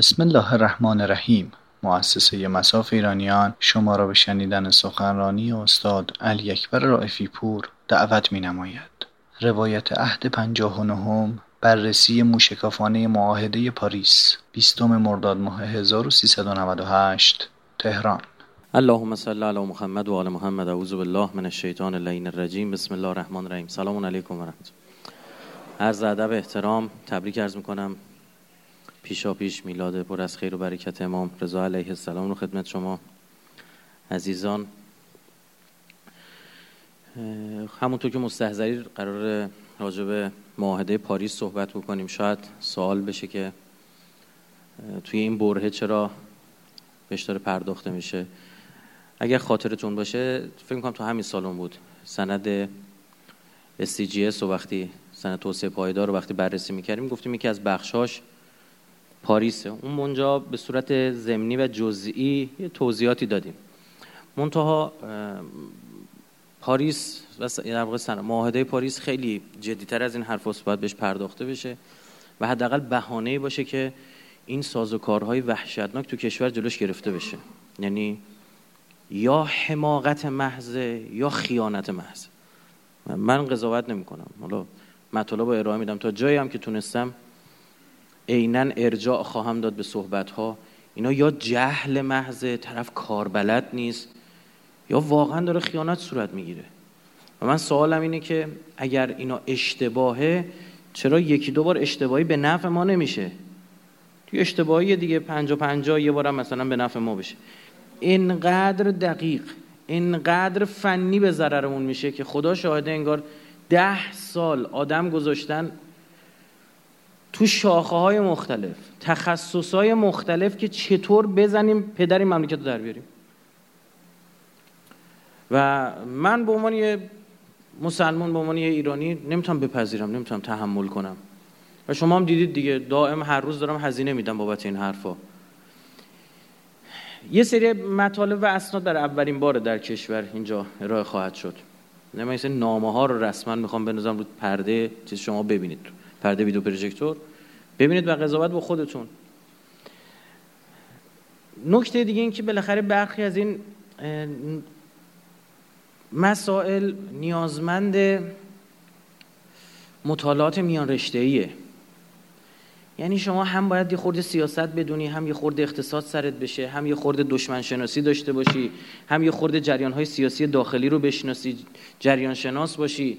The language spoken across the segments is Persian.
بسم الله الرحمن الرحیم. مؤسسه مساف ایرانیان شما را به شنیدن سخنرانی استاد علی اکبر رائفی پور دعوت می نماید. روایت عهد پنجاه و نهم بررسی موشکافانه معاهده پاریس بیستم مرداد ماه 1398 تهران. اللهم صل علی محمد و آل محمد. اعوذ بالله من الشیطان اللعین الرجیم. بسم الله الرحمن الرحیم. سلام علیکم و رحمت. عرض ادب احترام تبریک عرض می‌کنم پیشا پیش میلاد پر از خیر و برکت امام رضا علیه السلام رو خدمت شما. عزیزان همونطور که مستحضری قرار راجع به معاهده پاریس صحبت بکنیم شاید سوال بشه که توی این برهه چرا بهش داره پرداخته میشه. اگر خاطرتون باشه فکر می‌کنم تو همین سالون بود. سند SCGS و وقتی سند توسعه پایدار رو وقتی بررسی می‌کردیم گفتیم یکی از بخشاش پاریسه. اون منجا به صورت زمینی و جزئی یه توضیحاتی دادیم. منتها پاریس و در واقع معاهده پاریس خیلی جدیتر از این حرف باید بهش پرداخته بشه و حداقل بهانه‌ای باشه که این سازوکارهای وحشتناک تو کشور جلوش گرفته بشه. یعنی یا حماقت محض یا خیانت محض. من قضاوت نمی کنم حالا مطالب رو ارائه میدم. تا جایی هم که تونستم عینا ارجاع خواهم داد به صحبت ها اینا یا جهل محض طرف کاربلد نیست یا واقعا داره خیانت صورت می‌گیره. و من سوالم اینه که اگر اینا اشتباهه چرا یکی دو بار اشتباهی به نفع ما نمیشه؟ توی اشتباهی دیگه پنجا پنجا یه بارم مثلا به نفع ما بشه. اینقدر دقیق اینقدر فنی به ضررمون میشه که خدا شاهده انگار ده سال آدم گذاشتن تو شاخه های مختلف تخصص های مختلف که چطور بزنیم پدر این مملکت رو در بیاریم. و من به عنوان یه مسلمان به عنوان یه ایرانی نمی‌تونم بپذیرم نمی‌تونم تحمل کنم. و شما هم دیدید دیگه دائم هر روز دارم هزینه میدم بابت این حرفا. یه سری مطالب و اسناد در اولین بار در کشور اینجا ارائه خواهد شد. نه من نامه ها رو رسما می‌خوام بنوزم رو پرده چیز شما ببینید. پرده ویدیو پروژکتور. ببینید و قضاوت با خودتون. نکته دیگه این که بالاخره برخی از این مسائل نیازمند مطالعات میان رشته یعنی شما هم باید یه خورده سیاست بدونی هم یه خورده اقتصاد سرت بشه هم یه خورده دشمن شناسی داشته باشی هم یه خورده جریان های سیاسی داخلی رو بشناسی جریان شناس باشی.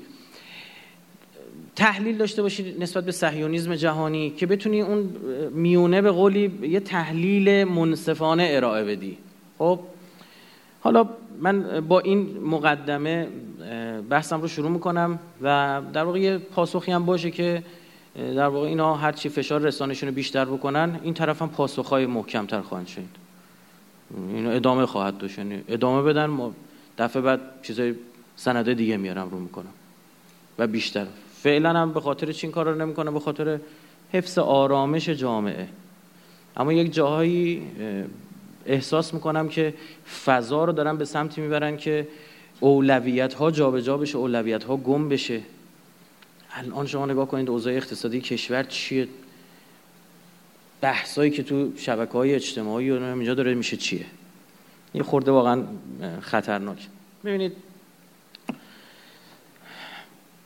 تحلیل داشته باشی نسبت به صهیونیسم جهانی که بتونی اون میونه به قولی یه تحلیل منصفانه ارائه بدی. خب حالا من با این مقدمه بحثم رو شروع می‌کنم و در واقع یه پاسخی هم باشه که در واقع اینا هر چی فشار رسانشون رو بیشتر بکنن این طرف هم پاسخهای محکمتر خواهند شد اینو ادامه خواهد داشت یعنی ادامه بدن ما دفعه بعد چیزای سنده دیگه میارم رو می‌کنم. و بیشتر. فعلا هم به خاطر چین کار رو نمی‌کنم به خاطر حفظ آرامش جامعه. اما یک جاهایی احساس می‌کنم که فضا رو دارن به سمتی می‌برن که اولویت ها جابجا بشه اولویت ها گم بشه. الان شما نگاه کنید اوضاع اقتصادی کشور چیه؟ بحثایی که تو شبکه های اجتماعی و اینجا داره میشه چیه؟ یه خورده واقعا خطرناک. ببینید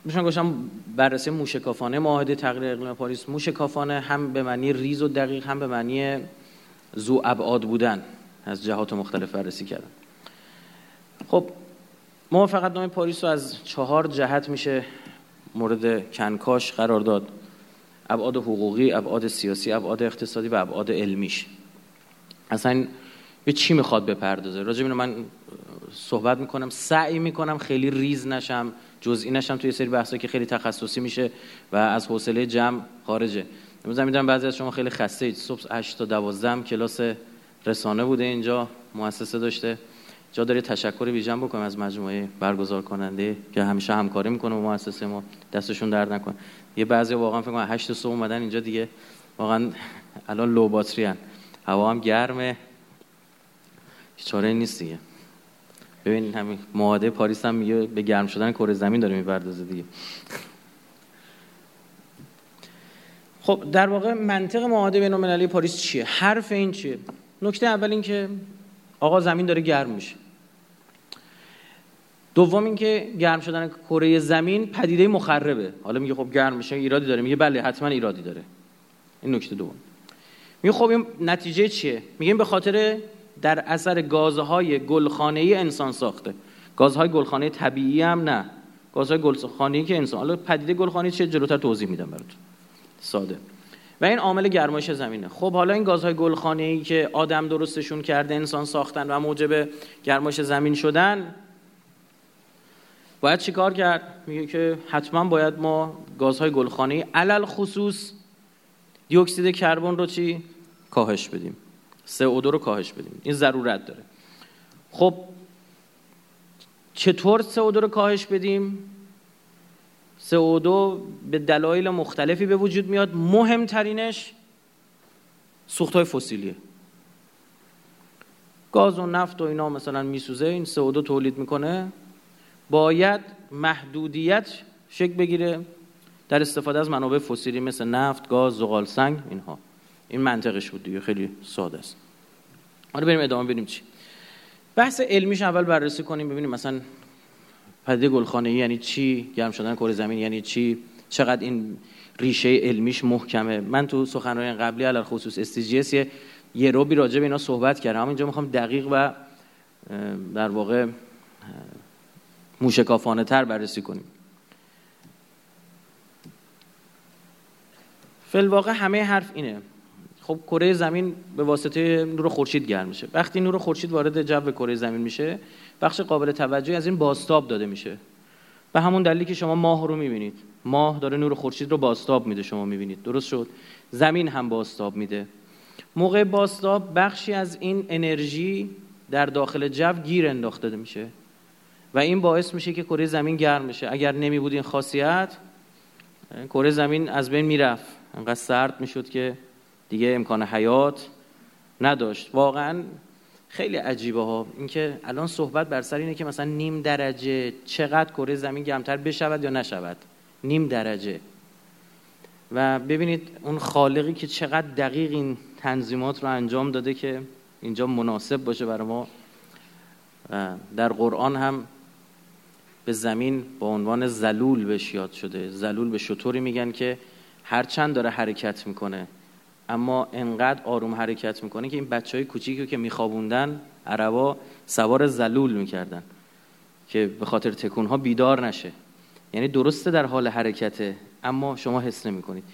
میشن گوشم بررسی موشکافانه. معاهده تغییر اقلیم پاریس موشکافانه هم به معنی ریز و دقیق هم به معنی زو ابعاد بودن از جهات مختلف بررسی کردن. خب موافقت نامه پاریس رو از چهار جهت میشه مورد کنکاش قرار داد. ابعاد حقوقی، ابعاد سیاسی، ابعاد اقتصادی و ابعاد علمیش. اصلا به چی می‌خواد بپردازه؟ راجع اینو من صحبت می‌کنم سعی می‌کنم خیلی ریز نشم. جزئی نشم توی سری بحثا که خیلی تخصصی میشه و از حوصله جمع خارجه. امروز می‌دونم بعضی از شما خیلی خسته اید صبح 8 تا 12 کلاس رسانه بوده اینجا مؤسسه داشته. جا داره تشکر ویژن بکنم از مجموعه برگزار کننده که همیشه همکاری می‌کنه با مؤسسه ما. دستشون درد نکنه. یه بعضی واقعا فکر کنم 8 صبح اومدن اینجا دیگه. واقعا الان لو باتری. هوا هم گرمه. چاره نیست دیگه. ببین همین معاهده پاریس هم میگه به گرم شدن کره زمین داره می‌پردازه دیگه. خب در واقع منطق معاهده بین پاریس چیه؟ حرف این چیه؟ نکته اول این که آقا زمین داره گرم میشه. دوم اینکه گرم شدن کره زمین پدیده مخربه. حالا میگه خب گرم میشه ایرادی داره. میگه بله حتما ایرادی داره. این نکته دوم. میگه خب این نتیجه چیه؟ میگیم به خاطر در اثر گازهای گلخانه ای انسان ساخته. گازهای گلخانه طبیعی هم نه. گازهای گلخانه ای که انسان حالا پدیده گلخانه چیه؟ جلوتر توضیح میدم براتون. ساده. و این عامل گرمایش زمینه. خب حالا این گازهای گلخانه ای که آدم درستشون کرده انسان ساختن و موجب گرمایش زمین شدن باید چیکار کرد؟ میگه که حتما باید ما گازهای گلخانه علل خصوص دی اکسید کربن رو چی؟ کاهش بدیم. CO2 رو کاهش بدیم. این ضرورت داره. خب چطور CO2 رو کاهش بدیم؟ CO2 به دلایل مختلفی به وجود میاد. مهمترینش سوختهای فسیلیه. گاز و نفت و اینا مثلا میسوزه این CO2 تولید می‌کنه. باید محدودیت شکل بگیره در استفاده از منابع فسیلی مثل نفت، گاز، زغال سنگ اینها. این منطقش بود دیگه خیلی ساده است. حالا بریم ادامه بریم چی. بحث علمیش اول بررسی کنیم ببینیم مثلا پدیده گلخانه یعنی چی گرم شدن کره زمین یعنی چی چقدر این ریشه علمیش محکمه. من تو سخنرانی قبلی علی خصوص استیجیس یه روبی راجع به اینا صحبت کردم. اینجا می‌خوام دقیق و در واقع موشکافانه تر بررسی کنیم. فلواقع همه حرف اینه. خب کره زمین به واسطه نور خورشید گرم میشه. وقتی نور خورشید وارد جو کره زمین میشه بخش قابل توجهی از این باستاب داده میشه. به همون دلیلی که شما ماه رو می‌بینید. ماه داره نور خورشید رو باستاب میده شما می‌بینید. درست شد؟ زمین هم باستاب میده. موقع باستاب بخشی از این انرژی در داخل جو گیر انداخته میشه و این باعث میشه که کره زمین گرم میشه اگر نمی بود این خاصیت کره زمین از بین می‌رفت. انقدر سرد می‌شد که دیگه امکان حیات نداشت. واقعا خیلی عجیبه ها. اینکه الان صحبت بر سر اینه که مثلا نیم درجه چقدر کره زمین گرمتر بشود یا نشود. نیم درجه. و ببینید اون خالقی که چقدر دقیق این تنظیمات رو انجام داده که اینجا مناسب باشه برای ما. در قرآن هم به زمین با عنوان زلول بهش یاد شده. زلول به شطوری میگن که هرچند داره حرکت می‌کنه. اما انقدر آروم حرکت می‌کنه که این بچه های کوچیکی که میخوابوندن عربا سوار زلول می‌کردن که به خاطر تکون ها بیدار نشه. یعنی درسته در حال حرکته اما شما حس نمی‌کنید.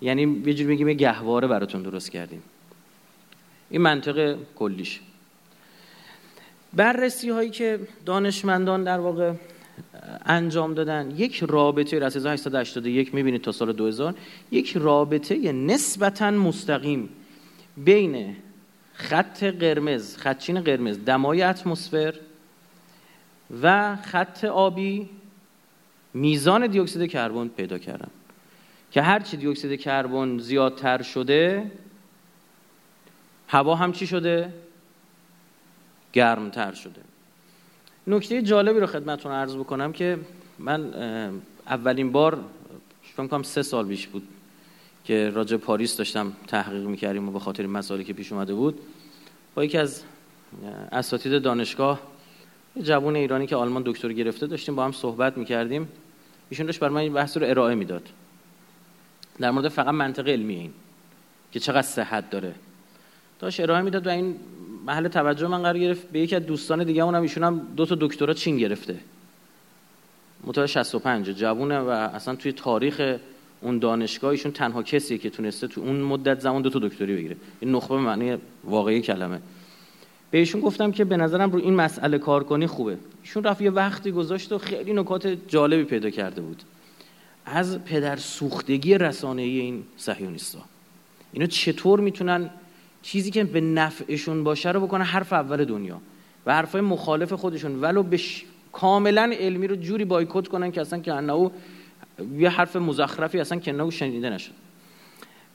یعنی یه جوری میگیم گهواره براتون درست کردیم. این منطق کلیش. بررسی هایی که دانشمندان در واقع انجام دادن. یک رابطه از 1881 می‌بینید تا سال 2000 یک رابطه نسبتا مستقیم بین خط قرمز خطچین قرمز دمای اتمسفر و خط آبی میزان دی اکسید کربن پیدا کردن. که هرچی دی اکسید کربن زیادتر شده هوا هم چی شده؟ گرمتر شده. نکته جالبی رو خدمتتون عرض بکنم که من اولین بار فکر کنم سه سال بیش بود که راجع پاریس داشتم تحقیق می‌کردیم و به خاطر مسائلی که پیش اومده بود. با یکی از اساتید دانشگاه یه جوون ایرانی که آلمان دکتر گرفته داشتیم با هم صحبت می‌کردیم. ایشون داشت بر من این بحث رو ارائه می‌داد. در مورد فقط منطق علمی این که چقدر صحت داره. داشت ارائه می‌داد و این محل توجه من قرار گرفت. به یکی از دوستان دیگه اونم ایشون هم دو تا دکترا چین گرفته. متولد 65 جوونه و اصلا توی تاریخ اون دانشگاه ایشون تنها کسیه که تونسته تو اون مدت زمان دو تا دکتری بگیره. این نخبه معنی واقعی کلمه. به ایشون گفتم که به نظرم رو این مسئله کار کنی خوبه. ایشون رفت یه وقتی گذاشت و خیلی نکات جالبی پیدا کرده بود. از پدر سوختگی رسانه این صهیونیستا اینا چطور می‌تونن چیزی که به نفعشون باشه رو بکنه حرف اول دنیا. و حرفای مخالف خودشون. ولو به کاملا علمی رو جوری بایکوت کنن که اصلا که انه یه حرف مزخرفی اصلا که شنیده نشد.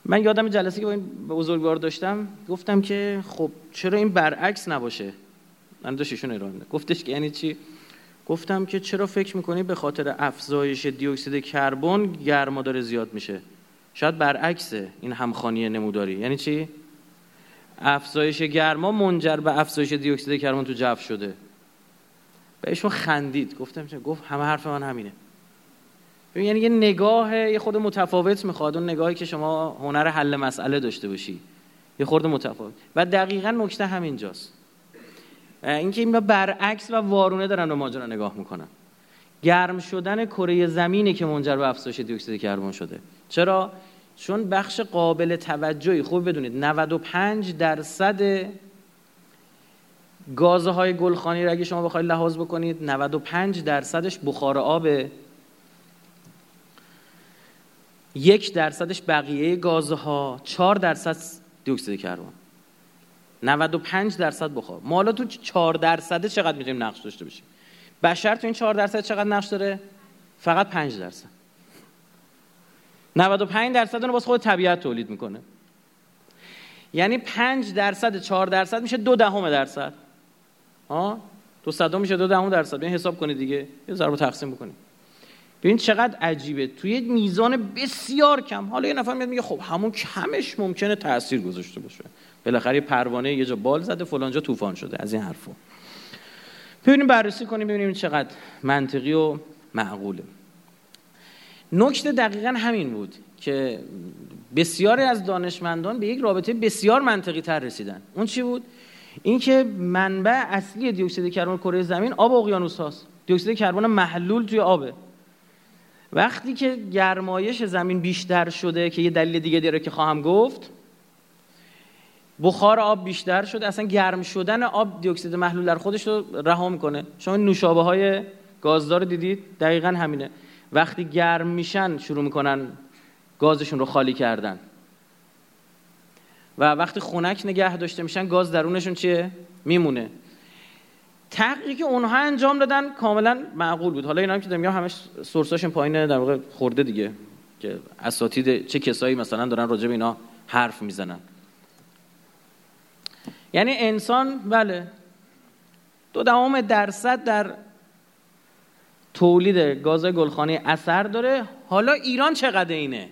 من یادم جلسه که با این بزرگوار داشتم گفتم که خب چرا این برعکس نباشه؟ من داشتشون ارائه گفتش که یعنی چی؟ گفتم که چرا فکر می‌کنی به خاطر افزایش دی اکسید کربن گرما داره زیاد میشه؟ شاید برعکس این همخانی نموداری. یعنی چی؟ افزایش گرما منجر به افزایش دی اکسید کربن تو جو شده. بهشون خندید. گفتم چه؟ گفت همه حرف من همینه. یعنی یه نگاه یه خود متفاوت می‌خواد. اون نگاهی که شما هنر حل مسئله داشته باشی. یه خورده متفاوت. و دقیقا نکته همینجاست. اینکه این برعکس و وارونه دارن به ماجرا نگاه می‌کنن. گرم شدن کره زمینه که منجر به افزایش دی اکسید کربن شده. چرا؟ چون بخش قابل توجهی خوب بدونید 95 درصد گازهای گلخانی را اگه شما بخواید لحاظ بکنید 95 درصدش بخار آبه یک درصدش بقیه گازها 4 درصد دی اکسید کربن 95 درصد بخار. ما حالا تو 4 درصد چقدر می‌تونیم نقش داشته باشیم؟ بشر تو این 4 درصد چقدر نقش داره؟ فقط 5 درصد. 95 درصد رو باز خود طبیعت تولید می‌کنه. یعنی 5 درصد 4 درصد میشه دو دهم درصد. ها دو صدم میشه دو دهم درصد. بیاین حساب کنید دیگه. یه ضرب تقسیم بکنید. ببین چقدر عجیبه. توی میزان بسیار کم. حالا یه نفر میاد میگه خب همون کمش ممکنه تاثیر گذاشته باشه. بالاخره یه پروانه یه جا بال زده فلان جا طوفان شده. از این حرفا. ببینیم بررسی کنیم ببینیم چقدر منطقی و معقوله. نکته دقیقا همین بود که بسیاری از دانشمندان به یک رابطه بسیار منطقی تر رسیدن. اون چی بود؟ اینکه منبع اصلی دی اکسید کربن کره زمین آب اقیانوس هاست. دی اکسید کربن محلول توی آبه. وقتی که گرمایش زمین بیشتر شده که یه دلیل دیگه داره که خواهم گفت بخار آب بیشتر شده. اصلا گرم شدن آب دی اکسید محلول در خودش رو رها می‌کنه. شما نوشابه های گازدار دیدید؟ دقیقا همینه. وقتی گرم میشن شروع می‌کنن گازشون رو خالی کردن. و وقتی خنک نگه داشته میشن گاز درونشون چیه؟ میمونه. تحقیقی که اونها انجام دادن کاملا معقول بود. حالا اینا هم که دارم همش سورساشون پایین در واقع خورده دیگه. که اساتید چه کسایی مثلا دارن راجع به اینا حرف می‌زنن. یعنی انسان بله دو دهم درصد در تولید گاز گلخانه اثر داره. حالا ایران چقدر اینه؟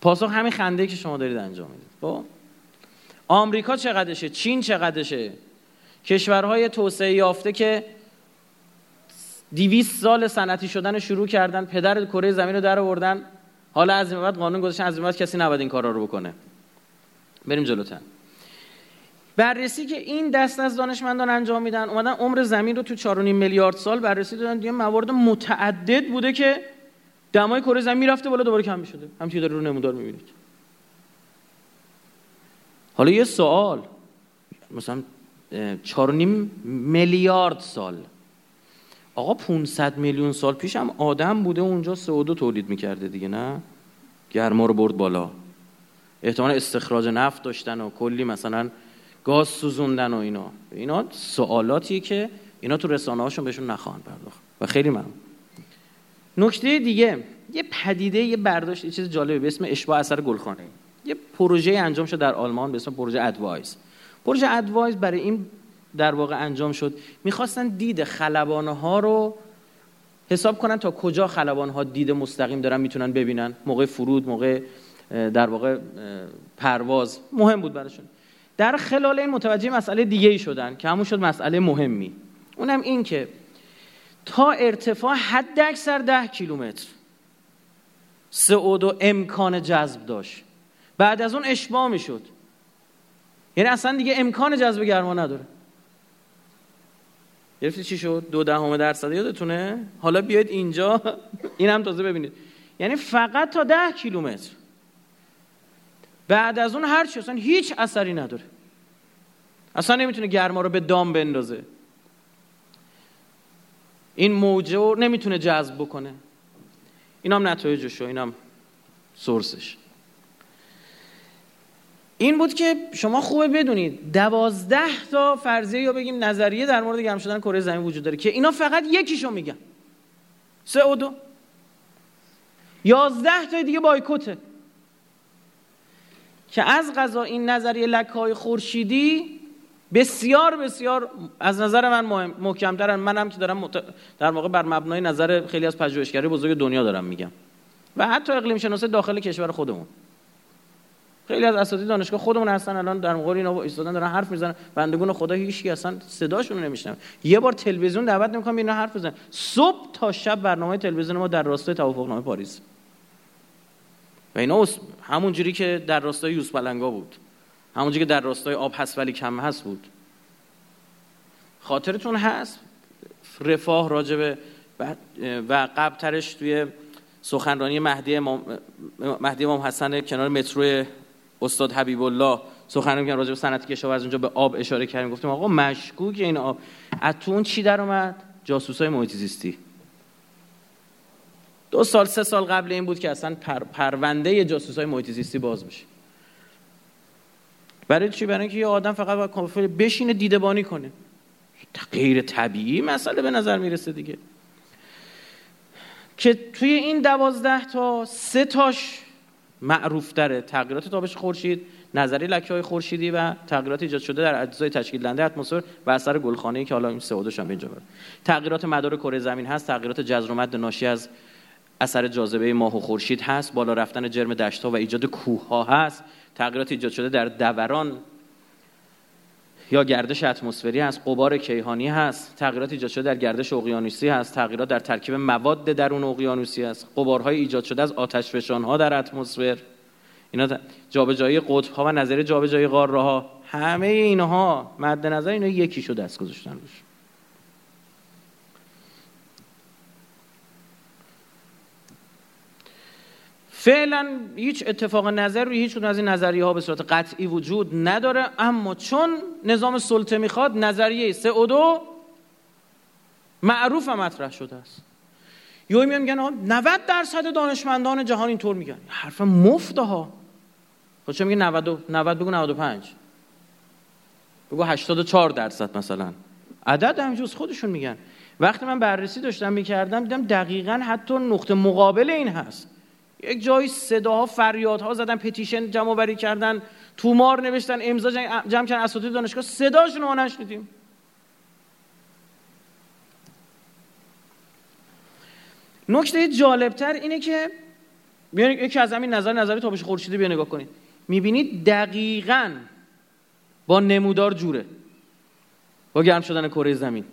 پاسخ همین خنده که شما دارید انجام می‌دید. خب؟ آمریکا چقدرشه؟ چین چقدرشه؟ کشورهای توسعه یافته که دیویس سال صنعتی شدن شروع کردن پدر کره زمین رو در آوردن. حالا از این بعد قانون گذاشتن از این بعد کسی نباید این کارا رو بکنه. بریم جلوتر. بررسی که این دست از دانشمندان انجام میدن اومدن عمر زمین رو تو 4.5 میلیارد سال بررسی دادن. دیگه موارد متعدد بوده که دمای کره زمین می‌رفته بالا دوباره کم می‌شده. همینطوری داره رو نمودار می‌بینید. حالا یه سوال. مثلا 4.5 میلیارد سال. آقا 500 میلیون سال پیش هم آدم بوده اونجا CO2 تولید می‌کرده دیگه نه؟ گرما رو برد بالا. احتمال استخراج نفت داشتن و کلی مثلا گاز سوزوندن و اینا. اینا سوالاتیه که اینا تو رسانه هاشون بهشون نخواهند پرداخت. و خیلی ممنون. نکته دیگه یه پدیده یه برداشت یه چیز جالبه به اسم اشباع اثر گلخانه یه پروژه انجام شد در آلمان به اسم پروژه ادوایز پروژه ادوایز برای این در واقع انجام شد. می‌خواستن دید خلبانه ها رو حساب کنن تا کجا خلبان ها دید مستقیم دارن می‌تونن ببینن. موقع فرود موقع در واقع پرواز. مهم بود براشون. در خلال این متوجه مسئله دیگه ای شدن که همون شد مسئله مهمی. اونم این که تا ارتفاع حد اکثر ده کیلومتر سعود و امکان جذب داشت. بعد از اون اشباع می‌شد. یعنی اصلا دیگه امکان جذب گرما نداره. گرفتی چی شد؟ دو دهم درصد. یادتونه؟ حالا بیاید اینجا. این هم تازه ببینید. یعنی فقط تا ده کیلومتر. بعد از اون هر چی اصلا هیچ اثری نداره. اصلا نمی‌تونه گرما رو به دام بندازه. این موجه رو نمی‌تونه جذب بکنه. این هم نتایجش این هم سورسش. این بود که شما خوبه بدونید. دوازده تا فرضیه یا بگیم نظریه در مورد گرم شدن کره زمین وجود داره که اینا فقط یکیشو میگن. سه و دو. یازده تا دیگه بایکوته. که از غذا این نظریه لکهای خورشیدی بسیار بسیار از نظر من مهم محکمترن. منم که دارم در واقع بر مبنای نظر خیلی از پژوهشگرای بزرگ دنیا دارم میگم. و حتی اقلیم شناسی داخل کشور خودمون. خیلی از اساتید دانشگاه خودمون هستن الان در مقابل اینا ایستادن دارن حرف می‌زنن. بندگون خدا هیچ اصلا صداشون رو نمیشنم یه بار تلویزیون دعوت نمی‌کنم اینا حرف بزنن. صبح تا شب برنامه تلویزیون ما در راستای توافقنامه پاریس. و اینا همونجوری که در راستای یوسف بلنگا بود. همونجوری که در راستای آب هست ولی کم هست بود. خاطرتون هست؟ رفاه راجبه و قبلترش توی سخنرانی مهدی امام, مهدی امام حسن کنار مترو استاد حبیب الله سخنرانی کردن راجع به صنعت کشاورزی اونجا به آب اشاره کردیم. گفتیم آقا مشکوک این آب. از تو اون چی در اومد؟ جاسوسای محیط زیستی دو سال سه سال قبل این بود که اصلا پر، پرونده جاسوسای محیط زیستی باز بشه. برای چی؟ برای اینکه یه آدم فقط باید بشینه دیدبانی کنه. غیر طبیعی مسئله به نظر می‌رسه دیگه. که توی این دوازده تا سه تاش معروف داره تغییرات تابش خورشید نظری لکه های خورشیدی و تغییرات ایجاد شده در اجزای تشکیل دهنده اتمسفر و اثر گلخانه ای که حالا این CO2 هم اینجا بره تغییرات مدار کره زمین هست تغییرات جذر و ناشی از اثر جاذبه ماه و خورشید هست بالا رفتن جرم دشت ها و ایجاد کوه ها هست. تغییرات ایجاد شده در دوران یا گردش اتمسفری هست قبار کیهانی هست. تغییرات ایجاد شده در گردش اقیانوسی هست. تغییرات در ترکیب مواد درون اقیانوسی هست. قبارهای ایجاد شده از آتش ها در اتمسفر. اینا جابجایی قطب ها و نظریه جابجایی قاره ها همه اینها مد نظر اینا یکی شده دست گذاشتن روش. فعلا هیچ اتفاق نظر روی هیچ از این نظریه ها به صورت قطعی وجود نداره اما چون نظام سلطه می‌خواد نظریه سه او دو معروف و مطرح شده است. یوی میان میگن 90 درصد دانشمندان جهان اینطور میگن. حرف مفته ها. خود چه میگه 90 90 بگو 95 بگو 84 درصد مثلا. عدد همینجور خودشون میگن. وقتی من بررسی داشتم می‌کردم دیدم دقیقا حتی نقطه مقابل این هست. یک جایی صداها فریادها زدن پتیشن جمع بری کردن تومار نوشتن امضا جمع کردن اساتید دانشگاه. صداشون رو نشنیدیم. نکته جالبتر اینه که بیانید یکی از همین نظر نظری تابش خورشیدی بیا نگاه کنید. می‌بینید دقیقا با نمودار جوره. با گرم شدن کره زمین.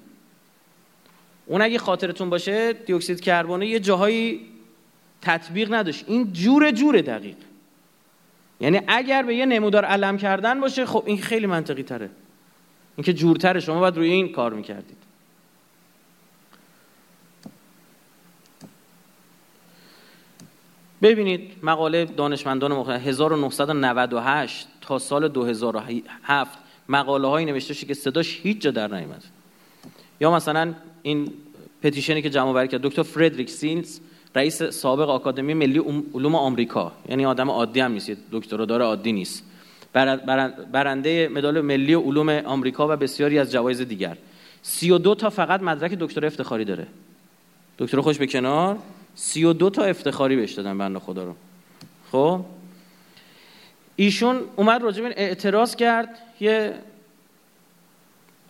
اون اگه خاطرتون باشه دیوکسید کربونه یه جاهایی تطبیق نداشت. این جور جور دقیق. یعنی اگر به یه نمودار علم کردن باشه خب این خیلی منطقی تره. اینکه جورتره. شما باید روی این کار می‌کردید. ببینید مقاله دانشمندان مختلف 1998 تا سال 2007 مقاله هایی نوشته که صداش هیچ جا در نیامد یا مثلا این پتیشنی که جمع آوری کرد دکتر فردریک سینز رئیس سابق آکادمی ملی علوم آمریکا. یعنی آدم عادی هم نیست. دکترا عادی نیست. برنده مدال ملی علوم آمریکا و بسیاری از جوایز دیگر. 32 تا فقط مدرک دکتر افتخاری داره. دکتر خوش به کنار. 32 تا افتخاری بهش دادن بنده خدا رو. خب؟ ایشون اومد راجب اعتراض کرد. یه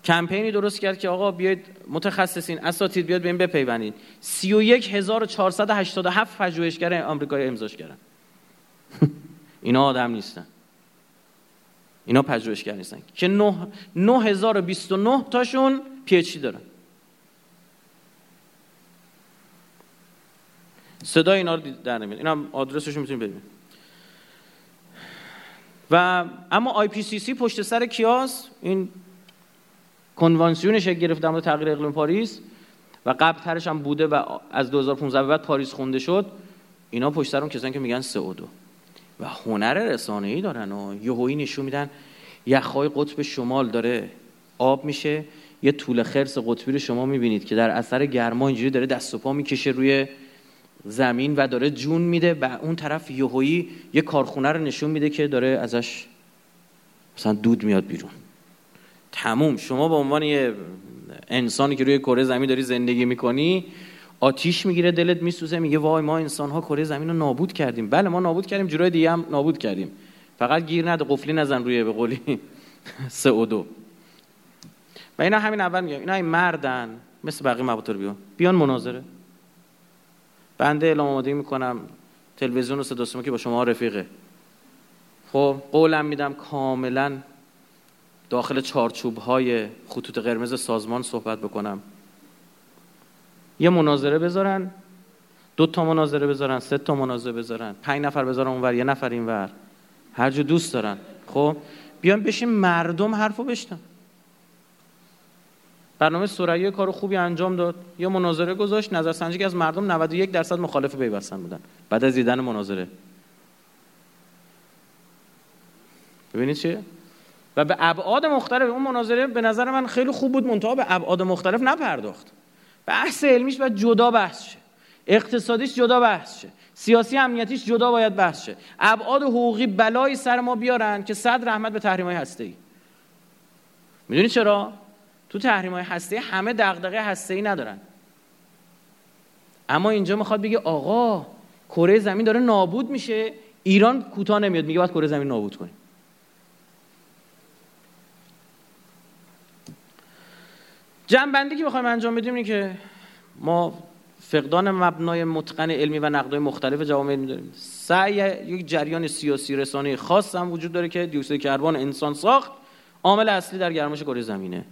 کمپینی درست کرد که آقا بیاید متخصصین اساتید بیاد به این بپیوندید 31487 پژوهشگر آمریکایی امضاش کردن. اینا آدم نیستن. اینا پژوهشگر نیستن. که 9029 تاشون پی اچ دارن. صدا اینا رو در نمیاد. اینا آدرسشون می‌تونید ببینید و اما IPCC پشت سر کیاس این کنوانسیونش گرفت در تغییر اقلیم پاریس و قبل ترش هم بوده و از 2015 به بعد پاریس خونده شد اینا پشت سر اون کسانی که میگن سه دو. و هنر رسانه ای دارن و یهویی نشون میدن یخهای قطب شمال داره آب میشه یه توله خرس قطبی رو شما می‌بینید که در اثر گرما اینجوری داره دست و پا می‌کشه روی زمین و داره جون میده و اون طرف یهویی یه کارخونه رو نشون میده که داره ازش مثلا دود میاد بیرون. تموم. شما به عنوان یه انسانی که روی کره زمین داری زندگی می‌کنی آتیش می‌گیره دلت میسوزه میگه وای ما انسان ها کره زمین رو نابود کردیم. بله ما نابود کردیم جورای دیگه هم نابود کردیم. فقط گیر نده قفلی نزن روی به قولی سه و دو. و اینا همین اول میگم. اینا این مردن مثل بقیه مباطر بیان بیان مناظره. بنده اعلام آماده می‌کنم تلویزیون و صدا که با شما رفیقه. خب قولم میدم کاملا داخل چارچوب های خطوط قرمز سازمان صحبت بکنم. یه مناظره بذارن دو تا مناظره بذارن سه تا مناظره بذارن پنج نفر بذارن اونور یه نفر اینور. هر جو دوست دارن. خب بیان بشین مردم حرفو بشتن برنامه سوریه کار خوبی انجام داد. یه مناظره گذاشت نظرسنجی که از مردم 91 درصد مخالف پیوستن بودن. بعد از دیدن مناظره. ببینید چیه؟ و به ابعاد مختلف اون مناظره به نظر من خیلی خوب بود منتها به ابعاد مختلف نپرداخت. بحث علمیش باید جدا بحث شه. اقتصادیش جدا بحث شه. سیاسی امنیتیش جدا باید بحث شه. ابعاد حقوقی بلایی سر ما بیارن که صد رحمت به تحریم های هسته ای می‌دونی چرا؟ تو تحریم های هسته همه دغدغه هسته ای ندارن. اما اینجا می‌خواد بگه آقا کره زمین داره نابود میشه. ایران کوتاه نمیاد میگه باید کره زمین نابود کنیم جنبندی که بخوایم انجام بدیم اینه که ما فقدان مبنای متقن علمی و نقدای مختلف جوامع علمی داریم. سعی یک جریان سیاسی رسانه خاص هم وجود داره که دیوکسید کربن انسان ساخت عامل اصلی در گرمایش کره زمینه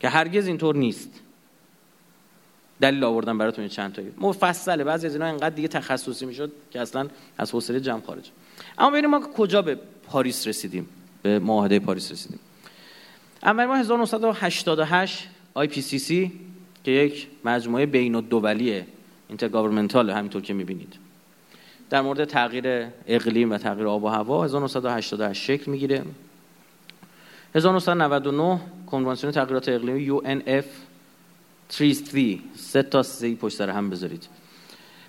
که هرگز اینطور نیست. دلیل آوردن براتون چند تایی. مفصله بعضی از اینا انقدر دیگه تخصصی می‌شد که اصلا از حوصله جمع خارج. اما ببینیم ما کجا به پاریس رسیدیم به معاهده پاریس رسیدیم. اول ما 1988 IPCC که یک مجموعه بین الدولیه intergovernmental همینطور که می‌بینید در مورد تغییر اقلیم و تغییر آب و هوا 1988 شکل می‌گیره. 1999 کنوانسیون تغییرات اقلیمی UNF 33 سه تا سی پشت هم بذارید.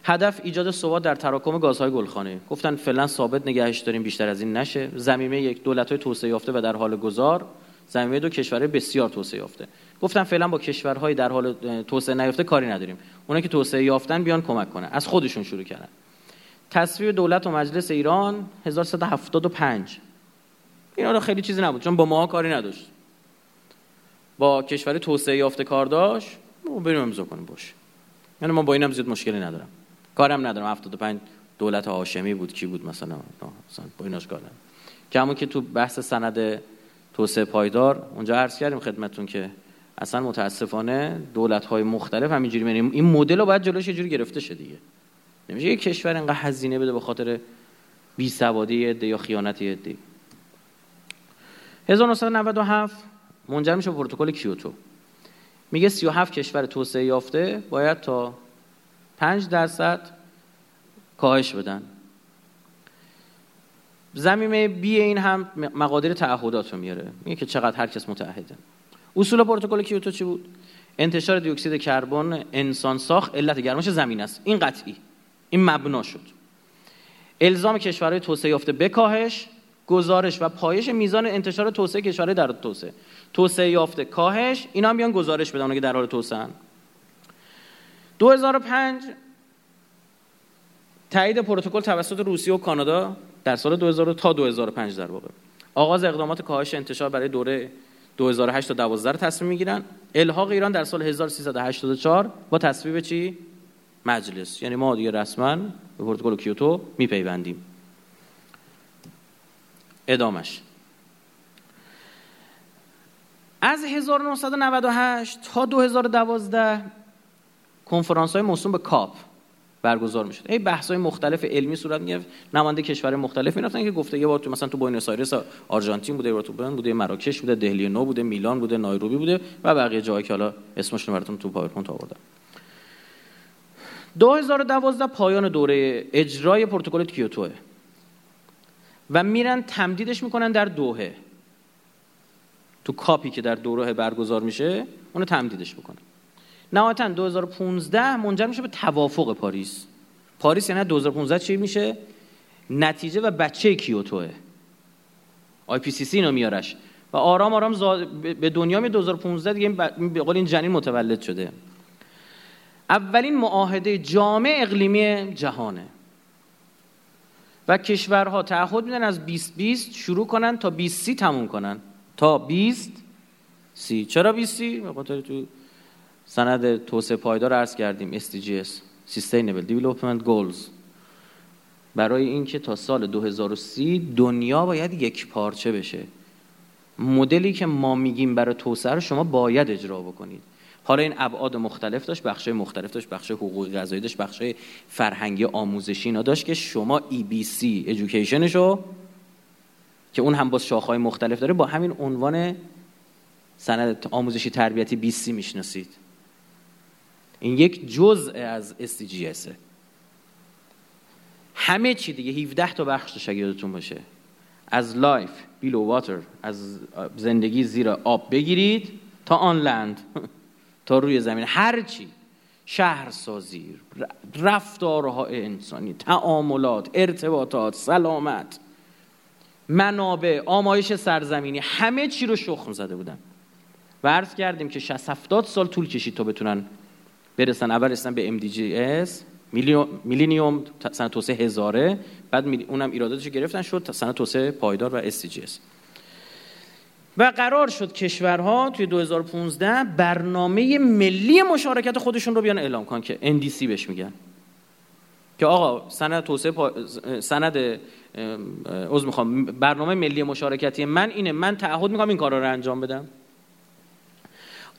هدف ایجاد ثبات در تراکم گازهای گلخانه. گفتن فعلا ثابت نگهش داریم بیشتر از این نشه. زمینه یک دولت های توسعه یافته و در حال گذار. زمینه دو کشورهای بسیار توسعه یافته. گفتن فعلا با کشورهای در حال توسعه نیافته کاری نداریم. اونا که توسعه یافتن بیان کمک کنن. از خودشون شروع کردن. تصویب دولت و مجلس ایران 1375 اینا رو خیلی چیزی نبود چون با ما کاری نداشت. با کشور توسعه یافته کار داشت بریم امضا کنیم باشه یعنی ما با اینم زیاد مشکلی ندارم. کارم ندارم. 75 دولت هاشمی بود کی بود مثلا؟ مثلا با ایناش کار ندارم. که همون که تو بحث سند توسعه پایدار. اونجا عرض کردیم خدمتتون که اصلا متاسفانه دولت های مختلف همینجوری میریم این مدل رو باید جلوش یه جوری گرفته شه دیگه. نمیشه یک کشور اینقدر هزینه بده به خاطر بی سوادی عده یا خیانت عده. 1997 منجر میشه پروتکل کیوتو. میگه 37 کشور توسعه یافته باید تا 5 درصد کاهش بدن. زمینه بی این هم مقادیر تعهدات رو میاره. میگه که چقدر هر کس متعهده. اصول پروتکل کیوتو چی بود؟ انتشار دی اکسید کربن انسان ساخت علت گرمایش زمین است. این قطعی. این مبنا شد. الزام کشورهای توسعه یافته به کاهش گزارش و پایش میزان انتشار توسعه کشورهای در توسعه. توسعه یافته کاهش اینا هم بیان گزارش بدن که در حال توسعه 2005 تایید پروتکل توسط روسیه و کانادا. در سال 2000 تا 2005 در واقع. آغاز اقدامات کاهش انتشار برای دوره 2008 تا 12 رو تصمیم می‌گیرن. الحاق ایران در سال 1384 با تصویب چی؟ مجلس. یعنی ما دیگه رسما به پروتکل کیوتو میپیوندیم. ادامش. از 1998 تا 2012 کنفرانس های موسوم به COP. برگزار می‌شد. هی بحث های مختلف علمی صورت می‌گرفت. نماینده کشور مختلف می‌رفتن که گفته یه بار تو مثلا تو بوینس آیرس آرژانتین بوده یه بار تو بوده مراکش بوده دهلی نو بوده میلان بوده نایروبی بوده و بقیه جایی که حالا اسمشون براتون تو پاورپوینت آوردم. 2012 پایان دوره اجرای پروتکل کیوتوه. و میرن تمدیدش می‌کنن در دوحه تو COP ی که در دوحه برگزار میشه اونو تمدیدش بکنن نهایتا 2015 منجر میشه به توافق پاریس. پاریس یعنی 2015 چی میشه؟ نتیجه و بچه کیوتوه. IPCC اینو میارش. و آرام آرام به دنیا می 2015 دیگه به قول این جنین متولد شده. اولین معاهده جامع اقلیمی جهانه. و کشورها تعهد میدن از 2020 شروع کنن تا 2030 تموم کنن. تا 20 سی. چرا 20 سی؟ به خاطر تو سند توسعه پایدار عرض کردیم SDGs Sustainable Development Goals. برای اینکه تا سال 2030 دنیا باید یک پارچه بشه. مدلی که ما میگیم برای توسعه رو شما باید اجرا بکنید. حالا این ابعاد مختلف داشت بخش مختلف داشت بخش حقوقی قضایی داشت بخش فرهنگی آموزشی اینا داشت که شما EBC education شو که اون هم با شاخهای مختلف داره با همین عنوان سند آموزشی تربیتی 20 می‌شناسید. این یک جزء از SDGs همه چی دیگه 17 تا بخش داشت یادتون باشه. از life below water از زندگی زیر آب بگیرید تا آن لند تا روی زمین. هر چی. شهرسازی رفتارهای انسانی تعاملات ارتباطات سلامت منابع آمایش سرزمینی همه چی رو شخم زده بودن. و عرض کردیم که 60 70 سال طول کشید تا بتونن برسن. اول رسن به MDGS میلینیوم سنه توسعه هزاره. بعد اونم ایراداتش گرفتن شد سنه توسعه پایدار و SDGs و قرار شد کشورها توی 2015 برنامه ملی مشارکت خودشون رو بیان اعلام کن که NDC بهش میگن. که آقا سند توسعه. سند از می‌خوام. برنامه ملی مشارکتی من اینه. من تعهد می‌کنم این کارا رو انجام بدم.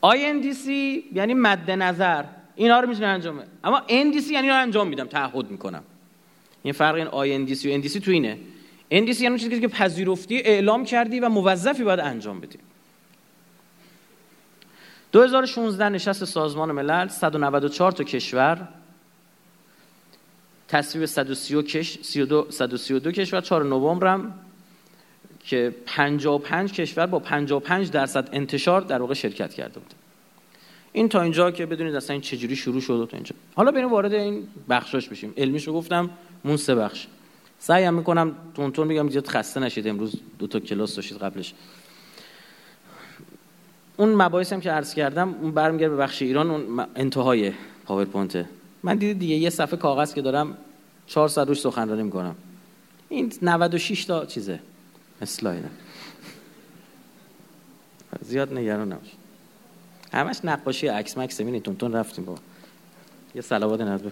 INDC یعنی مد نظر. اینا رو می‌تونه انجام بده اما NDC یعنی رو انجام میدم تعهد می‌کنم. این فرق این INDC و NDC تو اینه. NDC یعنی چیزی که پذیرفتی اعلام کردی و موظفی باید انجام بدی. 2016 نشست سازمان ملل 194 تا کشور. تصویب 132 132 کشور 4 نوامبر هم که 55 کشور با 55 درصد انتشار در واقع شرکت کرده بود این تا اینجا که بدونید اصلا این چجوری شروع شد تا اینجا. حالا بریم وارد این بخشاش بشیم. علمیشو گفتم موند سه بخش. سعیم می‌کنم تندتند میگم زیاد خسته نشید امروز دو تا کلاس داشتید قبلش. اون مباحث هم که عرض کردم اون برمیگرده به بخش ایران اون انتهای پاورپوینت. من دیدید دیگه یه صفحه کاغذ که دارم 400 روش سخنرانی می‌کنم. این 96 تا چیزه. اسلاید زیاد نگران نباش. همش نقاشی عکس مکس ببینید تون رفتیم با یه صلوات نذر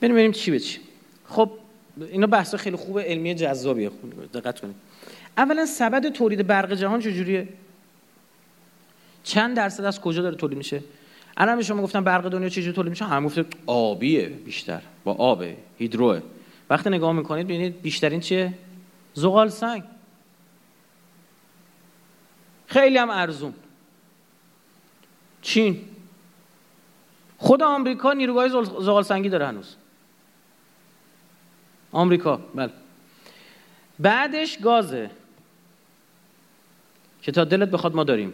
بریم بریم چی به چی. خب اینا بحث خیلی خوبه علمی جذابیه. دقت کنید. اولا سبد تولید برق جهان چجوریه؟ چند درصد از کجا داره تولید میشه؟ الان شما گفتم برق دنیا چجوری تولید میشه؟ هم گفته آبیه بیشتر با آبه هیدروه. وقتی نگاه می‌کنید ببینید بیشترین چیه؟ زغال سنگ. خیلی هم ارزون. چین. خود آمریکا نیروگاه زغال سنگی داره هنوز. آمریکا بله. بعدش گازه که تا دلت بخواد ما داریم.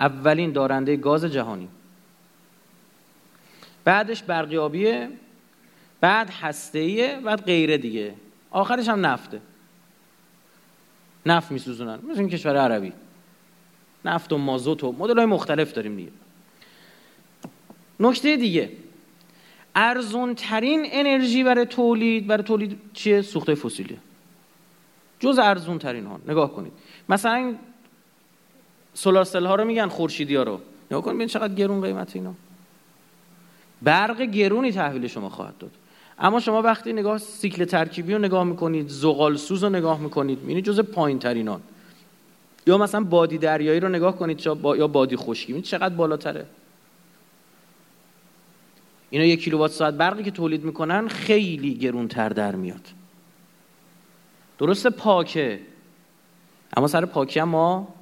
اولین دارنده گاز جهانی. بعدش برقیابیه بعد هستهیه بعد غیره دیگه. آخرش هم نفته. نفت میسوزونن. مثل این کشور عربی. نفت و مازوت و مدل های مختلف داریم دیگه. نکته دیگه. ارزون ترین انرژی برای تولید برای تولید چیه؟ سوخته فسیلیه جز ارزون ترین ها. نگاه کنید. مثلا سولار ها رو میگن خورشیدی ها رو. نگاه کنید ببین چقدر گرون قیمت اینا. برق گرونی تحویل شما خواهد داد. اما شما وقتی نگاه سیکل ترکیبی رو نگاه می‌کنید زغال سوز رو نگاه می‌کنید می‌بینید جز پایین ترینان یا مثلا بادی دریایی رو نگاه کنید یا بادی خشکی چقدر بالاتره. اینا یک کیلووات ساعت برقی که تولید می‌کنن خیلی گرونتر در میاد. درست پاکه. اما سر پاکی هم ما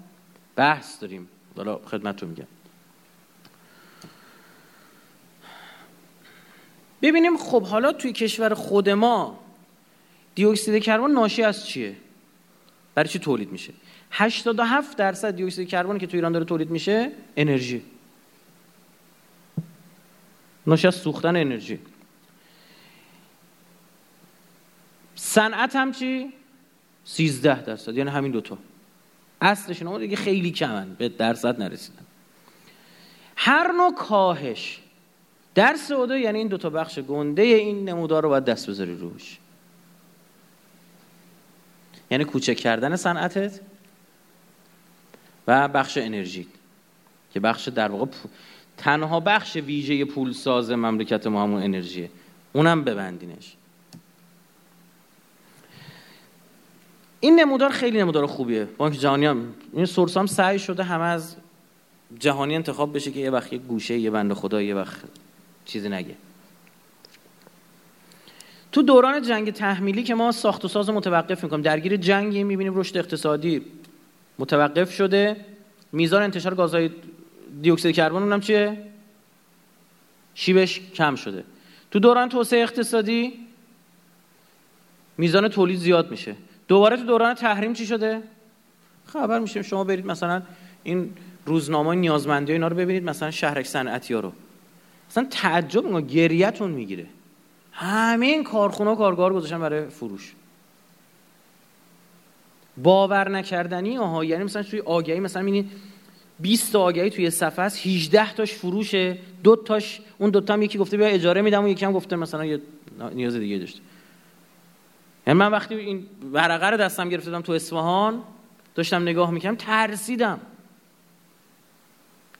بحث داریم. حالا خدمتتون میگم. ببینیم خب حالا توی کشور خود ما دیوکسید کربن ناشی از چیه؟ برای چی تولید میشه؟ 87 درصد دیوکسید کربن که تو ایران داره تولید میشه انرژی. ناشی از سوختن انرژی. صنعت هم چی؟ 13 درصد یعنی همین دوتا. اصلش اون دیگه خیلی کمن به درصد نرسیدن. هر نوع کاهش در سعوده یعنی این دوتا بخش گنده این نمودار رو باید دست بذاری روش. یعنی کوچک کردن صنعتت و بخش انرژی که بخش در واقع تنها بخش ویژه پول ساز مملکت ما همون انرژیه. اونم ببندینش. این نمودار خیلی نمودار خوبیه. بانک جهانی هم این سورس هم سعی شده همه از جهانی انتخاب بشه که یه وقت یه گوشه یه بند خدا یه وقت چیزی نگه. تو دوران جنگ تحمیلی که ما ساخت و ساز متوقف می‌کنیم درگیر جنگی می‌بینیم رشد اقتصادی متوقف شده. میزان انتشار گازهای دیوکسید کربن اونم چیه؟ شیبش کم شده. تو دوران توسعه اقتصادی میزان تولید زیاد میشه. دوباره تو دوران تحریم چی شده؟ خبر میشه شما برید مثلا این روزنامه نیازمندی اینا رو ببینید مثلا شهرک صنعتی ها رو. مثلا تعجب میگه گریتون می‌گیره. همه این کارخونه کارگار گذاشتن برای فروش. باور نکردنی آها. یعنی مثلا توی آگهی مثلا می‌بینید 20 تا آگهی توی صفحه است 18 تاش فروشه. دو تاش اون دو تا هم یکی گفته بیا اجاره میدم و یکی هم گفته مثلا یه نیاز دیگه داشته. یعنی من وقتی این ورقه رو دستم گرفتم تو اصفهان داشتم نگاه می‌کنم ترسیدم.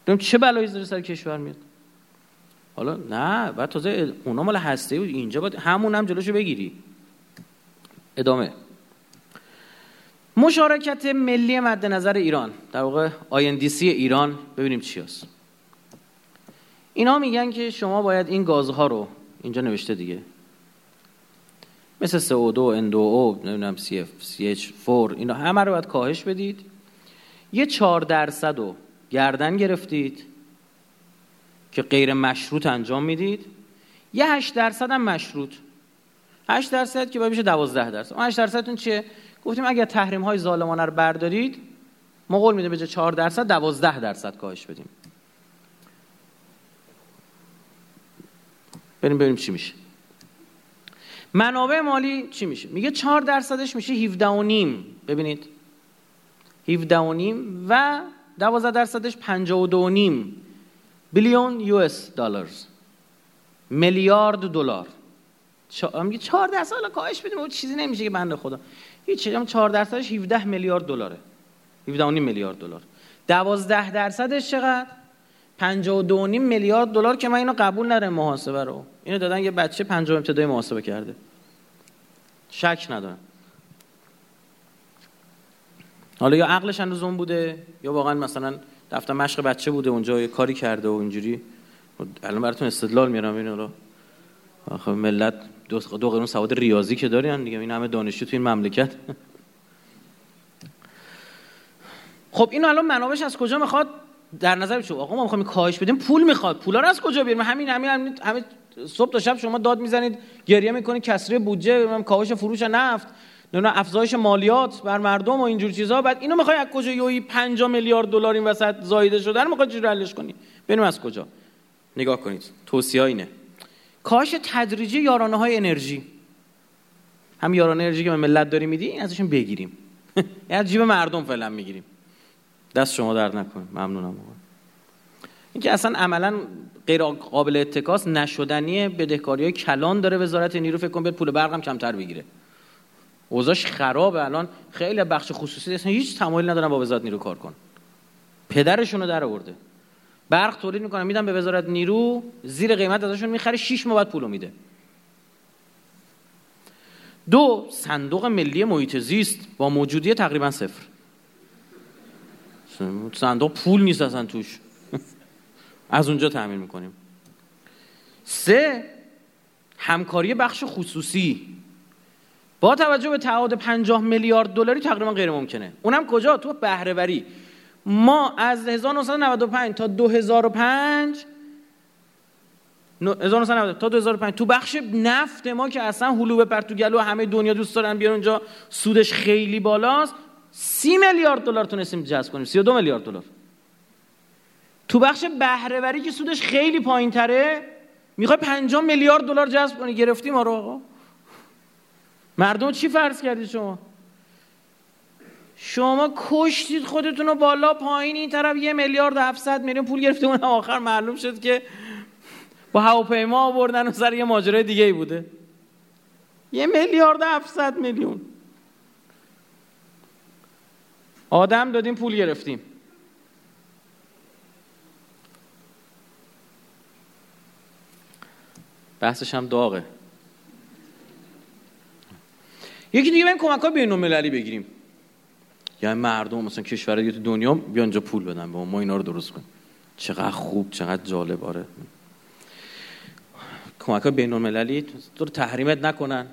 دیدم چه بلایی زیر سر کشور میاد. حالا نه بعد تازه اونا مال هسته بود اینجا باید همون هم جلوشو بگیری. ادامه. مشارکت ملی مد نظر ایران. در واقع آیندیسی ایران ببینیم چی هست. اینا میگن که شما باید این گازها رو اینجا نوشته دیگه. مثل CO2, N2O, نمی‌دونم CF, CH4 اینا همه رو باید کاهش بدید. یه چهار درصد رو گردن گرفتید که غیر مشروط انجام می‌دید. یه هشت درصد هم مشروط. هشت درصد که باید بشه دوازده درصد. اون هشت درصدتون چیه؟ گفتیم اگر تحریم های ظالمانه رو بردارید ما قول میده به جای 4 درصد 12 درصد کاهش بدیم. بریم ببینیم چی میشه. منابع مالی چی میشه؟ میگه 4 درصدش میشه 17 و نیم. ببینید. 17 و نیم و 12 درصدش 52 و نیم بیلیون یو اس دلارز. میلیارد دلار. میگه 4 درصد؟ کاهش بدیم اون چیزی نمیشه که بنده خدا. هیچ هم 4 درصدش 17 میلیارد دلاره. 17 میلیارد دلار. 12 درصدش چقدر؟ 52 میلیارد دلار که من اینو قبول ندارم محاسبه رو. اینو دادن یه بچه پنجم ابتدای محاسبه کرده. شک ندارم. حالا یا عقلش اندازه اون بوده یا واقعا مثلا دفتر مشق بچه بوده اونجا یه کاری کرده و اینجوری. الان براتون استدلال میارم اینو رو آخه ملت دو, دو قرون سواد ریاضی که دارین دیگه این همه دانشجو تو این مملکت. خب اینو الان منابعش از کجا می‌خواد؟ در نظر بچه آقا ما می‌خوایم کاهش بدیم پول می‌خواد. پولا رو از کجا بیاریم؟ همین همین همین, همین صبح تا شب شما داد می‌زنید گریه می‌کنید کسری بودجه کاهش فروش نفت نه افزایش مالیات بر مردم و اینجور چیزها بعد اینو می‌خوای از کجا یوی 5 میلیارد دلار این وسط زایده شده می‌خواد چجوری حلش کنی؟ بریم از کجا؟ نگاه کنید توصیه اینه. کاهش تدریجی یارانه های انرژی. هم یارانه انرژی که به ملت داریم میدی ازشون بگیریم. از جیب مردم فعلا می‌گیریم. دست شما در نکن ممنونم این که اصلا عملا غیر قابل اتکاس نشدنی بدهکاری های کلان داره وزارت نیرو فکر کن بیاد پول برقم کمتر بگیره. اوضاعش خرابه الان. خیلی بخش خصوصی اصلا هیچ تمایلی ندارن با وزارت نیرو کار کن پدرشون رو در آورده. برق تولید می‌کنن میدن به وزارت نیرو زیر قیمت ازشون می‌خره 6 ماه بعد پولو میده. دو صندوق ملی محیط زیست با موجودی تقریبا صفر. صندوق پول نیست اصلا توش. از اونجا تعمین می‌کنیم. سه همکاری بخش خصوصی. با توجه به تعهد 50 میلیارد دلاری تقریبا غیر ممکنه. اونم کجا؟ تو بهرهوری. ما از 1995 تا 2005 1990 تا 2005 تو بخش نفت ما که اصلا هلو به گلو همه دنیا دوست دارن بیان اونجا سودش خیلی بالاست. 30 میلیارد دلار تونستیم جذب کنیم. 32 میلیارد دلار. تو بخش بهرهوری که سودش خیلی پایین تره می‌خوای 5 میلیارد دلار جذب کنی. گرفتیم ما رو آقا. مردم چی فرض کردید شما؟ شما کشتید خودتون رو بالا پایین این طرف یه میلیارد 700 میلیون پول گرفته اون آخر معلوم شد که با هواپیما آوردن و سر یه ماجرای دیگه ای بوده. یه میلیارد 700 میلیون. آدم دادیم پول گرفتیم. بحثش هم داغه. یکی دیگه بریم کمک های بین المللی بگیریم. یعنی مردم مثلا کشور دیگه تو دنیا بیا اینجا پول بدن به ما اینا رو درست کنیم. چقدر خوب چقدر جالب آره. کمک های بین المللی تو تحریمت نکنن.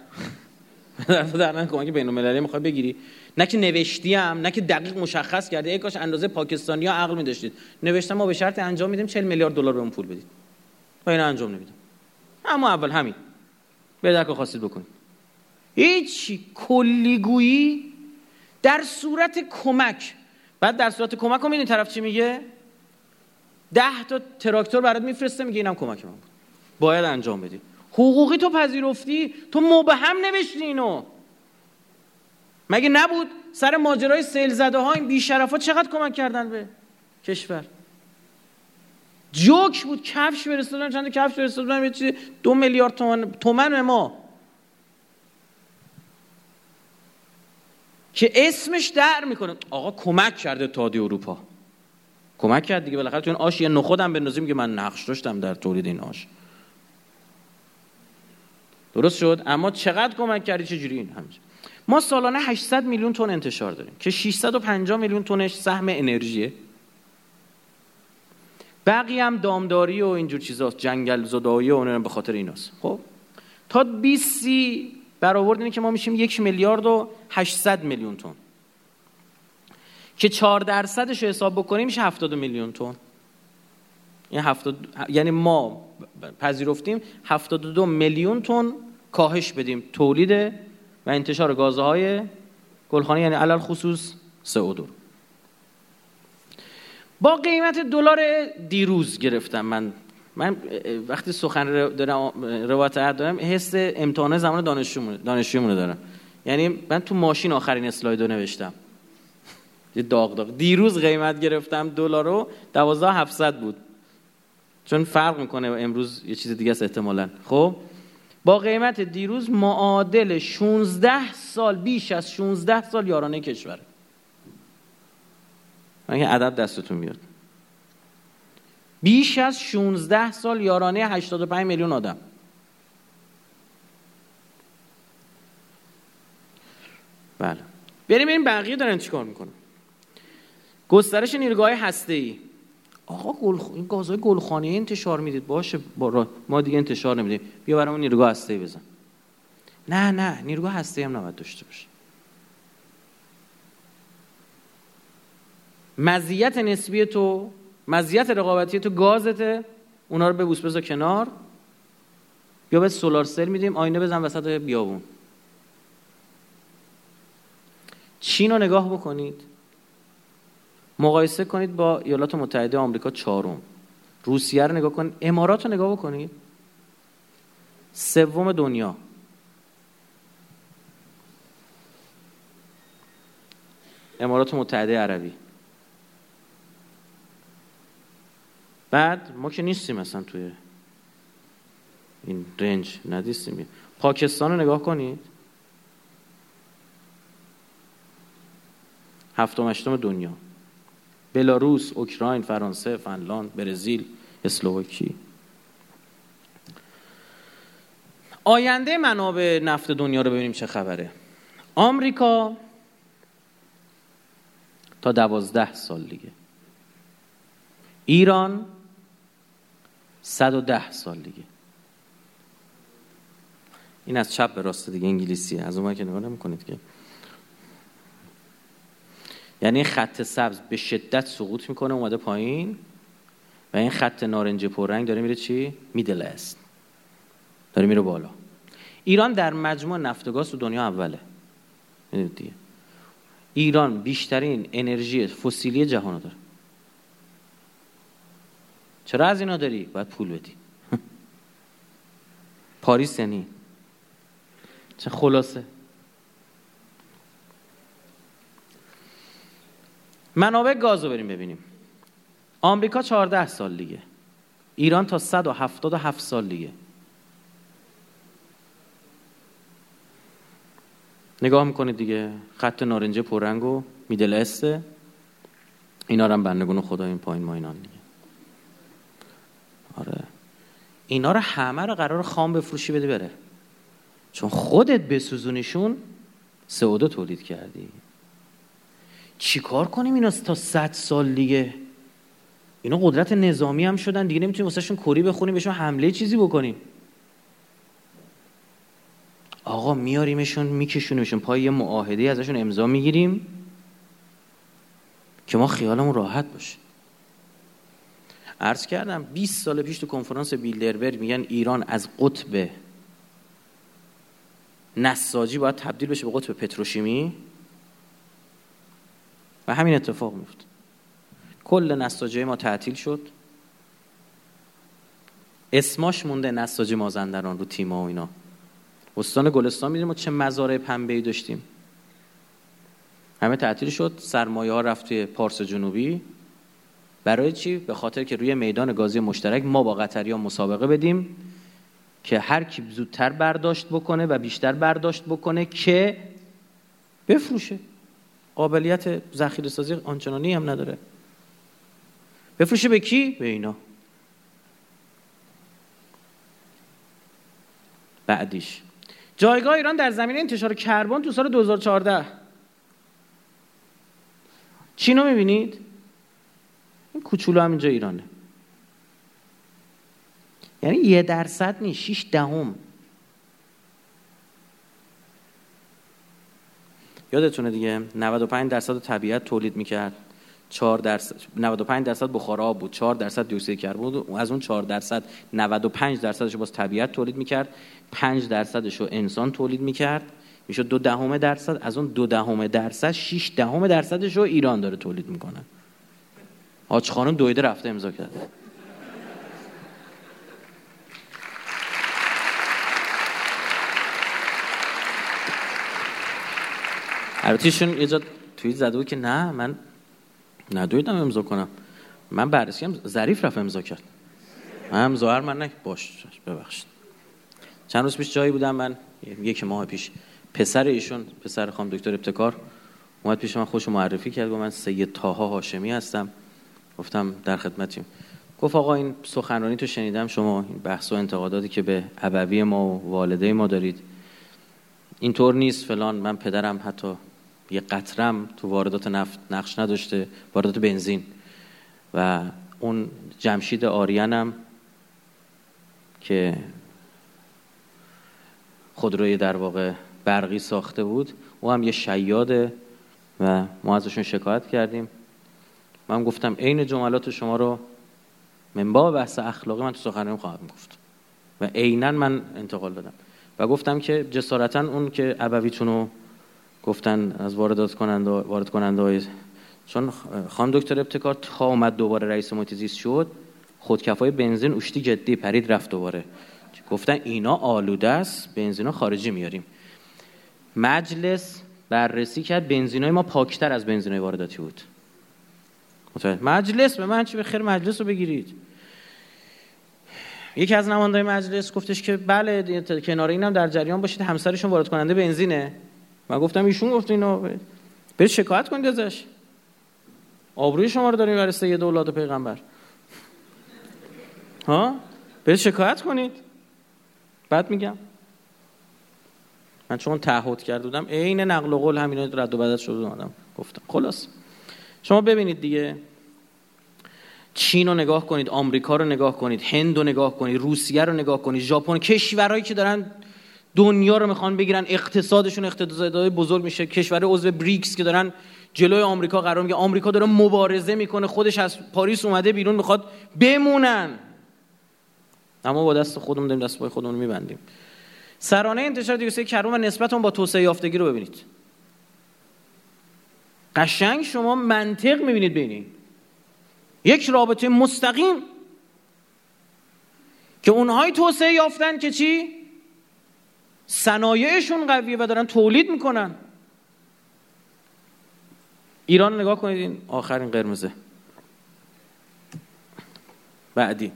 در کمک بین المللی می‌خوای بگیری. نه که نوشتی هم نه که دقیق مشخص کرده ای کاش اندازه پاکستانی ها عقل میداشتید. نوشتم ما به شرط انجام میدیم 40 میلیارد دلار بهمون پول بدید. و اینا انجام نمیدم اما اول همین. به درک خواستید بکنید. هیچ کلیگویی در صورت کمک. بعد در صورت کمک هم این طرف چی میگه؟ ده تا تراکتور برات میفرسته میگه اینم کمک من بود. باید انجام بدی. حقوقی تو پذیرفتی تو مبهم نوشتی اینو. مگه نبود سر ماجرای سیل زده ها این بیشرف چقدر کمک کردن به کشور؟ جوک بود کفش فرستادن چند کفش فرستادن چیزی دو میلیارد تومن تومن ما. که اسمش در می‌کنه. آقا کمک کرده تادی اروپا. کمک کرد دیگه بالاخره این آش یه نخودم بندازیم که من نقش داشتم در تولید این آش. درست شد؟ اما چقدر کمک کردی؟ چجوری این همچه ما سالانه 800 میلیون تن انتشار داریم که 650 میلیون تنش سهم انرژیه. بقیه هم دامداری و اینجور چیزاست جنگل زدایی و به خاطر ایناست. خب؟ تا 20 سی برآورد اینه که ما میشیم یک میلیارد و 800 میلیون تن. که 4 درصدش رو حساب بکنیم میشه 70 میلیون تن. یعنی 70 یعنی ما پذیرفتیم 72 میلیون تن کاهش بدیم تولید و انتشار گازهای گلخانه یعنی علل خصوص CO2 با قیمت دلار دیروز گرفتم من. من وقتی سخن دارم روایت دارم حس امتحان زمان دانشجومونه دارم. یعنی من تو ماشین آخرین اسلاید رو نوشتم. یه داغ داغ. دیروز قیمت گرفتم دلار رو 12700 بود. چون فرق می‌کنه امروز یه چیز دیگه است احتمالا. خب؟ با قیمت دیروز معادل 16 سال بیش از 16 سال یارانه کشوره. من عدد دستتون میاد؟ بیش از 16 سال یارانه 85 میلیون آدم. بله. بریم این بقیه دارن چیکار می‌کنن. گسترش نیروگاه هسته ای آقا گل این گازهای گلخانه انتشار می‌دید. باشه با ما دیگه انتشار نمیدیم. بیا برامون نیروگاه هسته بزن. نه نه نیروگاه هسته هم نباید داشته باشه. مزیت نسبی تو مزیت رقابتی تو گازته. اونا رو ببوس بذار کنار. یا به سولار سل میدیم. آینه بزن وسط بیابون. چین رو نگاه بکنید. مقایسه کنید با ایالات متحده آمریکا چهارم. روسیه رو نگاه کنید امارات رو نگاه بکنید سوم دنیا. امارات متحده عربی. بعد ما که نیستیم مثلا توی این رنج ندیستیم. پاکستان رو نگاه کنید. هفتم هشتم دنیا. بلاروس، اوکراین، فرانسه، فنلاند، برزیل، اسلوواکی آینده منابع نفت دنیا رو ببینیم چه خبره. آمریکا تا دوازده سال دیگه. ایران 110 سال دیگه. این از چپ به راست دیگه انگلیسیه از اون که نگاه نمی‌کنید که. یعنی خط سبز به شدت سقوط می‌کنه اومده پایین. و این خط نارنجی پررنگ داره میره چی؟ میدل است داره میره بالا. ایران در مجموع نفت و گاز تو دنیا اوله. دیگه. ایران بیشترین انرژی فسیلی جهان داره. چرا از اینا داری؟ باید پول بدی. پاریس یعنی. چه خلاصه. منابع گاز رو بریم ببینیم. آمریکا 14 سال دیگه. ایران تا 177 سال دیگه. نگاه می‌کنید دیگه خط نارنجه پررنگ و میدل استه اینا رو هم بندگون خدا این پایین ما اینان دیگه. آره. اینا رو همه رو قرار خام بفروشی بده بره. چون خودت بسوزونیشون سعوده تولید کردی. چیکار کنیم اینا تا صد سال دیگه؟ اینا قدرت نظامی هم شدن دیگه نمی‌تونیم واسهشون کری بخونیم بهشون حمله چیزی بکنیم. آقا میاریمشون میکشونیمشون پای یه معاهده ازشون امضا می‌گیریم که ما خیالمون راحت باشه. عرض کردم 20 سال پیش تو کنفرانس بیلدربرگ میگن ایران از قطب نساجی باید تبدیل بشه به قطب پتروشیمی. و همین اتفاق میفت کل نساجی ما تعطیل شد. اسماش مونده نساجی مازندران رو تیما و اینا. استان گلستان می‌دونیم ما چه مزارع پنبه ای داشتیم. همه تعطیل شد. سرمایه ها رفت توی پارس جنوبی. برای چی؟ به خاطر که روی میدان گازی مشترک ما با قطری مسابقه بدیم که هر کی زودتر برداشت بکنه و بیشتر برداشت بکنه که بفروشه. قابلیت ذخیره سازی آنچنانی هم نداره. بفروشه به کی؟ به اینا. بعدیش. جایگاه ایران در زمینه انتشار کربن تو سال 2014 چی رو می‌بینید؟ این کوچولو هم اینجا ایرانه. یعنی یه درصد نیست شیش دهم. یادتونه دیگه 95 درصد طبیعت تولید می‌کرد. 4 درصد 95 درصد بخار بود 4 درصد دی اکسید کربن بود از اون 4 درصد 95 درصدش باز طبیعت تولید می‌کرد. 5 درصدش رو انسان تولید می‌کرد. می‌شد دو دهم درصد از اون دو دهم درصد 6 دهم درصدش رو ایران داره تولید می‌کنه. آج خانم دویده رفته امضا کرده. البته ایشون یه جا توییت زده بود که نه من ندویدم امضا کنم. من بررسی هم ظریف رفت امضا کرد. من ظاهر من نه. باش ببخشید. چند روز پیش جایی بودم من یک ماه پیش. پسر ایشون پسر خانم دکتر ابتکار اومد پیش من خوش معرفی کرد و من سید تاها هاشمی هستم. گفتم در خدمتیم. گفت آقا این سخنرانی تو شنیدم شما این بحث و انتقاداتی که به ابوی ما و والده ما دارید اینطور نیست فلان من پدرم حتی یه قطرم تو واردات نفت نقش نداشته واردات بنزین. و اون جمشید آریانم که خودروی در واقع برقی ساخته بود او هم یه شیاده و ما ازشون شکایت کردیم. من گفتم عین جملات شما رو منبع بحث اخلاقی من تو سخنرانی خواهم گفت. و عینا من انتقال دادم. و گفتم که جسارتا اون که ابویتون رو گفتن از واردات کننده وارد کننده های چون خانم دکتر ابتکار تا اومد دوباره رئیس محیط زیست شد خودکفای بنزین اشتی جدی پرید رفت دوباره. گفتن اینا آلوده است بنزینا خارجی میاریم. مجلس بررسی کرد بنزینای ما پاکتر از بنزینای وارداتی بود. مجلس به من چی به خیر مجلس رو بگیرید. یکی از نمایندگان مجلس گفتش که بله کنار اینم در جریان باشید همسرشون وارد کننده بنزینه. من گفتم ایشون گفت اینو برید شکایت کنید ازش. آبروی شما رو داریم برای سید اولاد پیغمبر. ها؟ برید شکایت کنید. بعد میگم. من چون تعهد کرده بودم عین نقل و قول همین رد و بدل شده اومدم گفتم. خلاص. شما ببینید دیگه. چین رو نگاه کنید آمریکا رو نگاه کنید هند رو نگاه کنید روسیه رو نگاه کنید ژاپن کشورهایی که دارن دنیا رو می‌خوان بگیرن اقتصادشون اقتصادهای بزرگ میشه. کشور عضو بریکس که دارن جلوی آمریکا قرار میگه. آمریکا داره مبارزه می‌کنه. خودش از پاریس اومده بیرون می‌خواد بمونن. اما با دست خودمون داریم دست پای خودمون میبندیم. سرانه انتشار دیوکسید کربن و نسبت با توسعه یافتگی رو ببینید. قشنگ شما منطق می‌بینید بینید یک رابطه مستقیم که اونهای توسعه یافتن که چی؟ صنایعشون قویه و دارن تولید می‌کنن. ایران نگاه کنید این آخرین قرمزه. بعدی.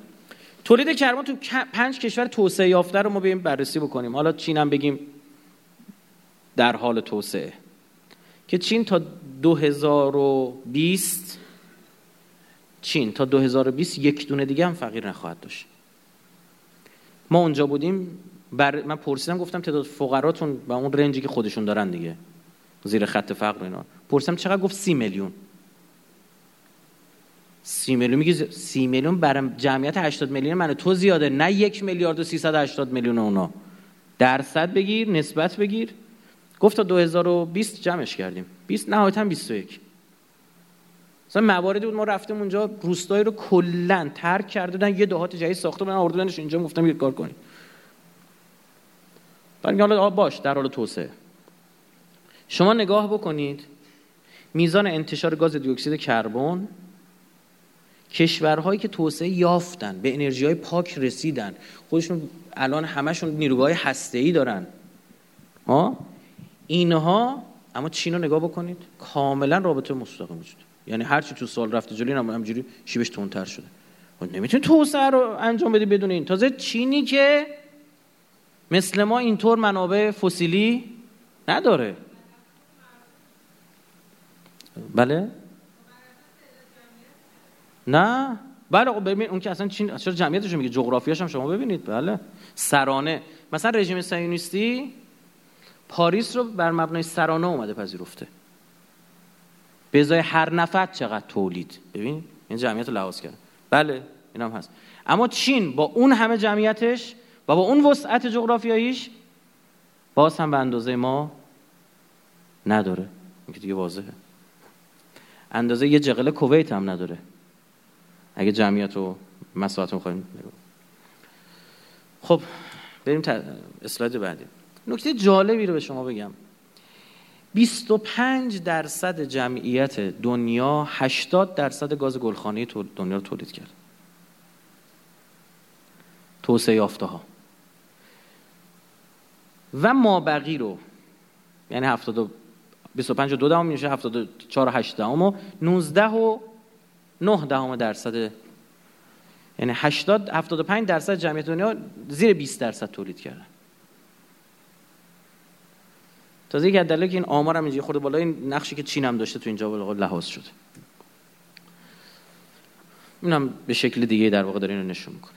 تولید کربن تو پنج کشور توسعه یافته رو ما بیایم بررسی بکنیم. حالا چین هم بگیم در حال توسعه. که چین تا 2020 چین تا 2020 یک دونه دیگه هم فقیر نخواهد داشت. ما اونجا بودیم بر من پرسیدم گفتم تعداد فقراتون با اون رنجی که خودشون دارن دیگه. زیر خط فقر اینا. پرسیدم چقدر؟ گفت سی میلیون. سی میلیون. میگه سی میلیون برای جمعیت 80 میلیون من تو زیاده. نه یک میلیارد و 380 میلیون اونا. درصد بگیر نسبت بگیر. گفت تا 2020 جمعش کردیم. 20 نهایتا 21 مثلا مواردی بود ما رفتیم اونجا روستایی رو کلا ترک کرده یه دهات جدید ساخته بودن آوردنش اینجا گفتم یه کار کنیم. بعد حالا باش در حال توسعه. شما نگاه بکنید میزان انتشار گاز دی اکسید کربن کشورهایی که توسعه یافتن به انرژی های پاک رسیدن. خودشون الان همشون نیروگاه هسته ای دارن. ها؟ اینها اما چین رو نگاه بکنید کاملا رابطه مستقیم وجود. یعنی هرچی تو سال رفته جلوی هم همجوری شیبش تندتر شده. خب نمی‌تونی توسعه رو انجام بدی بدون این. تازه چینی که مثل ما اینطور منابع فسیلی نداره. بله؟ نه؟ بله خب ببین اون که اصلا چین چرا جمعیتش میگه؟ جغرافیاش هم شما ببینید. بله. سرانه. مثلا رژیم صهیونیستی پاریس رو بر مبنای سرانه اومده پذیرفته. به ازای هر نفر چقدر تولید. ببین این جمعیت رو لحاظ کرد بله این هم هست. اما چین با اون همه جمعیتش و با اون وسعت جغرافیاییش باز هم به اندازه ما نداره. این که دیگه واضحه. اندازه یه جغل کویت هم نداره. اگه جمعیت رو مساحت رو خواهیم خب بریم اسلاید بعدی. نکته جالبی رو به شما بگم. 25 درصد جمعیت دنیا 80 درصد گاز گلخانه دنیا رو تولید کرد. توسعه یافته ها و مابقی رو یعنی 70 25 و 2 دهم میشه 74 و 8 دهم و 19 و 9 دهم درصد. یعنی 80 75 درصد جمعیت دنیا زیر 20 درصد تولید کردن تازه یک دلیل که این آمار هم اینجا خورده بالا این نقشی که چین هم داشته تو اینجا بالا لحاظ شده. اینم به شکل دیگه در واقع داره اینو نشون می‌کنه.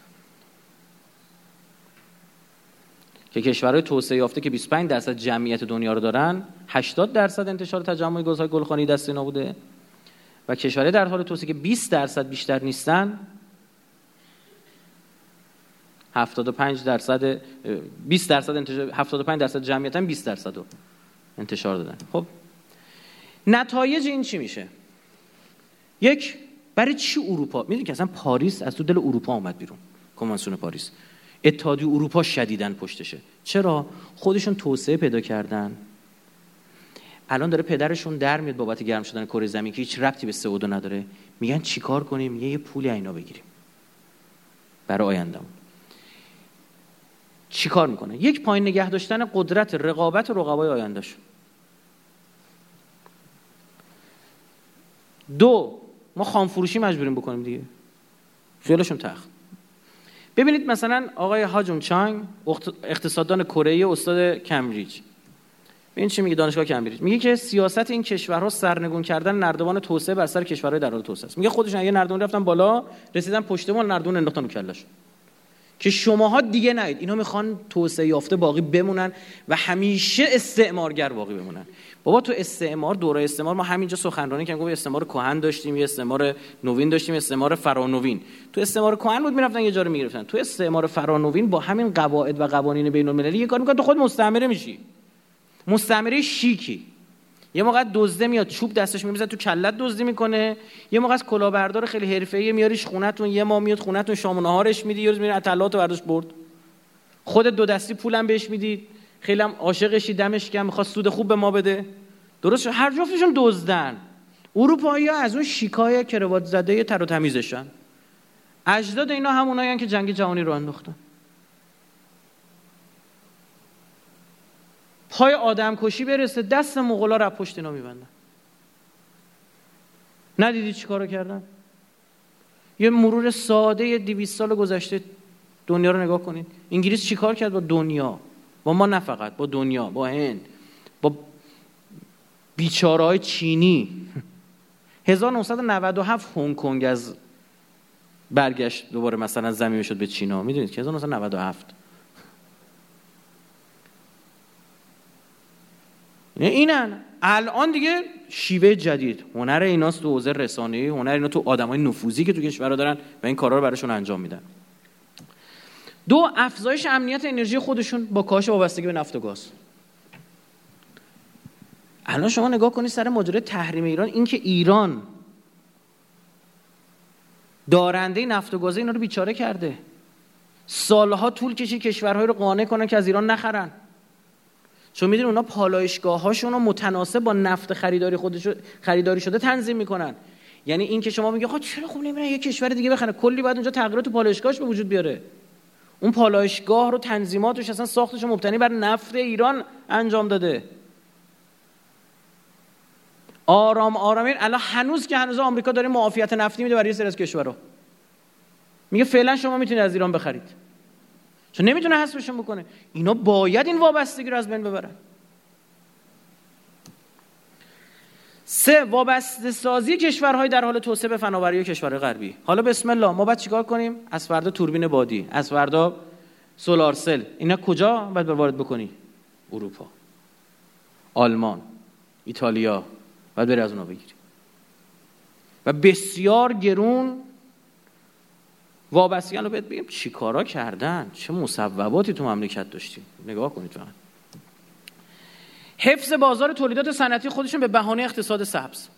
که کشورهای توسعه یافته که 25 درصد جمعیت دنیا رو دارن 80 درصد انتشار تجمع گازهای گلخانی دست اینا بوده. و کشورهای در حال توسعه که 20 درصد بیشتر نیستن 75 درصد 20 درصد انتشار 75 درصد جمعیت هم 20 درصد رو انتشار دادن. خب نتایج این چی میشه؟ یک برای چی اروپا؟ می‌دونی که اصلا پاریس از تو دل اروپا اومد بیرون کنوانسیون پاریس. اتحادیه اروپا شدیدن پشتشه. چرا؟ خودشون توسعه پیدا کردن. الان داره پدرشون در میاد بابت گرم شدن کره زمین که هیچ ربطی به سعودو نداره. میگن چیکار کنیم؟ یه, یه پولی اینا بگیریم. برای آیندهمون. چیکار می‌کنه؟ یک پایین نگه داشتن قدرت رقابت رقبای آیندهشون. دو ما خام فروشی مجبوریم بکنیم دیگه. خیالشون تخت. ببینید مثلا آقای هاجون چانگ اقتصاددان کره استاد کمبریج. این چی میگه؟ دانشگاه کمبریج. میگه که سیاست این کشورها سرنگون کردن نردبان توسعه بر سر کشورهای در حال توسعه است. میگه خودشون اگه نردبان رفتن بالا رسیدن پشت مال نردبان انداختن کلش که شماها دیگه نید اینا می‌خوان توسعه یافته باقی بمونن و همیشه استعمارگر باقی بمونن. بابا تو استعمار دوره استعمار ما همینجا سخنرانی کردیم گفت استعمار کهن داشتیم یه استعمار نوین داشتیم استعمار فرانوین. تو استعمار کهن بود می‌رفتن یه جا رو می‌گرفتن. تو استعمار فرانوین با همین قواعد و قوانین بین المللی یه کار می‌کنه تو خود مستعمره میشی. مستعمره شیکی. یه موقع دزده میاد چوب دستش میمیزه تو کلت دزدی می‌کنه. یه موقع از کلاهبردار خیلی حرفه‌ای میاریش خونتون یه ما میاد خونتون شام و نهارش میدی یه روز میره اطلاعات برداشت برد. خود دو دستی پولم بهش میدی. خیلی هم عاشقشی دمش گرم می‌خواد سود خوب به ما بده. درست هر جفتشون دزدن. اروپایی ها از اون شیکای کروات زده تر و تمیزشن. اجداد اینا همونایی که جنگ جهانی رو انداختن. پای آدم کشی برسه دست مغلا رو پشت اینا میبندن. ندیدی چی کارو کردن؟ یه مرور ساده دیویست سال گذشته دنیا رو نگاه کنید. انگلیس چیکار کرد با دنیا؟ با ما نه فقط با دنیا با هند با بیچاره های چینی 1997 هنگ کنگ از برگشت دوباره مثلا زمین شد به چینا. می‌دونید که 1997 اینن. الان دیگه شیوه جدید. هنر ایناست تو حوزه رسانه‌ای هنر اینا تو آدمای نفوذی که تو کشورها دارن و این کارا رو براشون انجام میدن. دو افزایش امنیت انرژی خودشون با کاهش وابستگی به نفت و گاز. الان شما نگاه کنید سر ماجرای تحریم ایران اینکه ایران دارنده نفت و گاز اینا رو بیچاره کرده. سالها طول کشی کشورهای رو قانع کنن که از ایران نخرن. چون می‌دونی اونا پالایشگاه هاشون رو متناسب با نفت خریداری خودش خریداری شده تنظیم می‌کنن. یعنی این که شما میگه آقا چرا خب نمیرن؟ یه کشور دیگه بخره. کلی باید اونجا تغییرات تو پالایشگاهش به وجود بیاره. اون پالایشگاه رو تنظیماتش اصلا ساختش مبتنی بر نفت ایران انجام داده. آرام آرامین الان هنوز که هنوز آمریکا داره معافیت نفتی میده برای یه سری از کشورها. میگه فعلا شما می‌تونید از ایران بخرید. چون نمی‌تونه حذفشون بکنه. اینا باید این وابستگی رو از بین ببرن. سه وابسته سازی کشورهای در حال توسعه به فناوری کشورهای غربی. حالا بسم الله ما باید چیکار کنیم؟ از فردا توربین بادی از فردا سولار سل. اینا کجا؟ باید وارد بکنی؟ اروپا. آلمان ایتالیا. باید بری از اونها بگیری. و بسیار گرون وابستگی رو بهت بگیم چی کارا کردن؟ چه مصوباتی تو مملکت داشتیم نگاه کنید فقط حفظ بازار تولیدات صنعتی خودشون به بهانه اقتصاد سبز.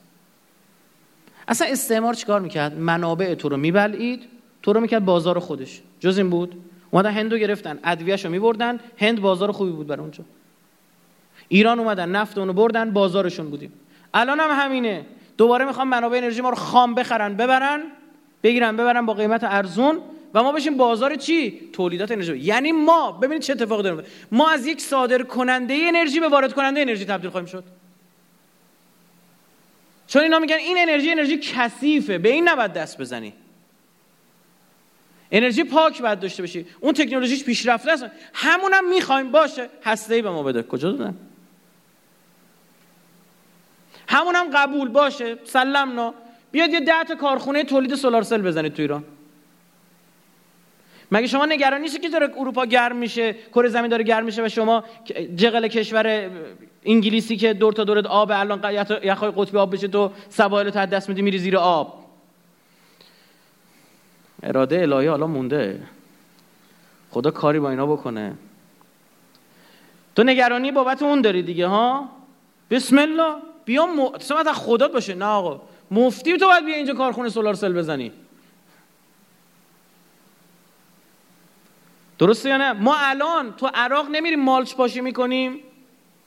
اصلا استعمار چیکار می‌کرد؟ منابع تو رو میبلعید تو رو می‌کرد بازار خودش. جز این بود. اومدن هندو گرفتن ادویه‌شو میبردن هند بازار خوبی بود برای اونجا. ایران اومدن نفت اونو بردن بازارشون بودیم. الان هم همینه. دوباره می‌خوام منابع انرژی ما رو خام بخرن ببرن بگیرن ببرن با قیمت ارزون. و ما بشیم بازار چی؟ تولیدات انرژی. یعنی ما ببینید چه اتفاقی داره. ما از یک صادر کننده انرژی به وارد کننده انرژی تبدیل خواهیم شد. چون اینا میگن این انرژی انرژی کثیفه. به این نباید دست بزنی. انرژی پاک باید داشته باشی. اون تکنولوژیش پیشرفته است. هم می‌خوایم. باشه. هسته به ما بده. کجا دادن؟ همون هم قبول. باشه. سلمنا بیاد یه ده تا کارخونه تولید سولار سل بزنید تو ایران. مگه شما نگران نیستی که داره اروپا گرم میشه کره زمین داره گرم میشه و شما جغل کشور انگلیسی که دور تا دورت آب الان یخای قطبی آب بشه تو سواحل تو دست میدی میری زیر آب. اراده الهی حالا مونده. خدا کاری با اینا بکنه. تو نگرانی بابت اون داری دیگه ها؟ بسم الله. بیا م... از خدا باشه. نه آقا. مفتی تو باید بیا اینجا کارخونه سولار سل بزنی. درسته یا نه؟ ما الان تو عراق نمیریم مالچ پاشی می‌کنیم.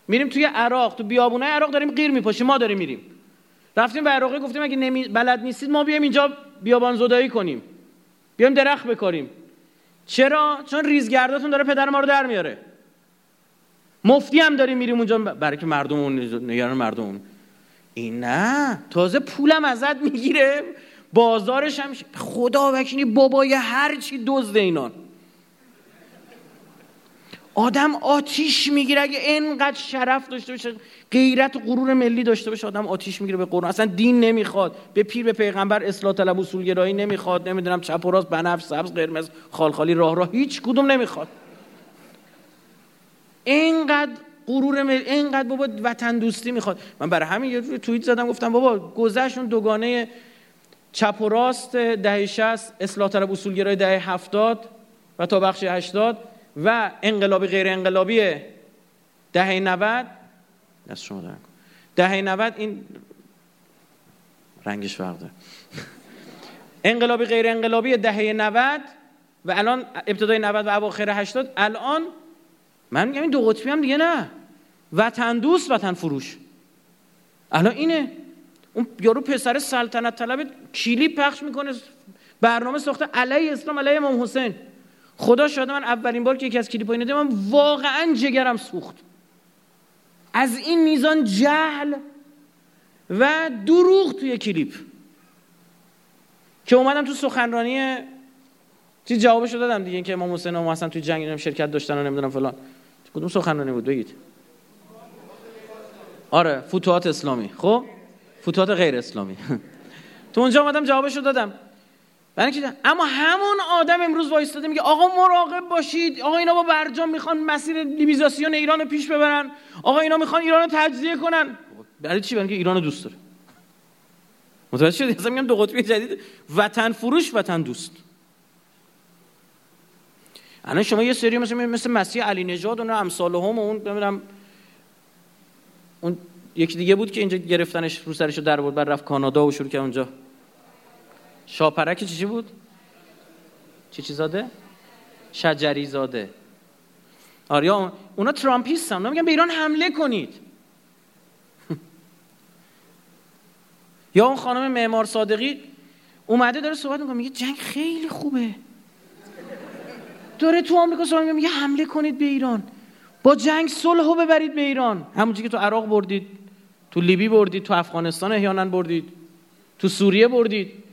میریم توی عراق تو بیابونه عراق داریم غیر میپاشیم ما داریم میریم. رفتیم به عراقی گفتیم اگه نمی... بلد نیستید ما بیایم اینجا بیابان زدایی کنیم. بیایم درخت بکاریم. چرا؟ چون ریزگرداتون داره پدر ما رو در میاره. مفتی هم داریم میریم اونجا برای که مردم نگران مردم این نه تازه پولم ازت می‌گیره. بازارش هم خدا وکیلی بابای هر چی دزد اینان آدم آتیش می‌گیره. اگه اینقدر شرف داشته باشه غیرت و غرور ملی داشته باشه آدم آتیش می‌گیره به قرآن. اصلا دین نمی‌خواد. به پیر به پیغمبر اصلاح طلب اصولگرایی نمی‌خواد. نمی‌دونم چپ و راست بنفش سبز قرمز خالخالی راه راه هیچ کدوم نمی‌خواد. اینقدر غرور مل اینقدر بابا وطن دوستی می‌خواد. من برای همین یه توییت زدم گفتم بابا گذشت اون دوگانه چپ و راست دهه 60 اصلاح طلب اصولگرای دهه 70 و تا بخش 80 و انقلابی غیر انقلابی دهه 90 دست شما دارم دهه 90 این رنگش فرق داره انقلابی غیر انقلابی دهه 90 و الان ابتدای 90 و اواخر 80 الان من میگم این دو قطبی هم دیگه نه. وطن دوست وطن فروش. الان اینه. اون یارو پسر سلطنت طلب کلیپ پخش می‌کنه برنامه ساخته علیه اسلام علیه امام حسین. خدا شاده من اولین بار که یکی از کلیپ دیدم من واقعا جگرم سوخت. از این میزان جهل و دروغ توی کلیپ. که اومدم تو سخنرانی چی جوابشو دادم دیگه که امام حسین و حسن توی جنگ شرکت داشتن و نمی‌دونم فلان. کدوم سخنرانی بود؟ بگید. آره فتوحات اسلامی. خب؟ فتوحات غیر اسلامی. تو اونجا آمدم جوابشو دادم. اما همون آدم امروز وایستاده میگه آقا مراقب باشید آقا اینا با برجام می‌خوان مسیر لیبیزاسیون ایران رو پیش ببرن آقا اینا می‌خوان ایران رو تجزیه کنن. برای چی؟ برای که ایران دوست داره. متوجه شدی؟ اصلا میگم دو قطبی جدید وطن فروش وطن دوست. الان شما یه سری مثل مثل مسیح علی نژاد و امثال هم و اون نمی‌دونم اون یکی دیگه بود که اینجا گرفتنش رو سرش در بعد رفت کانادا و شروع کرد اونجا. شاپرک چی چی بود؟ چی چی زاده؟ شجری زاده. آره اونا ترامپیستن اونا میگن به ایران حمله کنید. یا اون خانم معمار صادقی اومده داره صحبت می‌کنه. میگه جنگ خیلی خوبه. داره تو آمریکا صحبت میگه حمله کنید به ایران. با جنگ صلحو ببرید به ایران. همونجوری که تو عراق بردید تو لیبی بردید تو افغانستان احیانا بردید تو سوریه بردید.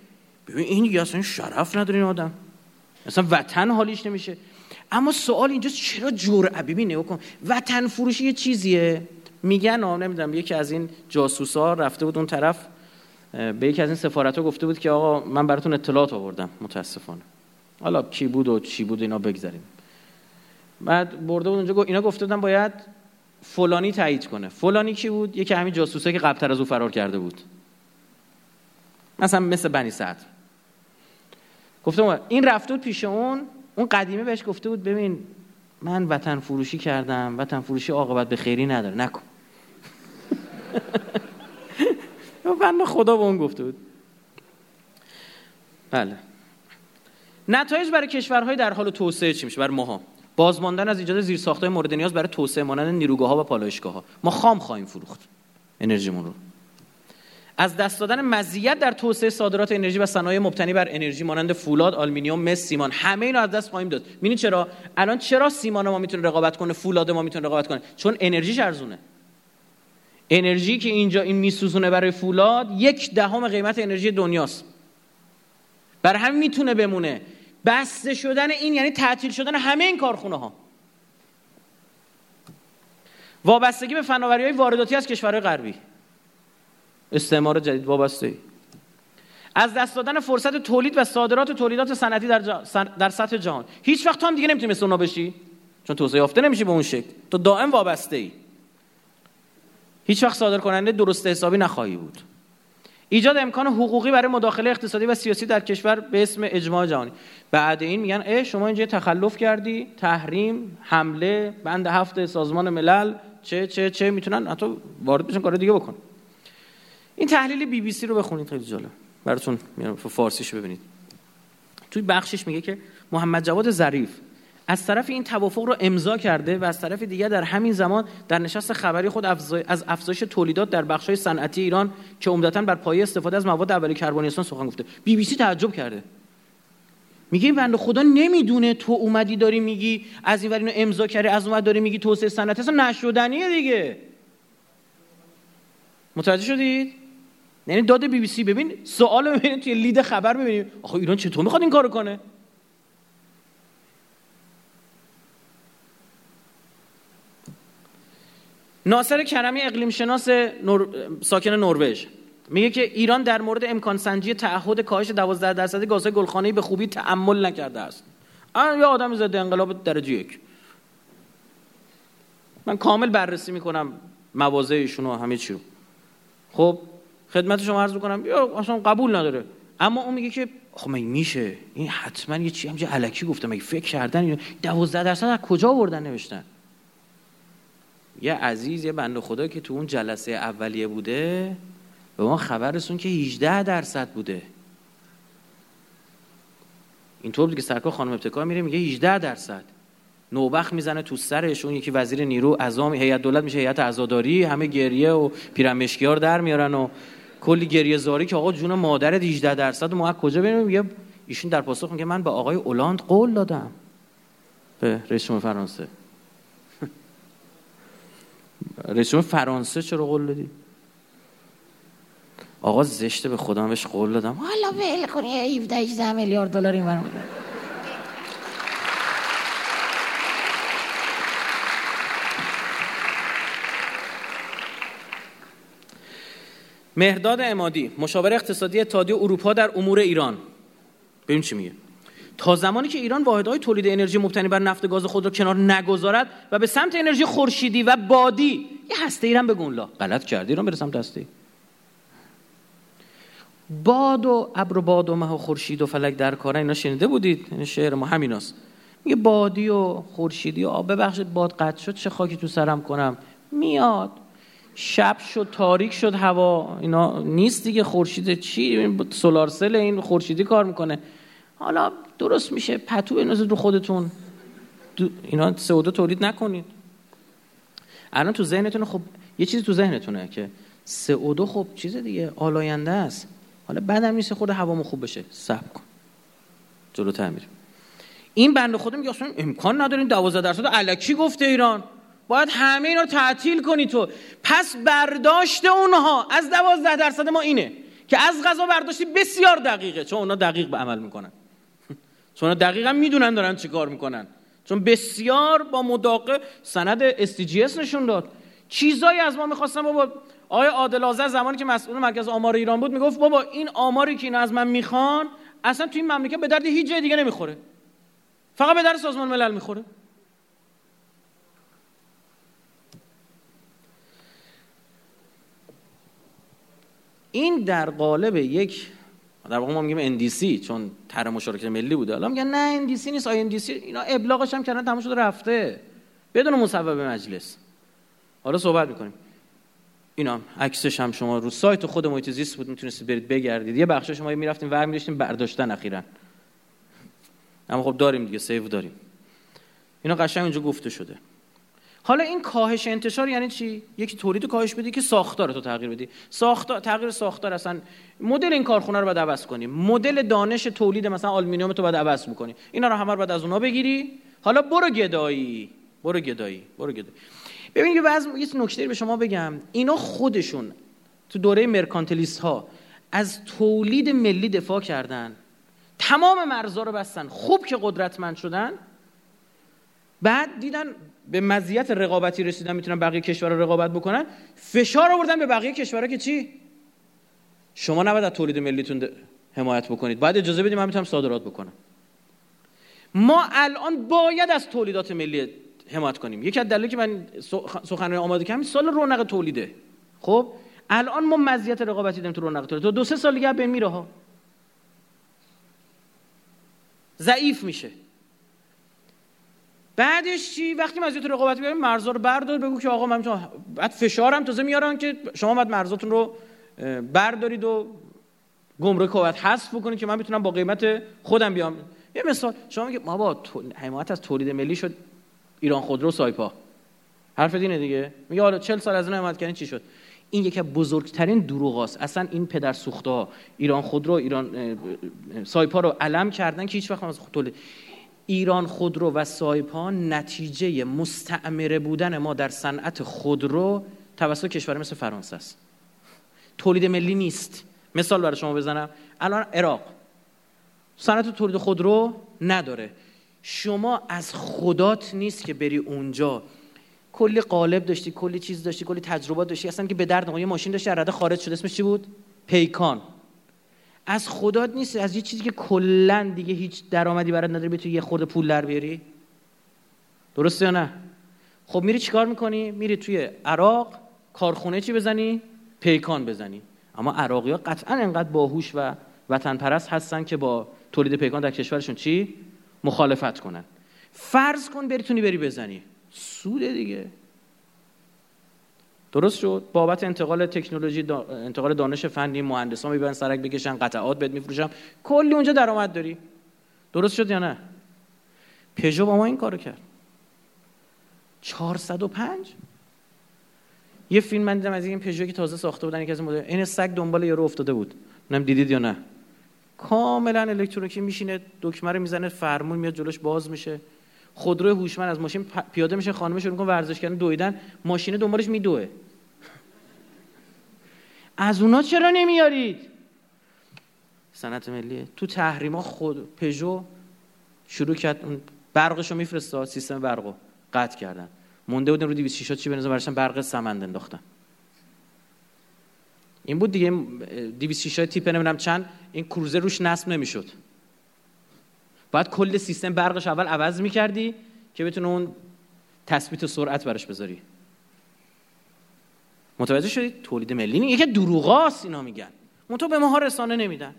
ببین این دیگه اصلا شرف نداره این آدم. اصلا وطن حالیش نمیشه. اما سوال اینجا چرا جرأت ببین نگاه کن. وطن فروشی یه چیزیه. میگن نمی‌دونم یکی از این جاسوسا رفته بود اون طرف به یکی از این سفارت ها گفته بود که آقا من براتون اطلاعات آوردم متاسفانه. حالا کی بود و چی بود اینا بگذاریم. بعد برده بود اونجا اینا گفته بودن باید فلانی تایید کنه. فلانی کی بود؟ یکی همین جاسوسه که قبلتر از او فرار کرده بود. مثلا مثل بنی سعد. گفته این رفته بود پیش اون اون قدیمه بهش گفته بود ببین من وطن فروشی کردم وطن فروشی عاقبت به خیری نداره نکن. بند خدا به اون گفته بود. بله. نتایج برای کشورهای در حال توسعه چی میشه؟ برای ماها. بازماندن از ایجاد زیرساختهای مورد نیاز برای توسعه مانند نیروگاه ها و پالایشگاه ها ما خام خواهیم فروخت. انرژیمون رو. از دست دادن مزیت در توسعه صادرات انرژی و صنایع مبتنی بر انرژی مانند فولاد، آلومینیوم، مس، سیمان همه اینو از دست خواهیم داد. ببینید چرا؟ الان چرا سیمان ما می‌تونه رقابت کنه، فولاد ما می‌تونه رقابت کنه؟ چون انرژیش ارزونه. انرژی که اینجا این میسوزونه برای فولاد یک دهم قیمت انرژی دنیاست. بر همین می‌تونه بمونه. بسته شدن این یعنی تعطیل شدن همه این کارخونه ها. وابستگی به فناوری های وارداتی از کشورهای غربی استعمار جدید وابسته. ای از دست دادن فرصت تولید و صادرات تولیدات صنعتی در, در سطح جهان. هیچ وقت هم دیگه نمی‌تونی مثل اونا بشی. چون توسعه یافته نمیشی به اون شکل. تو دائم وابسته ای هیچ وقت صادر کننده درست حسابی نخواهی بود. ایجاد امکان حقوقی برای مداخله اقتصادی و سیاسی در کشور به اسم اجماع جهانی. بعد این میگن اه شما اینجا تخلف کردی تحریم حمله بند هفت سازمان ملل چه چه چه می‌تونن؟ حتی وارد بشن کار دیگه بکن. این تحلیل بی بی سی رو بخونید خیلی جالب. براتون میارم. فارسیش ببینید. توی بخشش میگه که محمد جواد ظریف از طرف این توافق رو امضا کرده و از طرف دیگر در همین زمان در نشست خبری خود از افزایش تولیدات در بخش‌های صنعتی ایران که عمدتا بر پایه استفاده از مواد اولیه کربنیستان سخن گفته. بی بی سی تعجب کرده. میگه این بنده خدا نمی‌دونه تو اومدی داری میگی از این امضا کردی از اون داری میگی توسعه صنعتی اصلا نشدنیه دیگه. متوجه شدید؟ یعنی داد بی بی سی ببین سوال ببینید توی لید خبر ببینید آخه ایران چطور می‌خواد این کارو کنه؟ ناصر کرمی اقلیم شناس نور... ساکن نروژ. میگه که ایران در مورد امکان سنجی تعهد کاهش 12 درصدی گازهای گلخانه‌ای به خوبی تعمل نکرده است. یه آدم زده انقلاب درجه یک. من کامل بررسی می‌کنم موازه ایشون و همه چی رو خب خدمت شما عرض بکنم یا اصلا قبول نداره. اما اون میگه که خب من میشه؟ این حتما یه چی همجا علکی گفتم مگه فکر کردن اینو 12 درصد از کجا آوردن نوشتن؟ یه عزیز یه بنده خدا که تو اون جلسه اولیه بوده به ما خبر رسون که 18 درصد بوده. اینطور بود که سرکار خانم ابتکار میره میگه 18 درصد. نوبخ می‌زنه تو سرش. اون یکی وزیر نیرو اعضا هیئت دولت میشه هیئت عزاداری همه گریه و پیرمشکیار در میارن و کلی گریه زاری که آقا جون مادر 18 درصد ما کجا بریم؟ میگه ایشون در پاسخ میگه من به آقای اولاند قول دادم. به رئیس فرانسه. رئیس فرانسه چرا قول دادی؟ آقا زشته به خودم بهش قول دادم. حالا ول کنی 17 18 میلیارد دلار این مهرداد امادی مشاور اقتصادی اتحادیه اروپا در امور ایران. ببین چی میگه. تا زمانی که ایران واحدهای تولید انرژی مبتنی بر نفت گاز خود را کنار نگذارد و به سمت انرژی خورشیدی و بادی یه هسته ایران به گونلا غلط کرد ایران بره سمت هسته. باد و ابر و باد و مه و خورشید و فلک در کاره اینا شنیده بودید؟ این شعر ما همیناست. میگه بادی و خورشیدی و آب ببخشید باد قطع شد چه خاکی تو سرم کنم. میاد. شب شد تاریک شد هوا اینا نیست دیگه خورشید چی؟ سولار سل این خورشیدی کار می‌کنه. حالا درست میشه پتو بنازید رو خودتون. اینا سه تولید نکنید. الان تو ذهنتون خب یه چیزی تو ذهنتونه که سه خب چیز دیگه آلاینده است. حالا بعدم نیست خود هوامو خوب بشه. صبر کن. جلوتر میریم. این بنده خدا میگه امکان ندارین 12 درصد الکی گفته ایران. باید همه اینا رو تعطیل کنی تو. پس برداشت اونها از 12 درصد ما اینه که از غذا برداشتی بسیار دقیقه. چون اونا دقیق به عمل می‌کنن. چون اونا دقیقا می‌دونن دارن چی کار می‌کنن. چون بسیار با مداقه سند SDGs نشون داد. چیزایی از ما می‌خواستن بابا آقای عادل زمانی که مسئول مرکز آمار ایران بود می‌گفت بابا این آماری که این از من می‌خوان اصلا تو این مملکت به درد هیچ جای دیگه نمی‌خوره. فقط به درد سازمان ملل می‌خوره. این در قالب یک در واقع ما میگیم NDC چون طرح مشارکت ملی بوده. حالا میگن نه NDC نیست. آی NDC اینا ابلاغش هم کردن تمام شده رفته. بدون مصوبه مجلس. حالا صحبت می‌کنیم. اینا عکسش هم شما رو سایت خود محیط زیست بود می‌تونستید برید بگردید. یه بخش شما می‌رفتیم ور می‌داشتیم برداشتن اخیرا. اما خب داریم دیگه سیو داریم. اینا قشنگ اونجا گفته شده. حالا این کاهش انتشار یعنی چی؟ یکی تولید کاهش بدی که ساختار تو تغییر بدی. ساختار تغییر ساختار اصلا مدل این کارخونه رو باید عوض کنی. مدل دانش تولید مثلا آلومینیوم تو باید عوض بکنی. اینا رو همه رو باید از اونها بگیری. حالا برو گدایی. برو گدایی. برو گدایی. ببینید یه بعض یه نکته به شما بگم. اینا خودشون تو دوره مرکانتلیست ها از تولید ملی دفاع کردن. تمام مرزا رو بستن. خوب که قدرتمند شدن. بعد دیدن به مزیت رقابتی رسیدن می‌تونن بقیه کشورها رقابت بکنن. فشار آوردن به بقیه کشورها که چی؟ شما نباید از تولید ملیتون حمایت بکنید. باید اجازه بدید من می‌تونم صادرات بکنم. ما الان باید از تولیدات ملی حمایت کنیم. یکی از دلایلی که من سخنرانی آماده کردم سال رونق تولیده. خب؟ الان ما مزیت رقابتی داریم تو رونق تولید تو دو سه سال دیگه بین میره ها ضعیف میشه. بعدش چی؟ وقتی مزیت رقابتی بیاریم مرزا رو بردار بگو که آقا من بعد فشارم تازه میارن که شما باید مرزاتون رو بردارید و گمرک باید حذف بکنید که من بتونم با قیمت خودم بیام. یه مثال شما میگه ما با حمایت از تولید ملی شد ایران خودرو سایپا. حرف دینه دیگه؟ میگه حالا 40 سال از اون حمایت کردن چی شد؟ این یکی از بزرگترین دروغاست اصلا این پدر سوخته ایران خودرو ایران سایپا رو علم کردن که هیچ وقت از تولید ایران خودرو و سایپا نتیجه مستعمره بودن ما در صنعت خودرو توسط کشور مثل فرانسه است. تولید ملی نیست. مثال برای شما بزنم. الان عراق. صنعت تولید خودرو نداره. شما از خدات نیست که بری اونجا. کلی قالب داشتی کلی چیز داشتی کلی تجربات داشتی. اصلا که به درد یه ماشین داشتی رده خارج شده اسمش چی بود؟ پیکان. از خدات نیست از یه چیزی که کلا دیگه هیچ درآمدی برات نداره بتونی یه خورده پول در بیاری. درسته یا نه؟ خب میری چیکار می‌کنی؟ میری توی عراق کارخونه چی بزنی؟ پیکان بزنی. اما عراقی ها قطعا انقدر باهوش و وطن پرست هستن که با تولید پیکان در کشورشون چی؟ مخالفت کنن. فرض کن بریتونی بری بزنی. سوده دیگه. درست شد. بابت انتقال تکنولوژی انتقال دانش فنی مهندسان می‌برن سرک بکشن قطعات بهت میفروشن. کلی اونجا درآمد داری. درست شد یا نه؟ پژو با ما این کارو کرد. 405 یه فیلم من دیدم از این پژو که تازه ساخته بودن یکی از مدل این سگ دنبال یارو افتاده بود. نم دیدید یا نه. کاملا الکترونیکی میشینه دکمه رو می‌زنه فرمون میاد جلوش باز میشه. خودرو هوشمند از ماشین پیاده میشه خانم شروع می‌کنه ورزش کردن دویدن. ماشین دنبالش میدوه. از اونا چرا نمیارید؟ صنعت ملی تو تحریما خود پژو شروع کرد اون برقشو میفرسته سیستم برقو قطع کردن. مونده بودن رو 206 چی بنظر برشن برق سمند انداختن. این بود دیگه 206 تیپ نمی‌دونم چند این کروزر روش نصب نمی‌شد. باید کل سیستم برقش اول عوض می‌کردی که بتونه اون تثبیت سرعت براش بذاری. متوجه شدید تولید ملی این یکی دروغاست اینا میگن. تو به ماها رسانه نمیدن.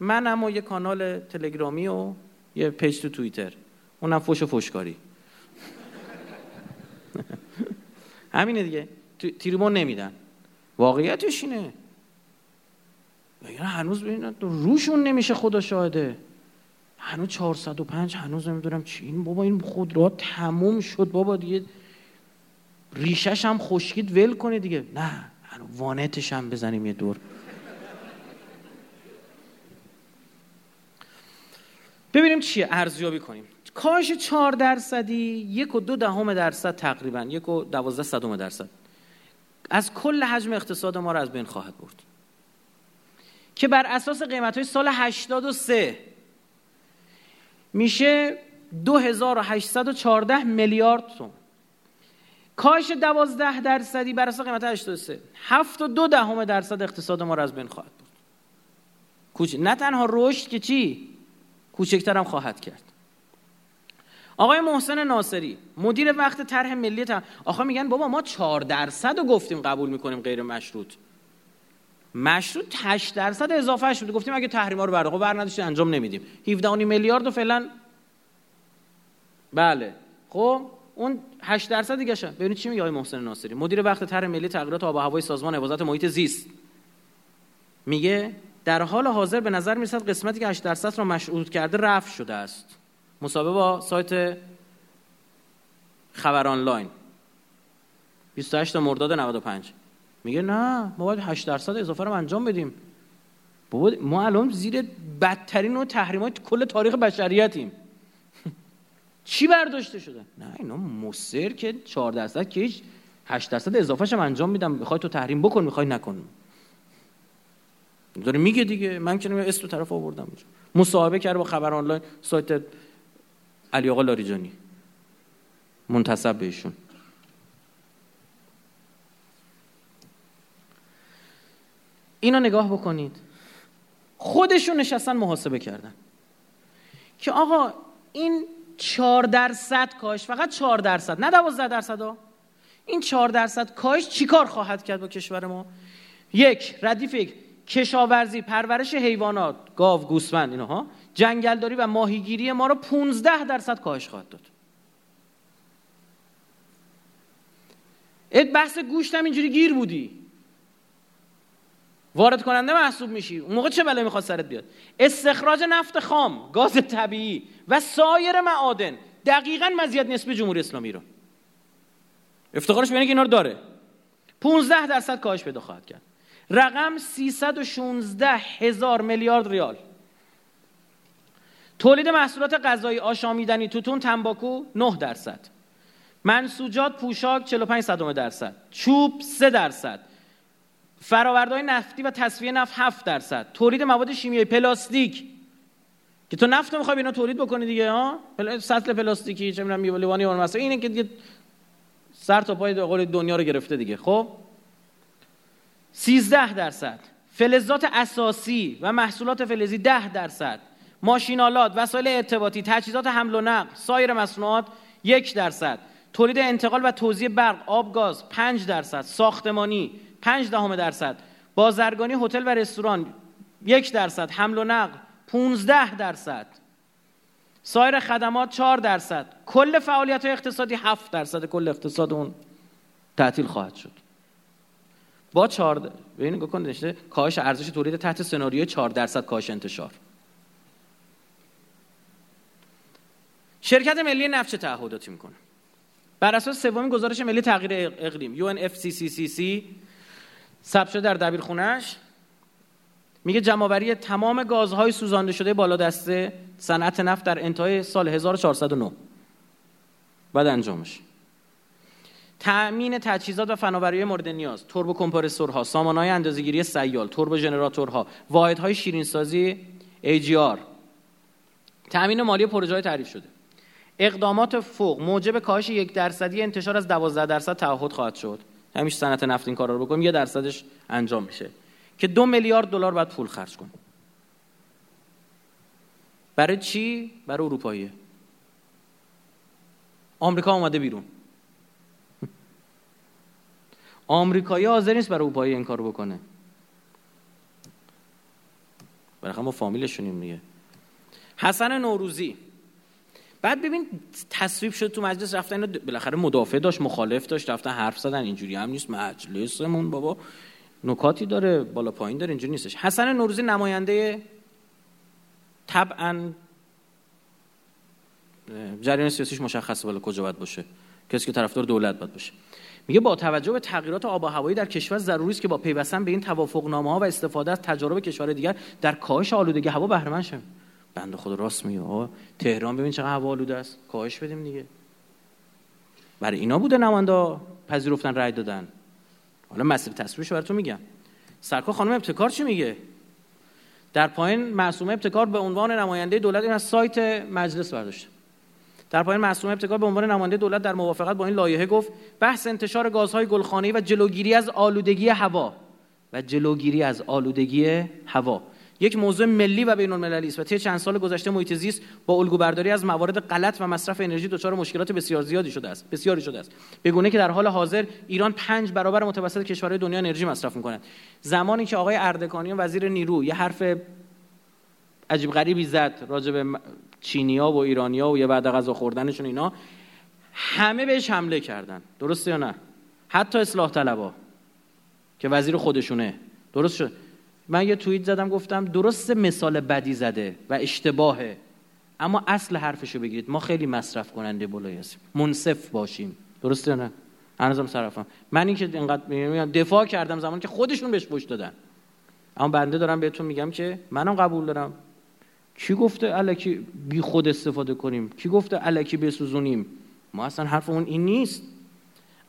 من اما یه کانال تلگرامی و یه پیج تو توییتر. اونم فوش و فوشکاری. همینه دیگه. تیریمون نمیدن. واقعیتش اینه. هنوز ببینید روشون نمیشه خدا شاهده. هنوز 405 هنوز نمی‌دونم چی. این بابا این خودرو تموم شد بابا دیگه. ریشش هم خشکید ول کنه دیگه. نه وانتش هم بزنیم یه دور. ببینیم چیه ارزیابی کنیم. کاش چهار درصدی یک و دو دهم درصد تقریبا یک و دوازده صدم درصد. از کل حجم اقتصاد ما رو از بین خواهد برد. که بر اساس قیمت های سال 83 میشه 2814 میلیارد تومن کاش دوازده درصدی بر اساس قیمت 83 هفت و دو دهم درصد اقتصاد ما رو از بین خواهد برد. کوچ نه تنها رشد که چی؟ کوچکتر هم خواهد کرد. آقای محسن ناصری مدیر وقت طرح ملی تر... آخه میگن بابا ما 4 درصد رو گفتیم قبول می‌کنیم غیر مشروط. مشروط 8 درصد اضافه شده گفتیم اگه تحریما رو برده خب بر نداشتیم انجام نمیدیم. 17 میلیارد و فعلا بله. خب؟ اون 8 درصد دیگه شه. ببینید چی میگه آقای محسن ناصری. مدیر وقت طرح ملی تغییرات آب و هوای سازمان حفاظت محیط زیست. میگه در حال حاضر به نظر می‌رسد قسمتی که 8 درصد را مشروط کرده رفع شده است. مسابقه با سایت خبر آنلاین. 28 مرداد 95 میگه نه ما باید 8 درصد اضافه رو انجام بدیم. بابا ما الان زیر بدترین و تحریمات کل تاریخ بشریتیم. چی برداشته شده؟ نه اینا مصر که 4 درصد که هیچ 8 درصد اضافهش هم انجام میدم. می‌خوای تو تحریم بکن می‌خوای نکن. داره میگه دیگه. من که اسم تو طرف آوردم مصاحبه کرده با خبر آنلاین سایت علی آقا لاریجانی. منتصب بهشون اینو نگاه بکنید. خودشون نشستن محاسبه کردن. که آقا این چهار درصد کاش فقط چهار درصد نه دوازده درصد ها. این چهار درصد کاش چیکار خواهد کرد با کشور ما؟ یک ردیف یک کشاورزی پرورش حیوانات گاو گوسفند اینها جنگلداری و ماهیگیری ما رو 15 درصد کاهش خواهد داد. بحث گوشت هم اینجوری گیر بودی. وارد کننده محسوب میشی. اون موقع چه بلایی می‌خواد سرت بیاد؟ استخراج نفت خام گاز طبیعی و سایر معادن. دقیقا مزیت نسبی جمهوری اسلامی رو. افتخارش به که اینا رو داره. 15 درصد کاهش پیدا خواهد کرد. رقم 316 هزار میلیارد ریال. تولید محصولات غذایی آشامیدنی توتون تنباکو 9 درصد. منسوجات پوشاک 45 صدم درصد. چوب 3 درصد. فرآوردهای نفتی و تصفیه نفت 7 درصد. تولید مواد شیمیایی پلاستیک. که تو نفت می‌خوای اینا تولید بکنی دیگه ها سطل پلاستیکی چه می‌دونم لیوانی اون مثلا اینه که دیگه سر تا پای قول دنیا رو گرفته دیگه. خب؟ 13 درصد. فلزات اساسی و محصولات فلزی 10 درصد. ماشینالات وسایل ارتباطی تجهیزات حمل و نقل سایر مصنوعات یک درصد. تولید انتقال و توزیع برق آب گاز 5 درصد. ساختمانی 5 دهم درصد. بازرگانی هتل و رستوران یک درصد. حمل و نقل 15 درصد. سایر خدمات 4 درصد. کل فعالیت اقتصادی 7 درصد. کل اقتصاد اون تعطیل خواهد شد. با 4 ببینید نگاه کنید کاهش ارزش تولید تحت سناریوی 4 درصد کاهش انتشار. شرکت ملی نفت تعهداتی می‌کنه؟ بر اساس سومین گزارش ملی تغییر اقلیم UNFCCC ثبت شده در دبیرخونهش میگه جمعآوری تمام گازهای سوزانده شده بالا دسته صنعت نفت در انتهای سال 1409 بعد انجامش. تأمین تجهیزات و فناوری مورد نیاز. توربو کمپرسورها سامانهای اندازه‌گیری سیال توربو ژنراتورها واحدهای شیرینسازی AGR تأمین مالی پروژه تعریف شده. اقدامات فوق موجب کاهش یک درصدی انتشار از دوازده درصد تعهد خواهد شد. همیشه صنعت نفت این کارا رو بکنیم یه درصدش انجام میشه. که دو میلیارد دلار باید پول خرج کنیم. برای چی؟ برای اروپاییه. آمریکا اومده بیرون. آمریکایی حاضر نیست برای اروپایی این کارو بکنه. برای ما فامیلشونیم دیگه. حسن نوروزی. بعد ببین تصویب شد تو مجلس رفتن بالاخره مدافع داشت مخالف داشت رفتن حرف زدن اینجوری هم نیست مجلسمون بابا. نکاتی داره بالا پایین داره اینجوری نیستش. حسن نوروزی نماینده طبعا جریان سیاسیش مشخصه بالا کجا باید باشه. کسی که طرفدار دولت باید باشه. میگه با توجه به تغییرات آب و هوایی در کشور ضروری است که با پیوستن به این توافقنامه ها و استفاده از تجارب کشور دیگر در کاهش آلودگی هوا بهره مند شویم. بنده خود راست میگه. تهران ببین چقدر هوا آلوده است. کاهش بدیم دیگه. برای اینا بوده نماینده پذیرفتن رای دادن. حالا مسیر تصویرش براتون میگم. سرکار خانم ابتکار چی میگه؟ در پایین معصومه ابتکار به عنوان نماینده دولت این از سایت مجلس برداشته. در پایین معصومه ابتکار به عنوان نماینده دولت در موافقت با این لایحه گفت بحث انتشار گازهای گلخانه‌ای و جلوگیری از آلودگی هوا. و جلوگیری از آلودگی هوا. یک موضوع ملی و بین المللی است و طی چند سال گذشته محیط زیست با الگو برداری از موارد غلط و مصرف انرژی دچار مشکلات بسیار زیادی شده است بسیاری شده است. به گونه که در حال حاضر ایران پنج برابر متوسط کشورهای دنیا انرژی مصرف می‌کند. زمانی که آقای اردکانی وزیر نیرو یه حرف عجیب غریبی زد راجع به چینیا و ایرانیا و یه بعد غذا خوردنشون اینا همه بهش حمله کردن. درسته یا نه؟ حتی اصلاح طلبا که وزیر خودشونه. درست شد؟ من یه توییت زدم گفتم درست مثال بدی زده و اشتباهه اما اصل حرفشو بگیرید. ما خیلی مصرف کننده بالایی هستیم منصف باشیم. درسته نه؟ هنوزم صرفم من این که اینقدر دفاع کردم زمان که خودشون بهش پشت دادن. اما بنده دارم بهتون میگم که منم قبول دارم. کی گفته الکی بی خود استفاده کنیم؟ کی گفته الکی بسوزونیم؟ ما اصلا حرفمون این نیست.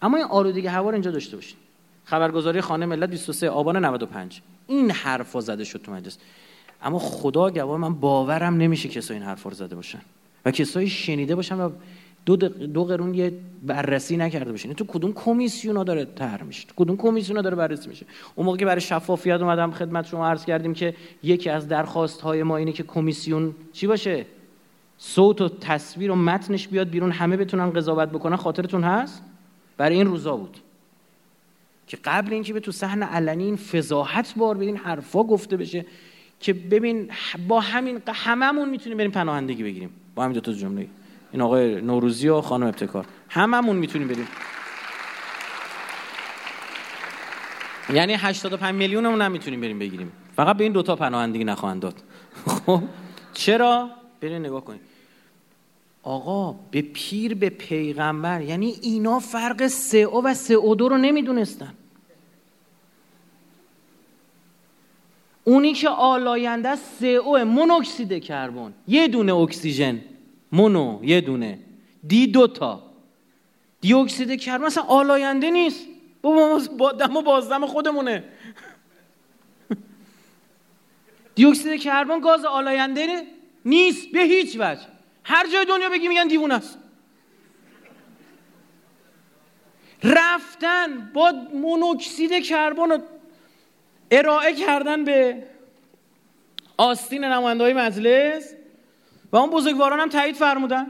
اما این آلودگی هوا رو اینجا داشته باشین. خبرگزاری خانه ملت 23 آبان 95 این حرفا زده شد تو مجلس. اما خدا گواه من باورم نمیشه کسایی این حرفا رو زده باشن و کسایی شنیده باشن و دو, دو قرون یه بررسی نکرده باشین تو کدوم کمیسیونا داره طرح میشه؟ کدوم کمیسیونا داره بررسی میشه؟ اون موقع که برای شفافیت اومدم خدمت شما عرض کردیم که یکی از درخواست های ما اینه که کمیسیون چی باشه؟ صوت و تصویر و متنش بیاد بیرون همه بتونن قضاوت بکنن. خاطرتون هست؟ برای این روزا بود. که قبل اینکه به تو صحن علنی این فضاحت بار بدین حرفا گفته بشه که ببین با همین هممون می‌تونیم بریم پناهندگی بگیریم. با همین دو جمله. این آقای نوروزی و خانم ابتکار. هممون می‌تونیم بریم. یعنی 85 میلیونمون هم می‌تونیم بریم بگیریم. فقط به این دوتا پناهندگی نخواهند داد. خب؟ چرا؟ بریم نگاه کنید آقا به پیر به پیغمبر یعنی اینا فرق CO و CO2 رو نمی‌دونستن. اونی که آلاینده CO مونوکسید کربن. یه دونه اکسیژن. مونو یه دونه. دی دوتا دی اکسید کربن اصلا آلاینده نیست. با دم و بازدم خودمونه. دی اکسید کربن گاز آلاینده نیست. به هیچ وجه. هر جای دنیا بگی میگن دیوونه است. رفتن با مونوکسید کربن ارائه کردن به آستین نماینده های مجلس و اون بزرگواران هم تایید فرمودن.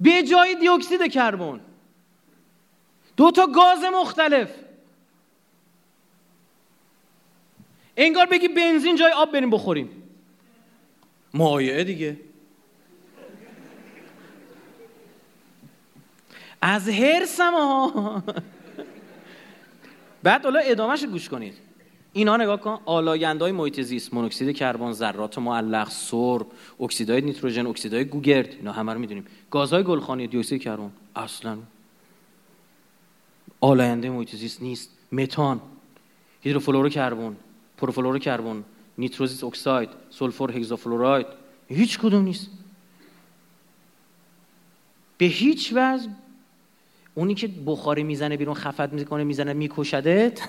به جای دیوکسید کربن. دو تا گاز مختلف. انگار بگی بنزین جای آب بریم بخوریم. مایعه دیگه. از هرسم ها بعد حالا ادامهش گوش کنید. اینا نگاه کن آلاینده های محیط زیست مونوکسید کربن ذرات معلق سرب اکسیدهای نیتروژن اکسیدهای گوگرد اینا همه رو می‌دونیم. گازهای گلخانه‌ای دی اکسید کربن. اصلا آلاینده محیط زیست نیست. متان هیدروفلورو کربن پروفلورو کربن nitrous oxide sulfur hexafluoride هیچ کدوم نیست. به هیچ وجه اونی که بخاری می‌زنه بیرون خفت می‌کنه می‌زنه میکشدت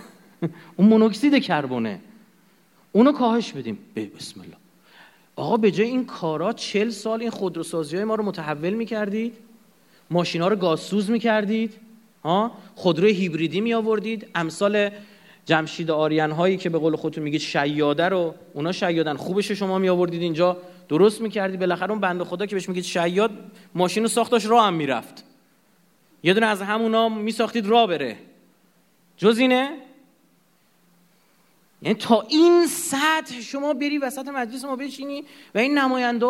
اون مونوکسید کربونه. اونو کاهش بدیم. به بسم الله. آقا به جای این کارا چل سال این خودروسازی های ما رو متحول می‌کردید. ماشینا رو گازسوز می‌کردید. ها؟ خودروی هیبریدی می آوردید امثال جمشید آریان هایی که به قول خودتون میگید شیاده رو اونا شیادن. خوبش شما می آوردید اینجا. درست می‌کردی. بالاخره اون بنده خدا که بهش میگید شیاد ماشین رو ساختاش هم می‌رفت. یه دونه از همونا میساختید راه بره. جز اینه؟ یعنی تا این سطح شما بری وسط مجلس ما بشینی و این نماینده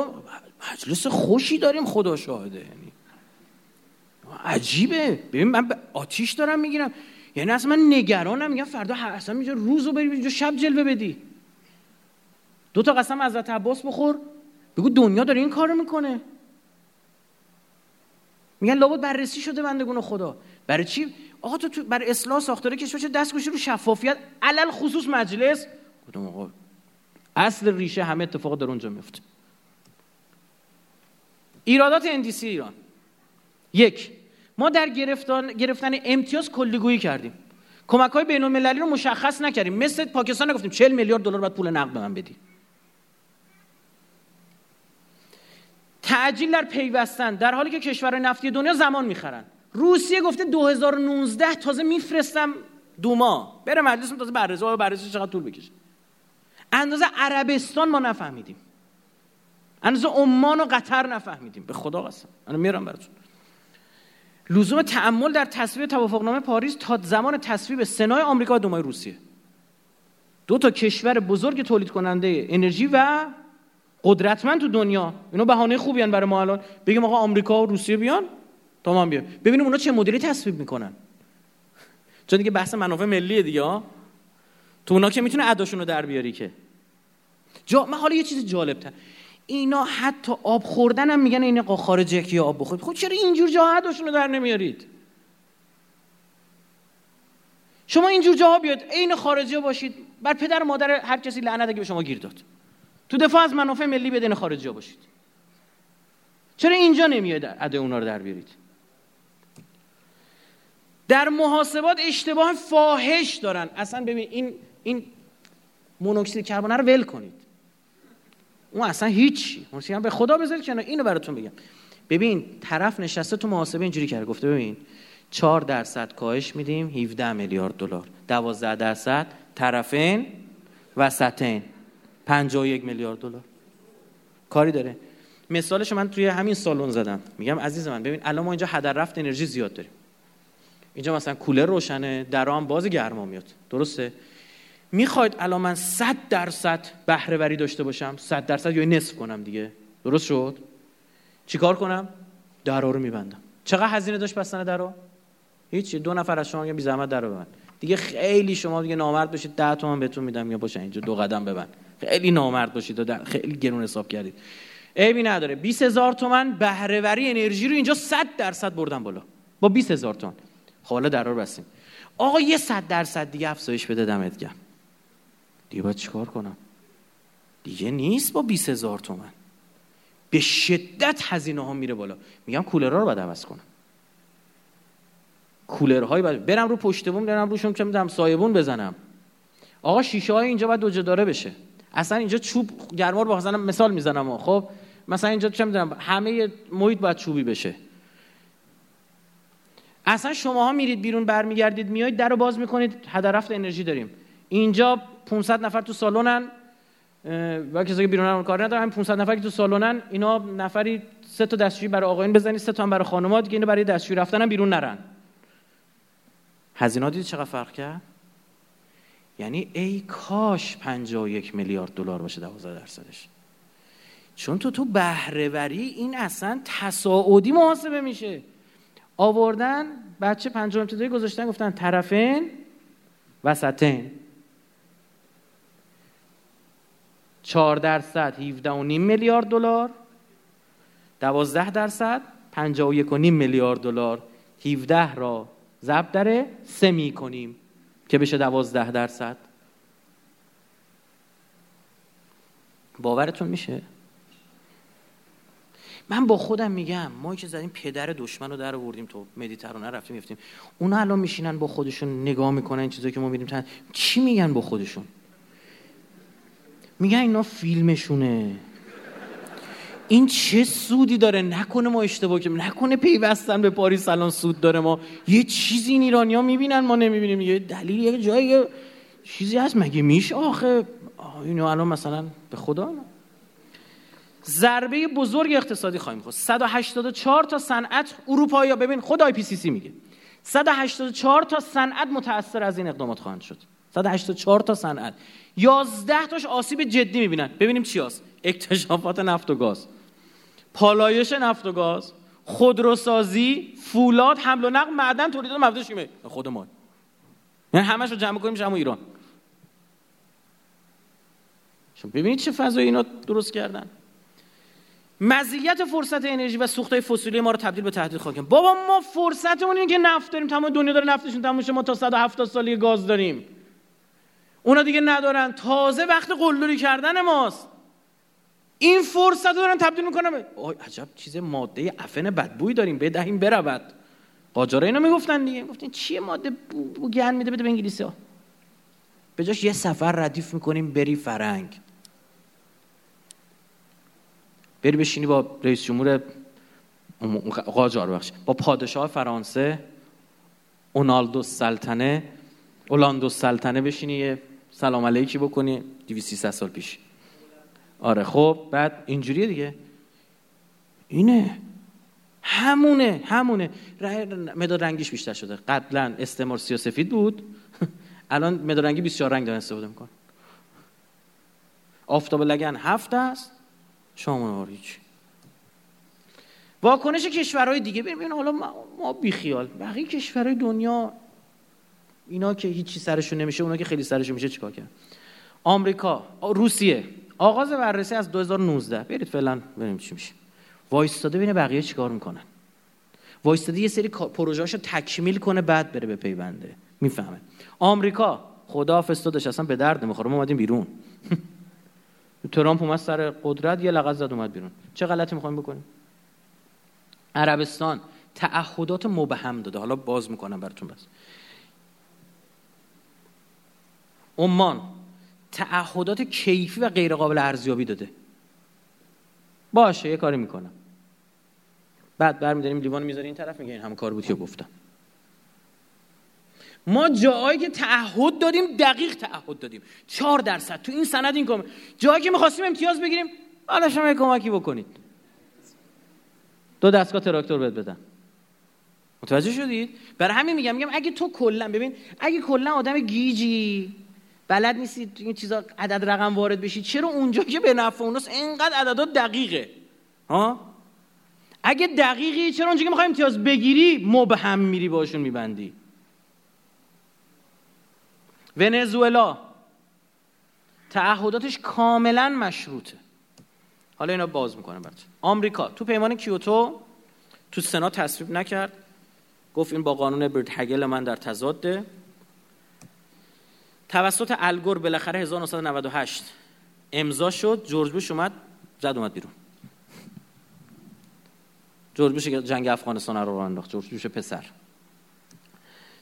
مجلس خوشی داریم خدا شاهده. یعنی عجیبه. ببین من آتیش دارم می‌گیرم. یعنی اصلا من نگرانم. میگم فردا اصلا اینجا روز رو بری اینجا شب جلوه بدی. دو تا قسم از عباس بخور. بگو دنیا داره این کارو می‌کنه. میگن لابد بررسی شده بندگون خدا. برای چی؟ آقا تو, تو برای اصلاح ساختاره کشور چه دست رو شفافیت علل خصوص مجلس. کدوم آقا؟ اصل ریشه همه اتفاق در اونجا میفته. ایرادات اندیسی ایران. یک ما در گرفتن, گرفتن امتیاز کلیگویی کردیم. کمک های بین المللی رو مشخص نکردیم. مثل پاکستان نگفتیم 40 میلیارد دلار باید پول نقد به من بدی. تعجیل در پیوستن در حالی که کشور نفتی دنیا زمان می‌خرن. روسیه گفته 2019 تازه میفرستم دو ماه. بره مجلس تازه بررسی بررسی چقدر طول بکشه. اندازه عربستان ما نفهمیدیم. اندازه عمان و قطر نفهمیدیم. به خدا قسم. انا میارم براتون. لزوم تعمل در تصویب توافقنامه پاریس تا زمان تصویب سنای آمریکا و دومای روسیه. دو تا کشور بزرگ تولید کننده انرژی و قدرتمند تو دنیا. اینا بهانه خوبی برای ما الان. بگیم آقا آمریکا و روسیه بیان تمام بیا ببینیم اونا چه مدلی تصویب می‌کنن. چون دیگه بحث منافع ملیه دیگه تو اونا که می‌تونه اداشون رو در بیاری که. جا من حالا یه چیز جالب تر اینا حتی آب خوردن هم میگن این خارج یکی آب بخورید. خب چرا اینجور جاها اداشون رو در نمیارید؟ شما اینجور جاها بیاد عین خارجی باشید. بر پدر مادر هر کسی لعنت اگه به شما گیر داد. تو دفاع از منافع ملی بدین خارجی باشید. چرا اینجا نمیاد اده اونا رو در بیارید؟ در محاسبات اشتباه فاحش دارن. اصلا ببین این این مونوکسید کربن رو ول کنید. اون اصلا هیچی. مثلا به خدا بذارید کنار. اینو براتون بگم. ببین طرف نشسته تو محاسبه اینجوری کرده. گفته ببین 4 درصد کاهش میدیم 17 میلیارد دلار. 12 درصد طرفین وسطین. 51 میلیارد دلار. کاری داره. مثالش من توی همین سالن زدم. میگم عزیز من ببین الان ما اینجا هدر رفت انرژی زیاد داریم. اینجا مثلا کولر روشنه درام باز گرما میاد. درسته؟ می‌خواید الان من 100 درصد بهره وری داشته باشم 100 درصد یا نصف کنم دیگه. درست شد؟ چیکار کنم؟ درا رو میبندم. چقدر هزینه داشت بستن درا هیچی. دو نفر از شما میگن بی زحمت درو ببند. دیگه خیلی شما دیگه نامرد باشید 10 تومن بهتون میدم. یا باشه اینجا دو قدم ببند. خیلی نامرد باشید و خیلی گرون حساب کردید. عیبی نداره. 20000 تومن بهره وری انرژی رو اینجا 100 درصد بردم بالا. با 20000 تومن. خب حالا درا رو بستیم. آقا یه 100 درصد دیگه افزایش بده دمت گرم. دیگه باید چیکار کنم؟ دیگه نیست با 20000 هزار تومن. به شدت هزینه ها میره بالا. میگم کولرها رو باید عوض کنم. کولرهای باید برم رو پشت بوم برم روشون چه می‌دونم سایبون بزنم. آقا شیشه های اینجا باید دو داره بشه. اصلا اینجا چوب گرما رو مثلا مثال می‌زنم خب؟ مثلا اینجا چه می‌دونم همه محیط باید چوبی بشه. اصلا شماها میرید بیرون برمیگردید میایید در باز می‌کنید هدر رفت انرژی داریم. اینجا 500 نفر تو سالونن و کسایی که بیرون کار ندارن همین 500 نفر که تو سالونن اینا نفری سه تا دستشویی برای آقایون بزنید سه تا هم برای خانم‌ها دیگه اینو برای دستشویی رفتن هم بیرون نرن. هزینه دید چقدر فرق کرد؟ یعنی ای کاش 51 میلیارد دلار باشه 12 درصدش. چون تو تو بهرهوری این اصلا تصاعدی محاسبه میشه. آوردن بچه پنجم ابتدایی گذاشتن گفتن طرفین وسطین. 4 درصد 17 و نیم میلیارد دلار. 12 درصد 51 و نیم میلیارد دلار. 17 را ضرب داره سه می کنیم که بشه 12 درصد. باورتون میشه؟ من با خودم میگم ما که زدیم پدر دشمن رو در آوردیم تو مدیترانه رفتیم میفتیم. اونا الان میشینن با خودشون نگاه می‌کنن این چیزایی که ما میریم چی میگن با خودشون؟ میگن اینا فیلمشونه. این چه سودی داره؟ نکنه ما اشتباه کنیم نکنه پیوستن به پاریس الان سود داره ما. یه چیزی این ایرانیا می‌بینن ما نمی‌بینیم. یه دلیل یه جایی چیزی هست. مگه میشه آخه؟ اینو الان مثلا به خدا ضربه بزرگ اقتصادی خواهیم خورد 184 تا صنعت اروپایی ببین خود IPCC میگه. 184 تا صنعت متاثر از این اقدامات خواهند شد. 184 تا صنعت. 11 تاش آسیب جدی می‌بینن. ببینیم چی هست. اکتشافات نفت و گاز. پالایش نفت و گاز خودروسازی فولاد حمل و نقل معدن تولید مواد شیمیایی خود ما یعنی همش رو جمع کنیم شما ایران. شما ببینید چه فضایی اینا درست کردن. مزیت فرصت انرژی و سوختهای فسیلی ما رو تبدیل به تهدید خواهیم بابا ما فرصتمون اینه که نفت داریم. تمام دنیا داره نفتشون تموم ما تا 170 سالی گاز داریم. اونا دیگه ندارن. تازه وقت قلدری کردن ماست. این فرصت رو دارن تبدیل می‌کنن آی عجب چیز ماده افن بدبوی داریم بدهیم برود. قاجاره اینا می‌گفتن دیگه. گفتین چیه ماده بو, بو گن میده بده به انگلیسی ها به جاش یه سفر ردیف می‌کنیم بری فرنگ. بری بشینی با رئیس جمهور قاجار بخش با پادشاه فرانسه اونالدو سلطنه اولاندو سلطنه بشینی سلام علیکی بکنی 200 سال پیش. آره خب بعد اینجوریه دیگه. اینه. همونه همونه. مداد رنگیش بیشتر شده. قبلا استعمار سیاسفید بود. الان مداد رنگی 24 رنگ دارن استفاده میکن آفتاب لگن هفت است. شما هیچ. واکنش کشورهای دیگه. ببین حالا ما بیخیال. بقیه کشورهای دنیا اینا که هیچی سرشون نمیشه اونا که خیلی سرشون میشه چیکار کرد آمریکا روسیه. آغاز بررسی از 2019 برید فعلا ببینیم چی میشه. وایستاده ببینه بقیه چیکار می‌کنن. وایستاده یه سری پروژه‌اشو تکمیل کنه بعد بره به پیونده. می‌فهمه. آمریکا خدا داشت اصلا به درد نمی‌خوره. ما اومدیم بیرون. ترامپ اومد سر قدرت یه لغت زد اومد بیرون. چه غلطی می‌خوایم بکنیم؟ عربستان تعهدات مبهم داده. حالا باز می‌کنم براتون بس. عمان تعهدات کیفی و غیر قابل ارزیابی داده. باشه یه کاری می‌کنم. بعد برمیداریم لیوان می‌ذاری این طرف میگه این هم کار بود که گفتم. ما جایی که تعهد دادیم دقیق تعهد دادیم. چهار درصد. تو این سند این کمه جایی که می‌خواستیم امتیاز بگیریم حالا شما کمکی بکنید. دو دستگاه تراکتور بهت بدن. متوجه شدید؟ برای همین میگم میگم اگه تو کلا ببین اگه کلا آدم گیجی بلد نیستی این چیزا عدد رقم وارد بشی. چرا اونجا که به نفع اوناست اینقدر عددا دقیقه؟ ها؟ اگه دقیقی چرا اونجا که می‌خوای امتیاز بگیری مبهم میری باشون میبندی؟ ونزوئلا. تعهداتش کاملا مشروطه. حالا اینا باز می‌کنم برات آمریکا. تو پیمان کیوتو تو سنا تصویب نکرد. گفت این با قانون برد هگل من در تضاده. توسط الگور بالاخره 1998 امضا شد جورج بوش اومد زد اومد بیرون. جورج بوش جنگ افغانستان رو راه انداخت جورج بوش پسر.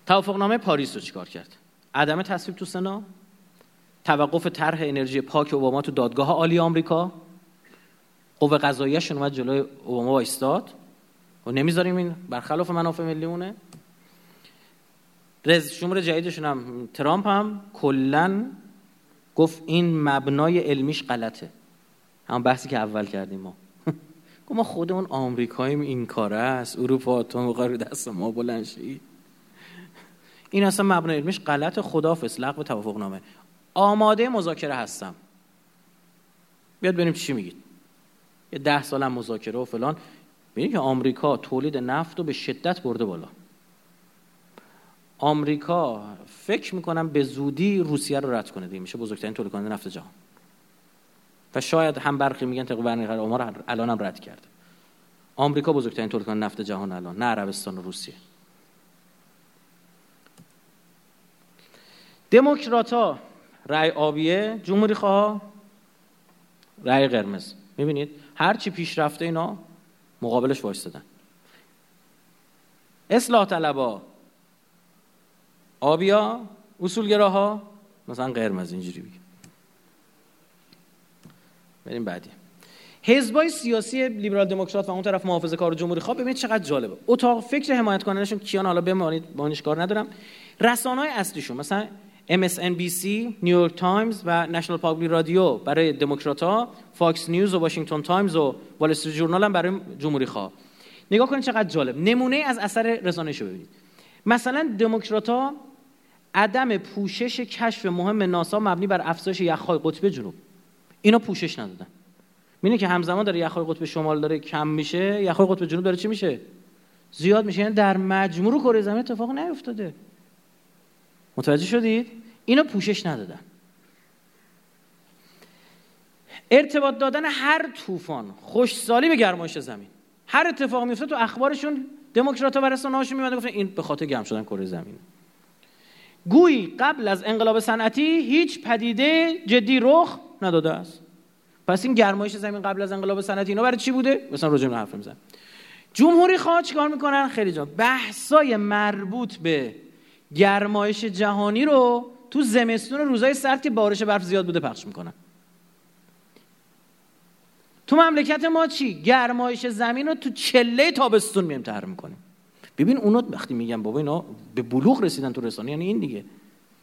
توافقنامه پاریس رو چیکار کرد؟ عدم تصویب تو سنا؟ توقف طرح انرژی پاک اوباما تو دادگاه عالی آمریکا؟ قوه قضاییه‌شون اومد جلوی اوباما وایستاد؟ و نمی‌ذاریم این برخلاف منافع ملیونه رز شماره جدیدشون هم ترامپ هم کلا گفت این مبنای علمیش غلطه. هم بحثی که اول کردیم ما. گفت ما خودمون آمریکاییم این کاره است. اروپا تو رو دست ما بلند این اصلا مبنای علمیش غلط خدافظ لغو توافق نامه آماده مذاکره هستم. بیاد ببینیم چی میگید. یه ده سالم مذاکره و فلان. ببینید که آمریکا تولید نفت رو به شدت برده بالا. آمریکا فکر می‌کنم به زودی روسیه رو رد کنه دیگه. میشه بزرگترین تولید کننده نفت جهان. و شاید هم برخی میگن طبق برنامه عمر الان هم رد کرده. آمریکا بزرگترین تولید کننده نفت جهان الان نه عربستان و روسیه. دموکراتا رأی آبیه. جمهوری خواه رأی قرمز. می‌بینید؟ هر چی پیش رفته اینا مقابلش وایستادن. اصلاح طلبا آبیا اصولگراها مثلا قرمز اینجوری بگیم بریم بعدی. حزبای سیاسی لیبرال دموکرات و اون طرف محافظه کار جمهوری خواه ببینید چقدر جالبه. اتاق فکر حمایت کنندشون کیان حالا بمانید با کار ندارم. رسانه های اصلیشون مثلا MSNBC، نیویورک تایمز و نشنال پابلیک رادیو برای دموکرات فاکس نیوز و واشنگتن تایمز و وال استریت جورنال هم برای جمهوری خواه. نگاه کنید چقدر جالب. نمونه از اثر رسانه‌شو ببینید. مثلا دموکرات عدم پوشش کشف مهم ناسا مبنی بر افزایش یخهای قطب جنوب. اینا پوشش ندادن. می‌بینه که همزمان داره یخهای قطب شمال داره کم میشه یخهای قطب جنوب داره چی میشه؟ زیاد میشه. یعنی در مجموع کره زمین اتفاق نیفتاده. متوجه شدید؟ اینا پوشش ندادن. ارتباط دادن هر طوفان خوشسالی به گرمایش زمین. هر اتفاق میفته تو اخبارشون دموکرات و رسانه‌هاشون میاد گفتن این به خاطر گرم شدن کره زمین. گویی قبل از انقلاب صنعتی هیچ پدیده جدی رخ نداده است. پس این گرمایش زمین قبل از انقلاب صنعتی اینا برای چی بوده؟ مثلا راجع حرف می‌زنن جمهوری خواه چیکار می‌کنن؟ خیلی جان بحثای مربوط به گرمایش جهانی رو تو زمستون روزای سرد که بارش برف زیاد بوده پخش می‌کنن. تو مملکت ما چی؟ گرمایش زمین رو تو چله تابستون میم تر می‌کنیم. ببین اونا وقتی میگن بابا اینا به بلوغ رسیدن تو رسانه یعنی این دیگه.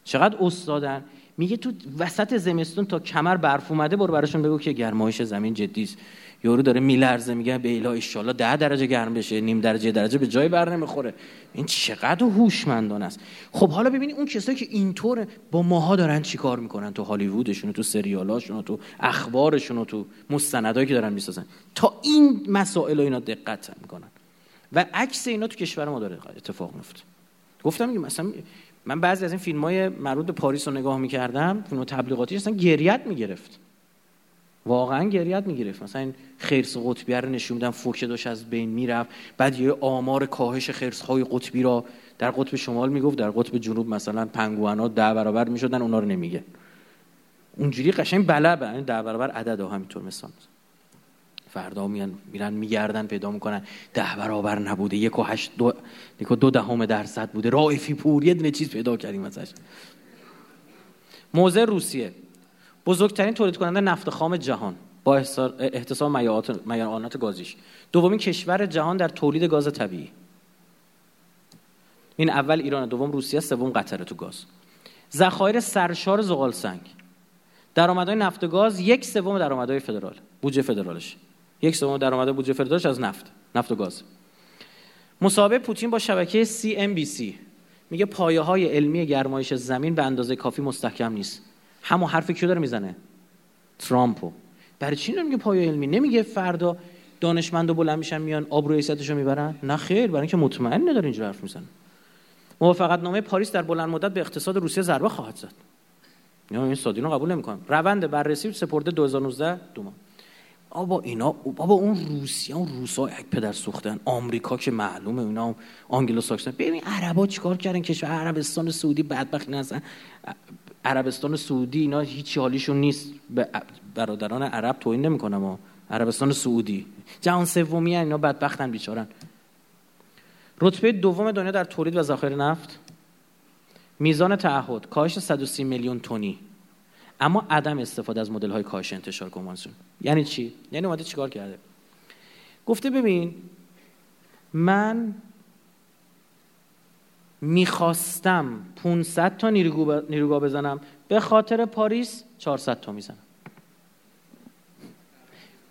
چقدر استادن. میگه تو وسط زمستون تا کمر برف اومده برو براشون بگو که گرمایش زمین جدی است. یارو داره میلرزه میگه به اله ان ده درجه گرم بشه نیم درجه درجه به جای بر نمی‌خوره. این چقدر هوشمندانه است. خب حالا ببینید اون کسایی که اینطور با ماها دارن چیکار می‌کنن؟ تو هالیوودشون تو سریالاشون تو اخبارشون تو مستندایی که دارن می‌سازن. تا این مسائل اینا دقت می‌کنن. و عکس اینا تو کشور ما داره اتفاق میفته. گفتم مثلا من بعضی از این فیلم های مربوط به پاریس رو نگاه می‌کردم فیلم تبلیغاتی اصلا گریت می‌گرفت. واقعا گریت می‌گرفت. مثلا این خرس قطبی رو نشون میدن فوکه داشت از بین می‌رفت. بعد یه آمار کاهش خرس های قطبی را در قطب شمال می‌گفت در قطب جنوب مثلا پنگوانا ده برابر می‌شدن اونا رو نمیگه. اونجوری قشنگ بلبه این ده برابر عدد ها همینطور مثلا. فردا میان میرن میگردن پیدا می‌کنن. ده برابر نبوده. یک و هشت دو, یک و دو دهم درصد بوده. رائفی پور. یه دونه چیز پیدا کردیم ازش. موزه روسیه. بزرگترین تولید کننده نفت خام جهان. با احتساب میانات گازیش. دومین کشور جهان در تولید گاز طبیعی. این اول ایران دوم روسیه سوم قطر تو گاز. ذخایر سرشار زغال سنگ درآمدهای نفت و گاز یک سوم درآمدهای فدرال. بودجه فدرالش. یک سوم درآمد بودجه فدرالش از نفت نفت و گاز. مصاحبه پوتین با شبکه CNBC میگه پایه های علمی گرمایش زمین به اندازه کافی مستحکم نیست. همون حرف کیو داره می‌زنه؟ ترامپو. برای چی نمیگه پایه علمی؟ نمیگه فردا دانشمند و بلند میشن میان آبروی رو می‌برن؟ نه خیر برای اینکه مطمئن نداره اینجور حرف می‌زنه. موافقت نامه پاریس در بلند مدت به اقتصاد روسیه ضربه خواهد زد. یا این سادینو قبول نمی‌کنم. روند بررسی سپرده 2019 دوما بابا اینا بابا اون روسیه اون روسا یک پدر سوختن آمریکا که معلومه اینا آنگلو ساکسن. ببین عربا چیکار کردن؟ کشور عربستان سعودی بدبخت نزن. عربستان سعودی اینا هیچ حالیشون نیست. به برادران عرب توهین نمی‌کنم ها عربستان سعودی. جهان سومی اینا بدبختن بیچارن. رتبه دوم دنیا در تولید و ذخایر نفت. میزان تعهد کاهش 130 میلیون تونی اما عدم استفاده از مدل های کاهش انتشار کنوانسیون یعنی چی؟ یعنی اومده چیکار کرده؟ گفته ببین من می‌خواستم 500 تا نیروگاه بزنم به خاطر پاریس 400 تا می‌زنم.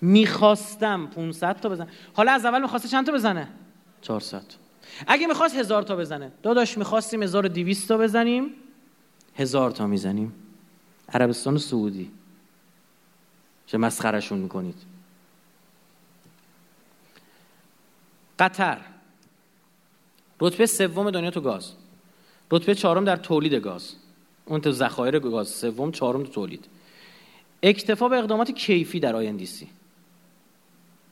می‌خواستم 500 تا بزنم. حالا از اول می‌خواسته چند تا بزنه؟ 400 اگه می‌خواست هزار تا بزنه. داداش می‌خواستیم 1200 تا بزنیم هزار تا می‌زنیم. عربستان سعودی. چه مسخرشون می‌کنید. قطر. رتبه سوم دنیا تو گاز. رتبه چهارم در تولید گاز. اون تو ذخایر گاز. سوم چهارم تو تولید. اکتفا به اقدامات کیفی در آیندیسی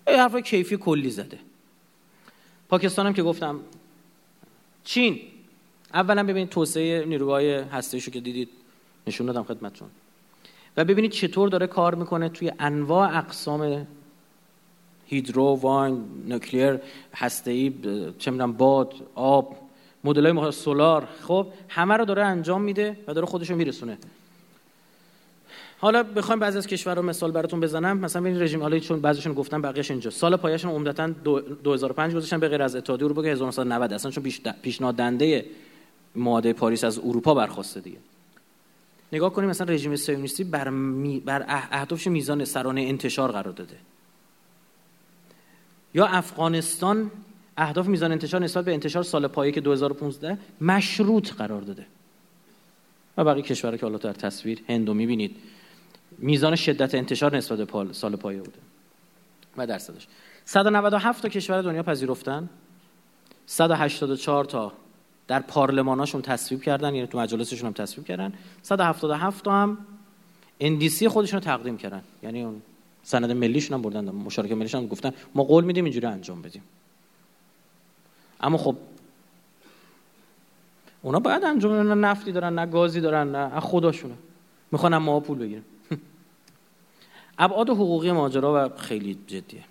یه حرف کیفی کلی زده. پاکستان هم که گفتم چین. اولا ببینید توسعه نیروگاه هسته‌ایشو که دیدید. نشون دادم خدمتتون. و ببینید چطور داره کار می‌کنه توی انواع اقسام هیدرو واین نوکلیر هسته‌ای چه می‌دونم باد آب مدل های سولار. خب همه رو داره انجام میده و داره خودشو میرسونه. حالا بخوایم بعضی از کشورها مثال براتون بزنم. مثلا این رژیم حالا چون بعضیشون گفتن بقیه‌اش اینجا. سال پایشون عمدتا 2005 گذاشتن به غیر از اتحادیه اروپا که 1990 اصلا چون پیشنهاد دنده معاهده پاریس از اروپا برخواسته دیگه. نگاه کنیم مثلا رژیم صهیونیستی بر, می... بر اهدافش میزان سرانه انتشار قرار داده. یا افغانستان اهداف میزان انتشار نسبت به انتشار سال پایه که 2015 مشروط قرار داده. و بقیه کشورها که حالا در تصویر هندو می‌بینید میزان شدت انتشار نسبت به سال پایه بوده. و درصدش. 197 تا کشور دنیا پذیرفتن. 184 تا در پارلماناشون تصویب کردن یعنی تو مجالسشون هم تصویب کردن. 177 تا هم اندیسی خودشون رو تقدیم کردن. یعنی اون سند ملیشون هم بردن مشارکت ملیشون هم گفتن ما قول میدیم اینجوری انجام بدیم. اما خب اونا باید انجام نه نفتی دارن نه گازی دارن نه خداشونه می‌خوان ما پول بگیرن. ابعاد حقوقی ماجرا و خیلی جدیه.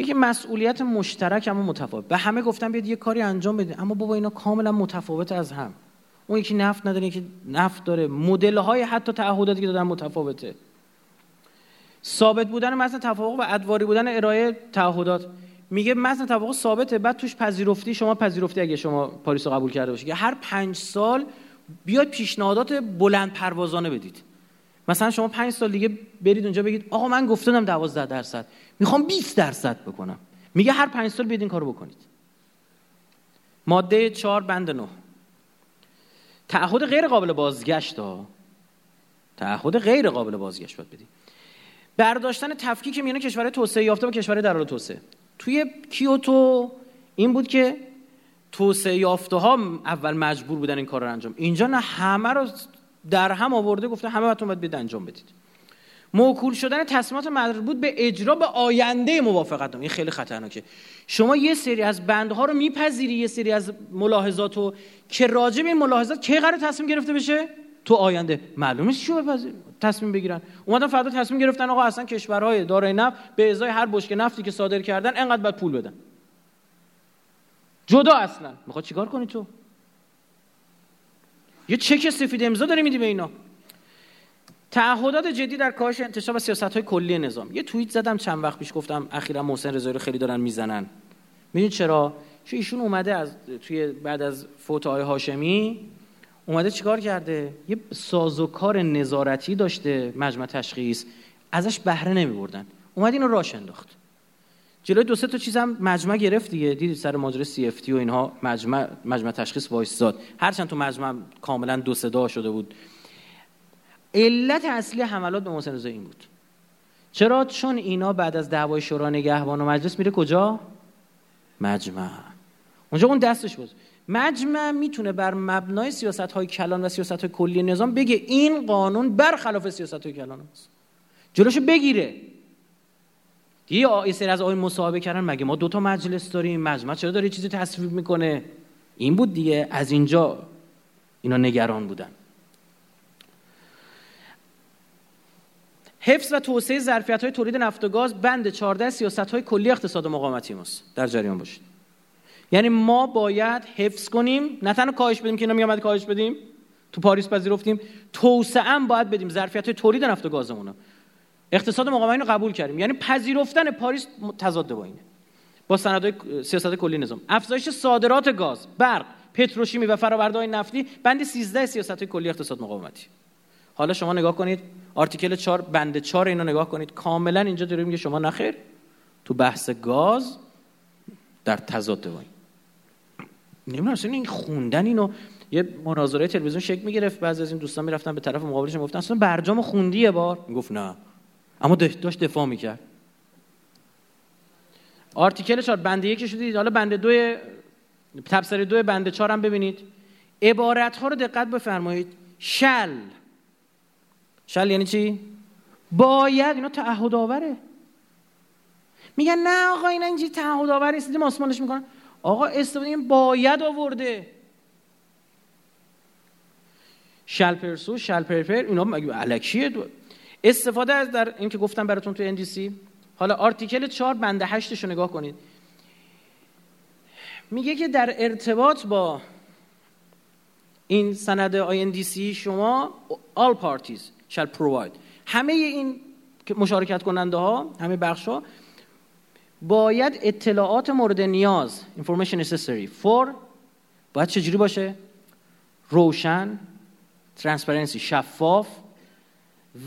یکی مسئولیت مشترک اما متفاوت. به همه گفتم بیاد یه کاری انجام بدید اما بابا اینا کاملا متفاوت از هم. اون یکی نفت نداره یکی نفت داره. مدل های حتی تعهداتی که دادن متفاوته. ثابت بودن مثلا توافق و ادواری بودن ارائه تعهدات. میگه مثلا توافق ثابته بعد توش پذیرفتی شما پذیرفتی اگه شما پاریس رو قبول کرده باشید هر پنج سال بیاید پیشنهادات بلند پروازانه بدید. مثلا شما پنج سال دیگه برید اونجا بگید آقا من گفتم 12 درصد. می‌خوام 20 درصد بکنم. میگه هر پنج سال بیاید این کارو بکنید. ماده 4 بند 9 تعهد غیر قابل بازگشت ها. تعهد غیر قابل بازگشت باید بدید برداشتن تفکیک میان کشور توسعه یافته با کشور در حال توسعه. توی کیوتو این بود که توسعه یافته ها اول مجبور بودن این کار رو انجام. اینجا نه همه رو در هم آورده گفته همه باتون باید بید انجام بدید. موکول شدن تصمیمات مربوط به اجرا به آینده موافقت این خیلی خطرناکه. شما یه سری از بندها رو میپذیری یه سری از ملاحظات رو که راجع به این ملاحظات کی قرار تصمیم گرفته بشه؟ تو آینده. معلومه چی تصمیم بگیرن. اومدن فردا تصمیم گرفتن آقا اصلا کشورهای دارای نفت به ازای هر بشکه نفتی که صادر کردن انقدر باید پول بدن. جدا اصلا. می‌خواد چیکار کنی تو؟ یه چک سفید امضا داری میدی به اینا. تعهدات جدی در کاهش انتشار و سیاست های کلی نظام. یه توییت زدم چند وقت پیش گفتم اخیرا محسن رضایی رو خیلی دارن می‌زنن. می‌دونید چرا؟ چون ایشون اومده از توی بعد از فوت آقای هاشمی اومده چیکار کرده؟ یه سازوکار نظارتی داشته مجمع تشخیص. ازش بهره نمی بردن اومد اینو راش انداخت. جلوی دو سه تا چیزم مجمع گرفت دیگه. دیدی سر ماجرا سی اف تی و اینها مجمع مجمع تشخیص وایساد هرچند تو مجمع کاملا دو صدا شده بود. علت اصلی حملات به محسن این بود. چرا؟ چون اینا بعد از دعوای شورا نگهبان و مجلس میره کجا؟ مجمع. اونجا اون دستش بود. مجمع می‌تونه بر مبنای سیاست های کلان و سیاست های کلی نظام بگه این قانون برخلاف سیاست های کلان است. جلوشو بگیره. یه سری از آقای مصاحبه کردن مگه ما دوتا مجلس داریم؟ مجمع چرا داره چیزی تصویب می‌کنه؟ این بود دیگه. از اینجا اینا نگران بودن. حفظ و توسعه ظرفیت های تولید نفت و گاز بند 14 سیاست های کلی اقتصاد مقاومتی ماست. در جریان باشید. یعنی ما باید حفظ کنیم. نه تنها کاهش بدیم که اینا میامد کاهش بدیم. تو پاریس پذیرفتیم. توسعه هم باید بدیم. ظرفیت های تولید نفت و گازمون اقتصاد مقاومتی رو قبول کردیم. یعنی پذیرفتن پاریس تضاد با اینه. با سندهای سیاست کلی نظام. افزایش صادرات گاز برق پتروشیمی و فرآورده‌های نفتی بند 13 سیاست کلی اقتصاد مقاومتی. حالا شما نگاه کنید آرتیکل 4 بند 4 اینو نگاه کنید. کاملا اینجا داره میگه شما نخیر. تو بحث گاز در تضاد با نمی‌دونم اصلا این خوندن اینو یه مناظره تلویزیون شکل می‌گرفت. بعضی از این دوستان می‌رفتن به طرف مقابلش می‌گفتن اصلا برجام خوندی یه بار. می‌گفت نه. اما داشت دفاع می‌کرد. آرتیکل 4 بند یکی شدید حالا بند دو تبصره دو بند 4 هم ببینید. عبارت ها رو دقت بفرمایید. شل. شل یعنی چی؟ باید. اینا تعهد آوره. میگن نه آقا اینا اینجوری تعهد آور نیست آسمانش می‌کنن. آقا استفاده این باید آورده. شل پرسو شل پرپر اینا مگه علکیه استفاده از در این که گفتم براتون تو NDC حالا آرتیکل 4 بنده 8 رو نگاه کنید. میگه که در ارتباط با این سند NDC شما all parties shall provide. همه این مشارکت کننده ها همه بخش ها باید اطلاعات مورد نیاز information necessary for باید چجوری باشه؟ روشن transparency شفاف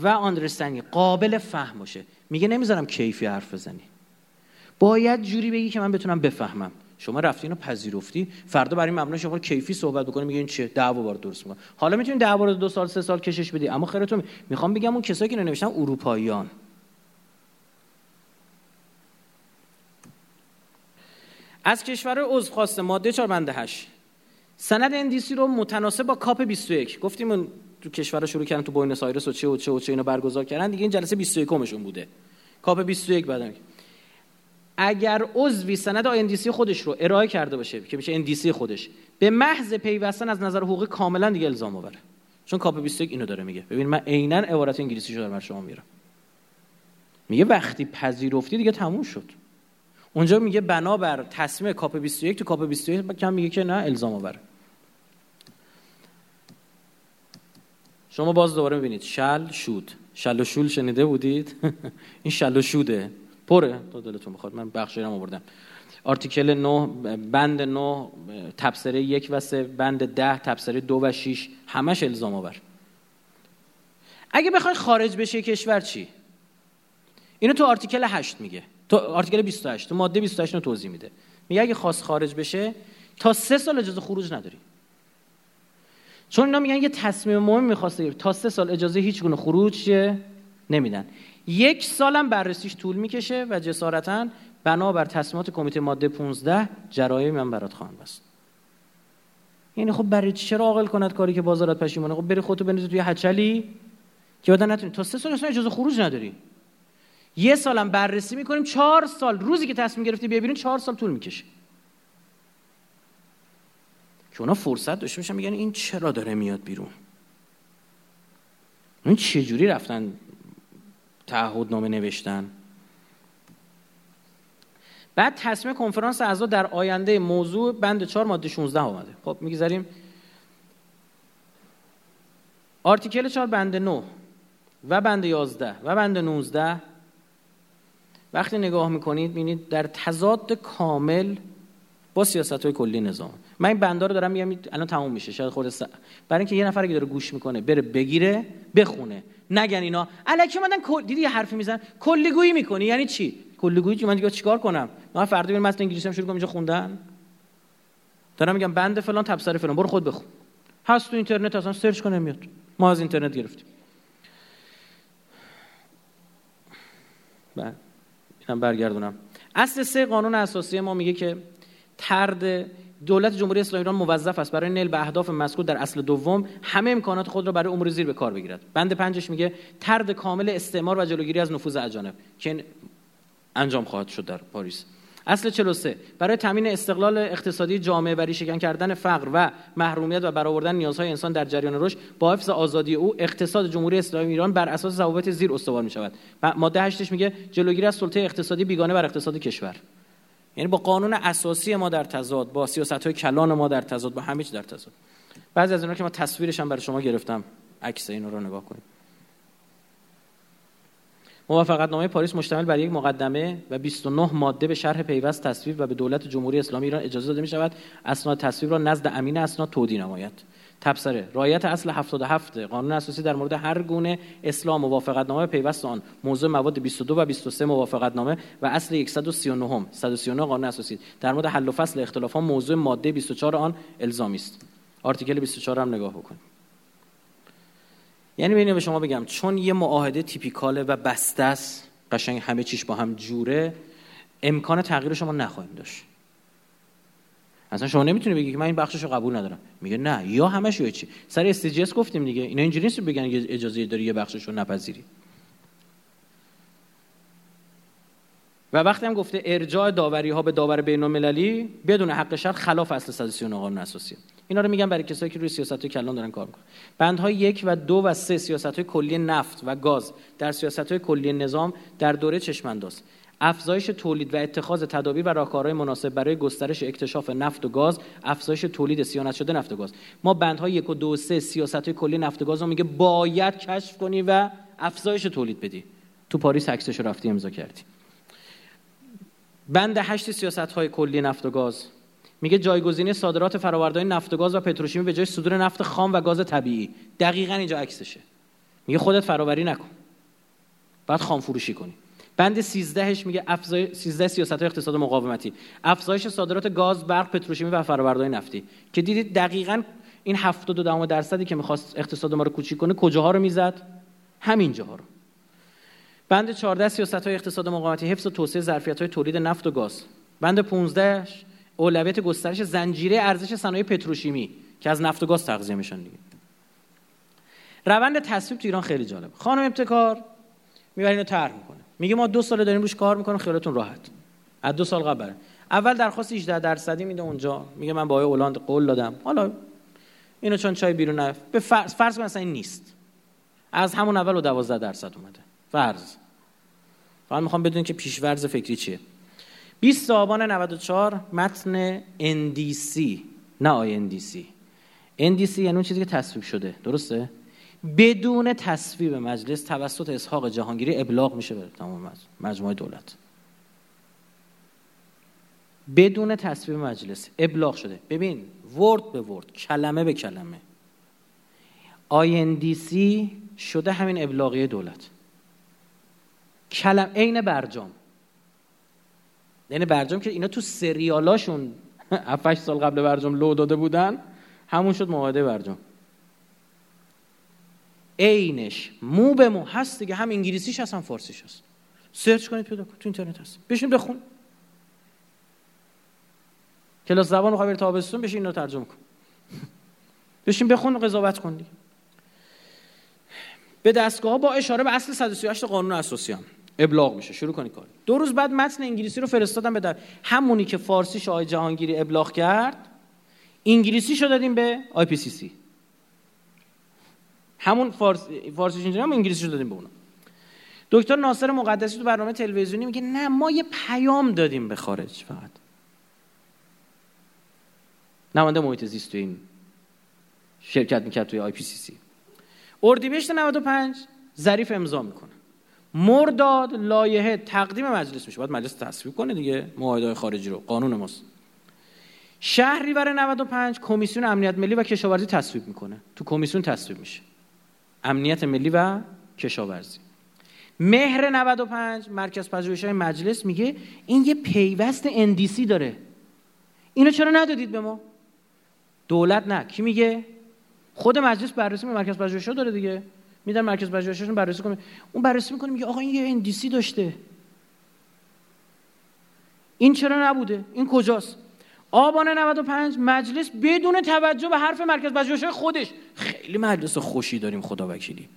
و understanding قابل فهم باشه. میگه نمی‌ذارم کیفی حرف بزنی. باید جوری بگی که من بتونم بفهمم. شما رفتی اینو پذیرفتی فردا برای مبنا شما کیفی صحبت بکنی میگین چیه دعوا بار درست می‌کنه حالا می‌تونید دعوا رو دو سال سه سال کشش بدی. اما خیرتون می‌خوام بگم اون کسایی که نوشتن اروپاییان. از کشور عضو خواسته ماده 4 بنده 8 سند NDC رو متناسب با COP 21 گفتیم اون تو کشور شروع کردن تو بوینس آیرس و چه و چه و چه اینو برگزار کردن. دیگه این جلسه 21 مشون بوده. COP 21 بعد اگر عضوی سند NDC خودش رو ارائه کرده باشه که میشه NDC خودش به محض پیوستن از نظر حقوقی کاملا دیگه الزام آوره. چون COP 21 اینو داره میگه. ببین من عینا عبارت انگلیسی رو در شما میارم میگه وقتی پذیرفتی دیگه تموم شد. اونجا میگه بنابر تصمیم COP 21 تو COP 21 کم میگه که نه الزام آوره. شما باز دوباره می‌بینید. shall should. شل و شول شنیده بودید؟ این shall و should ه. پره. تو دلتون می‌خواد. من بخشی رو آوردم. article 9 بند 9 تبصره یک و سه بند ده تبصره دو و 6 همش الزام آور. اگه بخوای خارج بشه کشور چی؟ اینو تو آرتیکل 8 میگه. تو آرتیکل 28 تو ماده 28 رو توضیح میده. میگه اگه خواست خارج بشه تا سه سال اجازه خروج نداری. چون اینا میگن یه تصمیم مهم می‌خواسته تا سه سال اجازه هیچ گونه خروج نمیدن. یک سالم بررسیش طول می‌کشه و جسارتا بنابر تصمیمات کمیته ماده 15 جرایم من برات خواهم بست. یعنی خب برای چرا عاقل کند کاری که بازارت پشیمونه خب بری خودتو بندازی توی هچلی که بعد نتونی. تا سه سال اصلا اجازه خروج نداری. یه سالم بررسی می‌کنیم چهار سال روزی که تصمیم گرفتی بیا بیرون چهار سال طول می‌کشه. که اونا فرصت داشته باشن میگن این چرا داره میاد بیرون؟ این چه جوری رفتن نامه نوشتن؟ بعد تصمیم کنفرانس اعضا در آینده موضوع بند 4 ماده 16 آمده خب می‌گذاریم آرتیکل 4 بند 9 و بند 11 و بند 19 وقتی نگاه می‌کنید ببینید در تضاد کامل با سیاست های کلی نظام. من این بنده رو دارم میگم الان تموم میشه شاید خود برای اینکه یه نفر که داره گوش می‌کنه بره بگیره بخونه. نگن اینا. الکی اومدن دیدی یه حرفی میزن کلیگویی می‌کنی. یعنی چی؟ کلیگویی من دیگه چیکار کنم؟ من فردا برم متن انگلیسی هم شروع کنم اینجا خوندن؟ دارم میگم بند فلان تبصره فلان. برو خود بخون. هست تو اینترنت اصلا سرچ کنه میاد. ما از اینترنت گرفتیم. بعد اینم برگردونم. اصل سه قانون اساسی ما میگه که ترد دولت جمهوری اسلامی ایران موظف است برای نیل به اهداف مذکور در اصل دوم همه امکانات خود را برای امور زیر به کار بگیرد. بند پنجش میگه ترد کامل استعمار و جلوگیری از نفوذ اجانب. که انجام خواهد شد در پاریس. اصل 43 برای تامین استقلال اقتصادی جامعه و ریشه‌کن کردن فقر و محرومیت و برآوردن نیازهای انسان در جریان رشد با حفظ آزادی او اقتصاد جمهوری اسلامی ایران بر اساس ضوابط زیر استوار می شود ماده 8 میگه جلوگیری از سلطه اقتصادی بیگانه بر اقتصاد کشور. یعنی با قانون اساسی ما در تضاد با سیاست های کلان ما در تضاد با همه چی در تضاد. بعضی از اینا که ما تصویرش هم برای شما گرفتم عکس اینا رو نگاه کنید. موافقت نامه پاریس مشتمل بر یک مقدمه و 29 ماده به شرح پیوست تصویب و به دولت جمهوری اسلامی ایران اجازه داده می شود اسناد تصویب را نزد امین اسناد تودی نماید. تبصره. رایت اصل 77 قانون اساسی در مورد هر گونه اسلام موافقت نامه پیوست آن. موضوع مواد 22 و 23 موافقت نامه و اصل 139 139 قانون اساسی. در مورد حل و فصل اختلافات موضوع ماده 24 آن الزامی است. آرتیکل 24 هم نگاه بکنید یعنی ببینید به شما بگم چون یه معاهده تیپیکاله و بسته است قشنگ همه چیش با هم جوره امکان تغییر شما نخواهیم داشت. اصلا شما نمی‌تونی بگی که من این بخشش رو قبول ندارم. میگه نه. یا همش یا چی؟ سر اس گفتیم دیگه. اینا اینجوری نیست بگن اجازه داری یه بخشش رو نپذیری. و وقتی هم گفته ارجاع داوری ها به داور بین المللی بدون حق شرط خلاف اصل 139 قانون اساسی. اینا رو میگم برای کسایی که روی سیاست های کلان دارن کار می‌کنن. بندهای یک و دو و سه سیاست های کلی نفت و گاز در سیاست های کلی نظام در دوره چشمانداز. افزایش تولید و اتخاذ تدابیر و راهکارهای مناسب برای گسترش اکتشاف نفت و گاز افزایش تولید سیانت شده نفت و گاز. ما بندهای یک و دو و سه سیاست کلی نفت و گاز رو میگه باید کشف کنی و افزایش تولید بدی. تو پاریس عکسش رفتی امضا کردی. بند هشت سیاست های کلی نفت و گاز. میگه جایگزینی صادرات فرآوردهای نفت و گاز و پتروشیمی به جای صدور نفت خام و گاز طبیعی. دقیقا اینجا عکسشه. میگه خودت فراوری نکن. بعد خام فروشی کنی. بند 13 میگه افزای 13 سیاست های اقتصاد مقاومتی. افزایش صادرات گاز برق پتروشیمی و فرآوردهای نفتی. که دیدید دقیقا این 72 درصدی که می‌خواست اقتصاد ما رو کوچیک کنه کجاها رو می‌زد؟ همین جاها رو. بند 14 سیاست های اقتصاد مقاومتی حفظ و توسعه ظرفیت های تولید نفت و گاز. بند 15 اولویت گسترش زنجیره ارزش صنایع پتروشیمی که از نفت و گاز تغذیه میشن دیگه. روند تصویب تو ایران خیلی جالب خانم ابتکار می‌بره اینو طرح می‌کنه. میگه ما دو سال داریم روش کار می‌کنیم خیالتون راحت. از دو سال قبل. اول درخواست 18 درصدی میده اونجا. میگه من با آقای اولند قول دادم. حالا اینو چون چای بیرون نرفت. به فرض فرض مثلا این نیست. از همون اول و 12 درصد اومده. فرض. فقط می‌خوام بدونید که پیشورز فکری چیه. 20 آبان 94 متن NDC نه INDC NDC یعنی اون چیزی که تصویب شده. درسته؟ بدون تصویب مجلس توسط اسحاق جهانگیری ابلاغ میشه به تمام مجموعه دولت. بدون تصویب مجلس ابلاغ شده. ببین ورد به ورد کلمه به کلمه. INDC شده همین ابلاغیه دولت. کلم عین برجام. یعنی برجام که اینا تو سریالاشون 7 سال قبل برجام لو داده بودن همون شد معاهده برجام. عینش مو به مو هست دیگه هم انگلیسیش هست هم فارسیش هست. سرچ کنید پیدا کنید. تو اینترنت هست. بشین بخون. کلاس زبان رو خبر تابستون بشین اینو ترجمه کن. بشین بخون و قضاوت کن دیگه. به دستگاه با اشاره به اصل 138 قانون اساسی هم ابلاغ میشه. شروع کنی کار. دو روز بعد متن انگلیسی رو فرستادم به در همونی که فارسی آقای جهانگیری ابلاغ کرد انگلیسی شو دادیم به IPCC. همون فارسی فارسیش اینجوری هم انگلیسی شو دادیم به اونا. دکتر ناصر مقدسی تو برنامه تلویزیونی میگه نه ما یه پیام دادیم به خارج فقط. نماینده محیط زیست تو این شرکت می‌کرد توی IPCC. اردیبهشت 95 ظریف امضا می‌کنه. مرداد لایحه تقدیم مجلس میشه. باید مجلس تصویب کنه دیگه. معاهده خارجی رو. قانون ماست. شهریور 95 کمیسیون امنیت ملی و کشاورزی تصویب می‌کنه. تو کمیسیون تصویب میشه. امنیت ملی و کشاورزی. مهر 95 مرکز پژوهش‌های مجلس میگه این یه پیوست NDC داره. اینو چرا ندادید به ما؟ دولت نه. کی میگه؟ خود مجلس بررسی مرکز پژوهش‌ها داره دیگه. میدن مرکز پژوهششون بررسی کنه. اون بررسی می‌کنه میگه آقا این یه اندیسی داشته. این چرا نبوده؟ این کجاست؟ آبان 95 مجلس بدون توجه به حرف مرکز پژوهش خودش. خیلی مجلس خوشی داریم خدا وکیلی.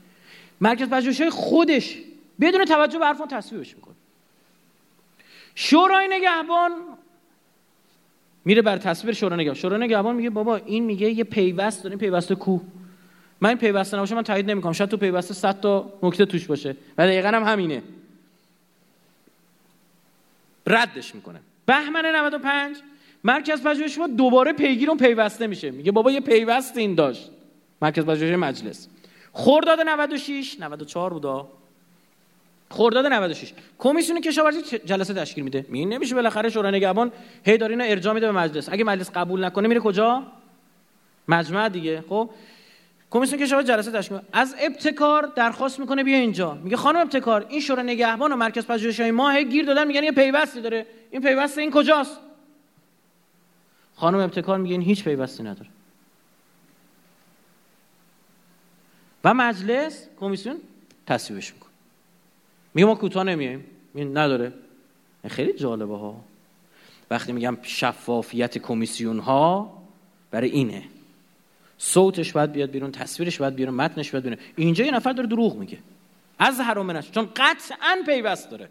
مرکز پژوهش خودش بدون توجه به حرف تصویبش می‌کنه. شورای نگهبان میره بر تصویر شورای نگهبان. شورای نگهبان میگه بابا این میگه یه پیوست داریم پیوست کو من این پیوسته نباشه من تایید نمی‌کنم. شاید تو پیوسته 100 تا نکته توش باشه. و دقیقا هم همینه. ردش می‌کنه. بهمن 95 مرکز پژوهش ما دوباره پیگیر اون پیوسته میشه. میگه بابا یه پیوست این داشت. مرکز پژوهش مجلس. خرداد 96 94 بودا. خرداد 96 کمیسیون کشاورزی جلسه تشکیل میده. می نمیشه بالاخره شورای نگهبان هی داره اینو ارجاع میده به مجلس. اگه مجلس قبول نکنه میره کجا؟ مجمع دیگه. خب؟ کمیسیون کشاورزی جلسه تشکیل از ابتکار درخواست می‌کنه بیا اینجا. میگه خانم ابتکار این شورای نگهبان و مرکز پژوهش‌های ما گیر دادن میگن یه پیوستی داره. این پیوست این کجاست؟ خانم ابتکار میگه این هیچ پیوستی نداره. و مجلس کمیسیون تصویبش می‌کنه. میگه ما کوتاه نمیایم. این نداره. خیلی جالبه ها وقتی میگم شفافیت کمیسیون ها برای اینه. صوتش باید بیاد بیرون تصویرش باید بیرون متنش باید بیرون. اینجا یه نفر داره دروغ میگه. از منش چون قطعا پیوست داره.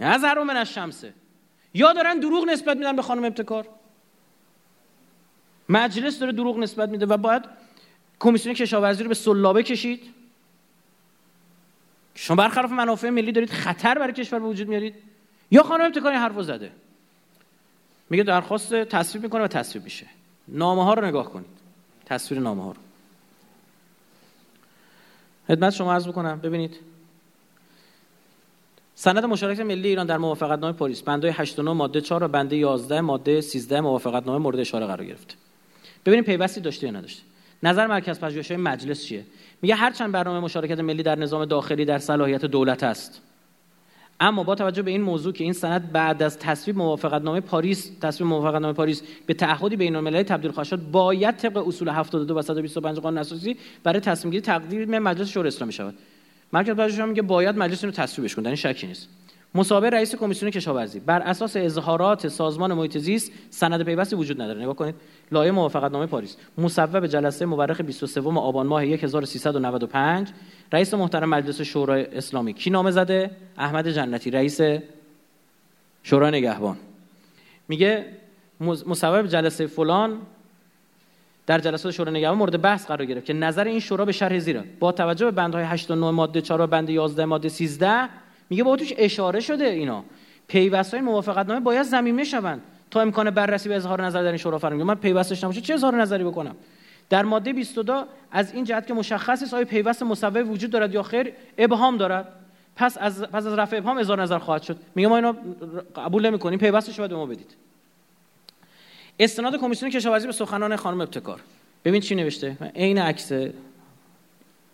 از منش شمسه. یا دارن دروغ نسبت میدن به خانم ابتکار؟ مجلس داره دروغ نسبت میده و باید کمیسیون کشاورزی رو به سلابه کشید. شما برخلاف منافع ملی دارید خطر برای کشور به وجود میارید. یا خانم ابتکاری حرفو زده. میگه درخواست تصویب می‌کنه و تصویب میشه. نامه ها رو نگاه کنید. تصویر نامه ها رو. خدمت شما عرض بکنم ببینید. سند مشارکت ملی ایران در موافقت نامه پاریس بنده 89 ماده 4 و بنده 11 ماده 13 موافقت نامه مورد اشاره قرار گرفته ببینید پیوستی داشته یا نداشته. نظر مرکز پژوهش‌های مجلس چیه؟ میگه هرچند برنامه مشارکت ملی در نظام داخلی در صلاحیت دولت است. اما با توجه به این موضوع که این سند بعد از تصویب موافقتنامه پاریس تصویب موافقتنامه پاریس به تعهدی بین المللی تبدیل خواهد شد باید طبق اصول 72 و 125 قانون اساسی برای تصمیم گیری تقدیم مجلس شورای اسلامی شود. مرکز پژوهش میگه باید مجلس اینو تصویبش کنه این شکی نیست. مصاحبه رئیس کمیسیون کشاورزی. بر اساس اظهارات سازمان محیط زیست سند پیوستی وجود نداره. نگاه کنید لایحه موافقتنامه پاریس. مصوب جلسه مورخ 23 آبان ماه 1395 رئیس محترم مجلس شورای اسلامی. کی نامه زده؟ احمد جنتی رئیس شورای نگهبان. میگه مصوب جلسه فلان در جلسات شورای نگهبان مورد بحث قرار گرفت که نظر این شورا به شرح زیره با توجه به بندهای 8 و 9 ماده 4 و بند 11 ماده 13 میگه با توش اشاره شده اینا. پیوست های موافقت نامه باید زمینه شوند تا امکان بررسی به اظهار نظر در این شورا فراهم من پیوستش نباشه چه اظهار نظری بکنم؟ در ماده 22 از این جهت که مشخص است آیا پیوست مصوب وجود دارد یا خیر ابهام دارد. پس از پس از رفع ابهام اظهار نظر خواهد شد. میگه ما اینو قبول نمی‌کنیم پیوستش باید به ما بدید. استناد کمیسیون کشاورزی به سخنان خانم ابتکار. ببین چی نوشته. عین عکس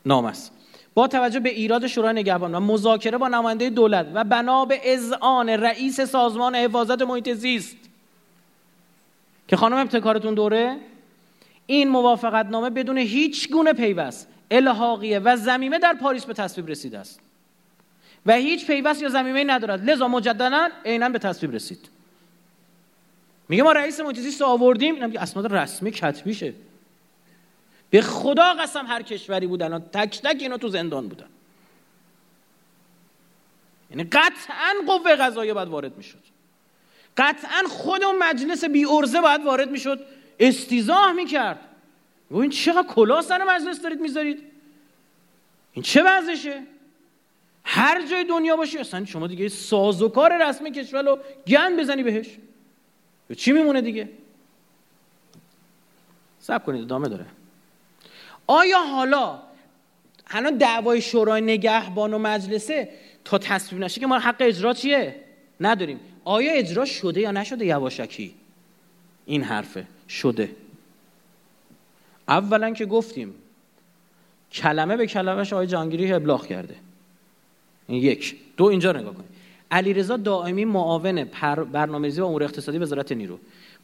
نام است. با توجه به ایراد شورای نگهبان و مذاکره با نماینده دولت و بنا به اذعان رئیس سازمان حفاظت محیط زیست که خانم ابتکارتون دوره این موافقت نامه بدون هیچ گونه پیوست الحاقیه و زمینه در پاریس به تصویب رسیده است. و هیچ پیوست یا زمینه ندارد. لذا مجددا عینا به تصویب رسید. میگه ما رئیس محیط آوردیم. اینم اسناد رسمی کتبیشه. به خدا قسم هر کشوری بود الان تک تک اینا تو زندان بودن. یعنی قطعا قوه قضاییه باید وارد می‌شد. قطعا خود اون مجلس بی ارزه باید وارد می‌شد. استیزاه می‌کرد. این چقدر کلا سر مجلس دارید می‌ذارید. این چه وضعشه؟ هر جای دنیا باشی اصلا شما دیگه سازوکار رسمی کشور رو گند بزنی بهش. چی میمونه دیگه سب کنید ادامه داره. آیا حالا الان دعوای شورای نگهبان و مجلسه تا تصویب نشه که ما حق اجرا چیه؟ نداریم. آیا اجرا شده یا نشده یواشکی؟ این حرفه. شده. اولا که گفتیم کلمه به کلمهش آقای جانگیری ابلاغ کرده. این یک. دو اینجا نگاه کنید. علیرضا دائمی معاون برنامه‌ریزی و امور اقتصادی وزارت نیرو.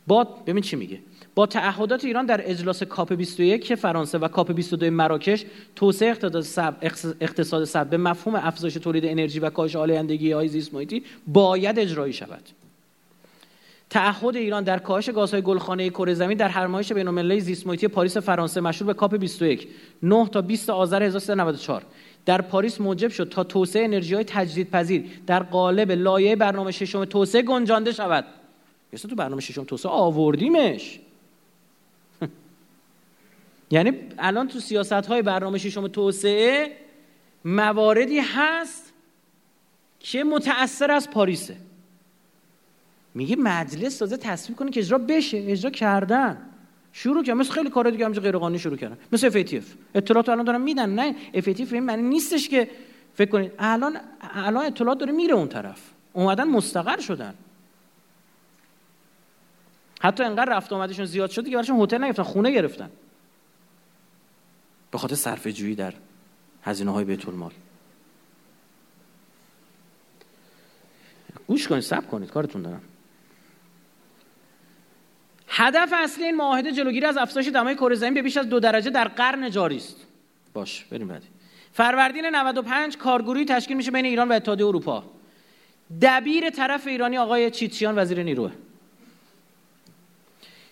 با ببین چی میگه. با تعهدات ایران در اجلاس COP 21 فرانسه و COP 22 مراکش توسعه اقتصاد سبز به مفهوم افزایش تولید انرژی و کاهش آلودگی های زیست محیطی باید اجرایی شود. تعهد ایران در کاهش گازهای گلخانه کره زمین در همایش بین‌المللی زیست محیطی پاریس فرانسه مشهور به COP 21 9 تا 20 آذر 1394 در پاریس موجب شد تا توسعه انرژی های تجدیدپذیر در قالب لایه برنامه ششم توسعه گنجانده شود. مثلا تو برنامه ششم توسعه آوردیمش. یعنی الان تو سیاست های برنامه ششم توسعه مواردی هست که متأثر از پاریسه. میگه مجلس تازه تصویب کنه که اجرا بشه اجرا کردن. شروع کردن مثل خیلی کارا دیگه همینجا غیر قانونی شروع کردن. مثل FATF اطلاعات الان دارن میدن. نه FATF این معنی نیستش که فکر کنید. الان الان اطلاعات داره میره اون طرف. اومدن مستقر شدن. حتی انقدر رفت آمدشون زیاد شد که براشون هتل نگرفتن. خونه گرفتن. به خاطر صرفه جویی در هزینه های بیت المال گوش کنید صبر کنید. کارتون دارم. هدف اصلی این معاهده جلوگیری از افزایش دمای کره زمین به بیش از دو درجه در قرن جاری است. باش بریم بعدی. فروردین 95 کارگروهی تشکیل میشه بین ایران و اتحادیه اروپا. دبیر طرف ایرانی آقای چیتسیان وزیر نیروه.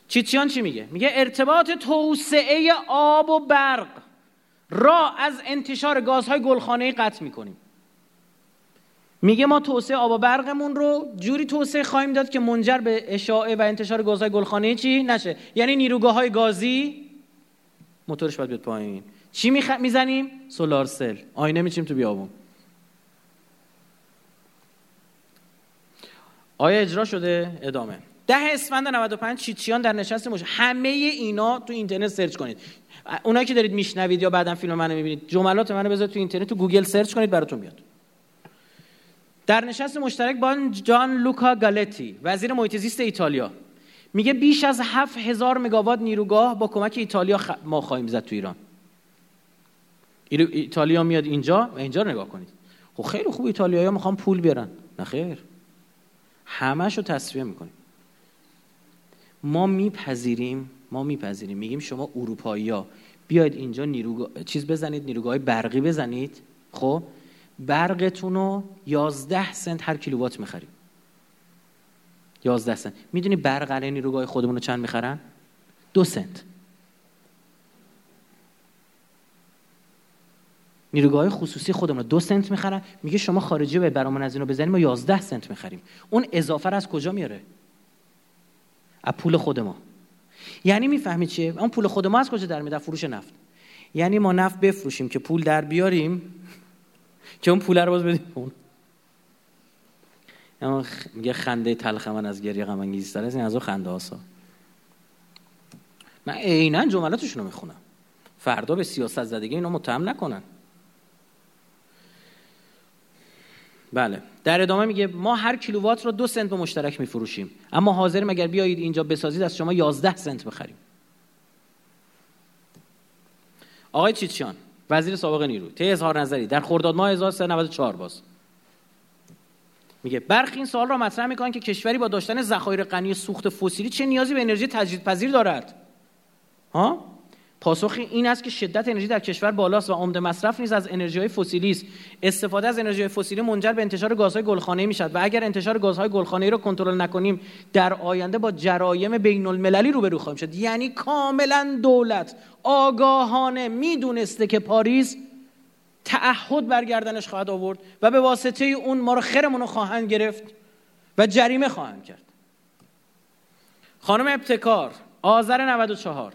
چیتسیان چی میگه؟ میگه ارتباط توسعه آب و برق را از انتشار گازهای گلخانه‌ای قطع می‌کنیم. میگه ما توسعه آب و برقمون رو جوری توسعه خواهیم داد که منجر به اشاعه و انتشار گازهای گلخانه‌ای چی؟ نشه. یعنی نیروگاهای گازی موتورش باید بیاد پایین. چی میخ... می‌زنیم؟ solar cell. آینه می‌چینیم تو بیابون. آیا اجرا شده؟ ادامه. ده اسفند 95 چیت‌چیان در نشست مش همه اینا تو اینترنت search کنید. اونایی که دارید میشنوید یا بعدا فیلم منو می‌بینید جملات منو بذارید تو اینترنت تو گوگل search کنید براتون میاد. در نشست مشترک با جان لوکا گالتی وزیر محیط زیست ایتالیا. میگه بیش از 7000 مگاوات نیروگاه با کمک ایتالیا خ... ما خواهیم زد تو ایران. ایتالیا میاد اینجا و اینجا رو نگاه کنید. خب خیلی خوب ایتالیایی می‌خوان پول بیارن. نه خیر. همش رو تصفیه می‌کنیم. ما میپذیریم ما میپذیریم. میگیم شما اروپایی ها بیاید اینجا نیروگاه چیز بزنید نیروگاه برقی بزنید. خب؟ برقتون رو 11 سنت هر کیلووات می‌خریم. 11 سنت. می‌دونی برق علی نیروگاه خودمون رو چند می‌خرن؟ دو سنت. نیروگاه خصوصی خودمون رو دو سنت می‌خرن. میگه شما خارجی به برامون از اینو بزنیم ما 11 سنت می‌خریم. اون اضافه رو از کجا میاره؟ از پول خود ما. یعنی می‌فهمید چیه؟ اون پول خود ما از کجا در میاد فروش نفت. یعنی ما نفت بفروشیم که پول در بیاریم. که اون پول رو باز بدیم اون. میگه خنده تلخ من از گریه غم انگیزتر از این از خنده هاسا من عینا جملاتشون رو می‌خونم. فردا به سیاست زدگی اینا متهم نکنن. بله. در ادامه میگه ما هر کیلووات رو دو سنت به مشترک میفروشیم. اما حاضریم اگر بیایید اینجا بسازید از شما 11 سنت بخریم. آقای چیچیان وزیر سابق نیرو. ته اظهار نظری. در خرداد ماه 1394 باز. میگه برخی این سوال را مطرح می‌کنن که کشوری با داشتن ذخایر غنی سوخت فسیلی چه نیازی به انرژی تجدیدپذیر دارد. ها؟ پاسخ این است که شدت انرژی در کشور بالاست و عمده مصرف نیز از انرژی های فسیلی است. استفاده از انرژی فسیلی منجر به انتشار گازهای گلخانه‌ای می‌شد و اگر انتشار گازهای گلخانه‌ای را کنترل نکنیم در آینده با جرایم بین المللی روبرو خواهیم شد. یعنی کاملا دولت آگاهانه می‌دونسته که پاریس تعهد برگردنش خواهد آورد و به واسطه اون ما رو خرمون رو خواهند گرفت و جریمه خواهند کرد. خانم ابتکار آذر 94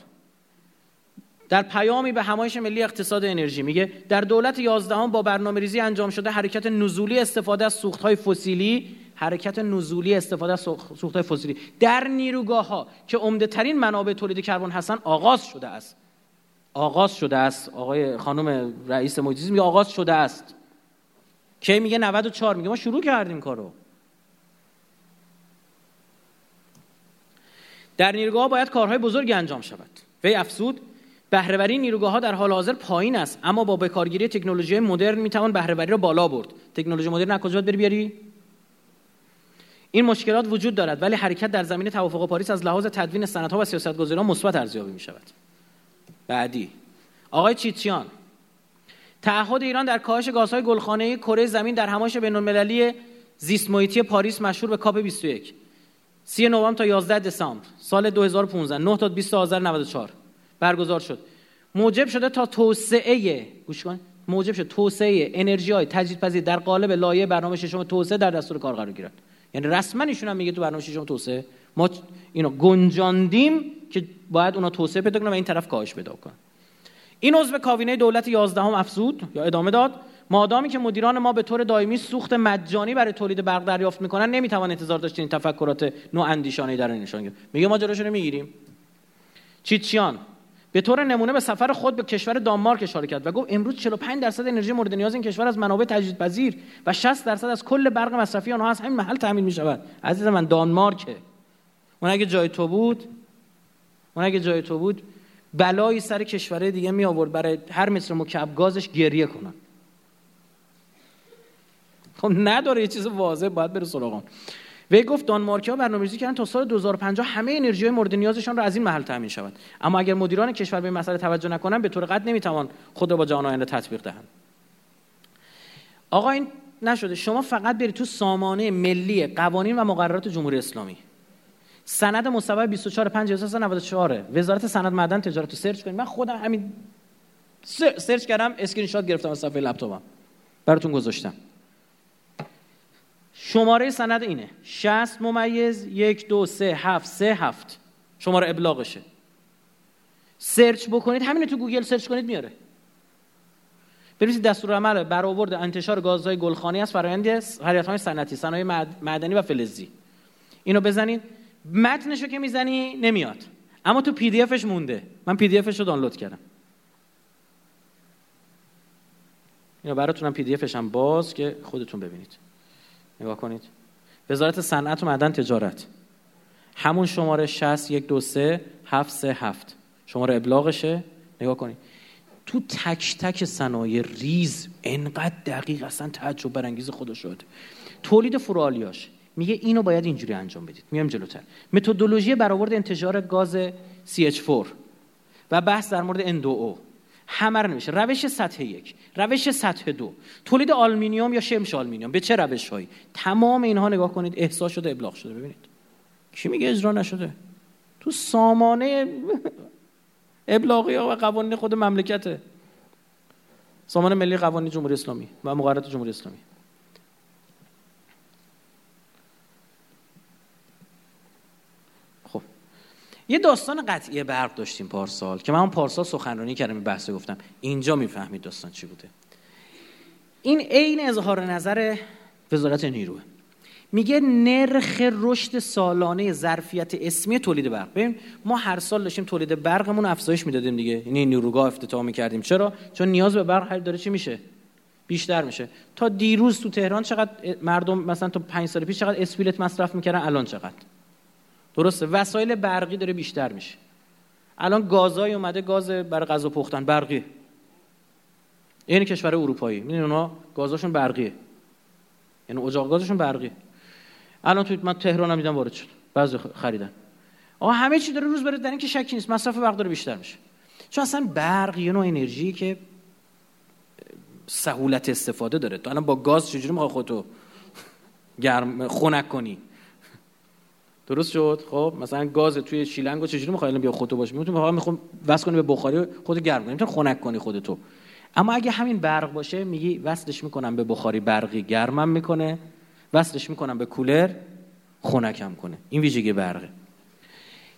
در پیامی به همایش ملی اقتصاد انرژی. میگه در دولت 11 با برنامه ریزی انجام شده حرکت نزولی استفاده از سوخت های فسیلی حرکت نزولی استفاده از سوخت های فسیلی. در نیروگاه ها که عمده ترین منابع تولید کربن هستن آغاز شده است. آغاز شده است. آقای خانم رئیس محیط میگه آغاز شده است. کی میگه 94 میگه ما شروع کردیم کارو. در نیروگاه باید کارهای بزرگی انجام شود. وی افسود بهرهوری نیروگاه ها در حال حاضر پایین است اما با بکارگیری تکنولوژی مدرن می‌توان بهرهوری را بالا برد. تکنولوژی مدرن از کجا بری بیاری؟ این مشکلات وجود دارد ولی حرکت در زمینه توافق پاریس از لحاظ تدوین سندها و سیاستگذاریان مثبت ارزیابی می شود بعدی آقای چیتیان تعهد ایران در کاهش گازهای گلخانه کره زمین در همایش بین‌المللی زیست محیطی پاریس مشهور به کاپ 21 3 نوامبر تا 11 دسامبر سال 2015 9 تا 20 آذر 94 برگزار شد. موجب شده تا توسعه گوش کن. موجب شد توسعه انرژی های تجدیدپذیر در قالب لایه برنامه ششم توسعه در دستور کار قرار گیرد. یعنی رسما ایشون هم میگه تو برنامه ششم توسعه ما اینو گنجاندیم که باید اونا توسعه پیدا کنن و این طرف کاهش پیدا کنن. این عضو کابینه دولت 11 هم افزود یا ادامه داد. مادامی که مدیران ما به طور دائمی سوخت مجانی برای تولید برق دریافت می‌کنن نمی‌توان انتظار داشت این تفکرات نو اندیشانه در نشان میگه ما جلوشو نمی‌گیریم چیچیان به طور نمونه به سفر خود به کشور دانمارک اشاره کرد و گفت امروز 45 درصد انرژی مورد نیاز این کشور از منابع تجدیدپذیر و 60 درصد از کل برق مصرفی آنها از همین محل تامین می شود عزیز من دانمارکه. اون اگه جای تو بود اون اگه جای تو بود بلایی سر کشور دیگه می آورد برای هر متر مکعب گازش گریه کنن. خب نداره یه چیز واضح باید بره سراغ وی گفت دانمارکیا برنامه‌ریزی کردن تا سال 2050 همه انرژی مورد نیازشان را از این محل تامین شود. اما اگر مدیران کشور به این مسئله توجه نکنند به طور قطع نمی‌توان خود را با جهان آینده تطبیق دهند. آقا این نشده. شما فقط برید تو سامانه ملی قوانین و مقررات جمهوری اسلامی. سند مصوبه 24 5 1994 وزارت صنعت معدن تجارت رو search کنید. من خودم همین search کردم اسکرین شات گرفتم از صفحه لپتاپم. براتون گذاشتم. شماره سند اینه. 60 ممیز یک دو سه هفت سه هفت. شماره ابلاغشه. search بکنید. همین تو گوگل search کنید میاره. بنویسید دستور عمل برآورد انتشار گازهای گلخانه‌ای است. فرآیند فعالیت‌های صنعتی صنایع معدنی و فلزی. اینو بزنید. متنشو که می‌زنی نمیاد. اما تو PDF ش مونده. من PDF ش رو دانلود کردم. اینو براتونم. PDF ش هم باز که خودتون ببینید. نگاه کنید. وزارت صنعت و معدن تجارت. همون شماره 60 یک دو سه هفت سه هفت. شماره ابلاغشه. نگاه کنید. تو تک تک صنایع ریز انقدر دقیق اصلا تعجب برانگیز خدا شد. تولید فروآلیاژ میگه اینو باید اینجوری انجام بدید. میام جلوتر. متدولوژی برآورد انتشار گاز CH4 و بحث در مورد N2O همه رو نمیشه روش سطح یک روش سطح دو. تولید آلومینیوم یا شمش آلومینیوم؟ به چه روش هایی تمام اینها نگاه کنید احصاء شده ابلاغ شده. ببینید. کی میگه اجرا نشده؟ تو سامانه ابلاغی و قوانین خود مملکته. سامان ملی قوانین جمهوری اسلامی و مقررات جمهوری اسلامی. یه داستان قطعی برق داشتیم پارسال که من پارسال سخنرانی کردم بحث گفتم. اینجا می‌فهمید داستان چی بوده. این عین اظهار نظر وزارت نیروه. میگه نرخ رشد سالانه ظرفیت اسمی تولید برق. ببین ما هر سال داشتیم تولید برقمون افزایش می‌دادیم دیگه. یعنی نیروگاه افتتاح می‌کردیم. چرا؟ چون نیاز به برق هر داره چی میشه؟ بیشتر میشه. تا دیروز تو تهران چقدر مردم مثلا تا پنج سال پیش چقدر اسپیلت مصرف می‌کردن؟ الان چقدر؟ درسته. وسایل برقی داره بیشتر میشه. الان گازای اومده گاز برای غذا پختن برقی. این کشور اروپایی. می‌دونی اونها گازاشون برقیه. یعنی اجاق گازشون برقیه الان تو من تهران هم دیدم وارد شد. بعضی خریدن. آقا همه چی داره روز بره در این که شکی نیست. مصرف برق داره بیشتر میشه. چون اصلا برق یه نوع انرژی که سهولت استفاده داره. تو الان با گاز چجوری می‌خوای خودتو گرم خنک کنی؟ درست شد؟ خب مثلا گاز توی شیلنگو چجوری می‌خوای الان بیا خودتو باشه می‌تونی می‌خوام می‌خوام وصل کنی به بخاری خودت گرم کنی. می‌تونی خنک کنی خودتو. اما اگه همین برق باشه میگی وصلش می‌کنم به بخاری برقی گرمم می‌کنه. وصلش می‌کنم به کولر خنکم کنه. این ویژگی برقه.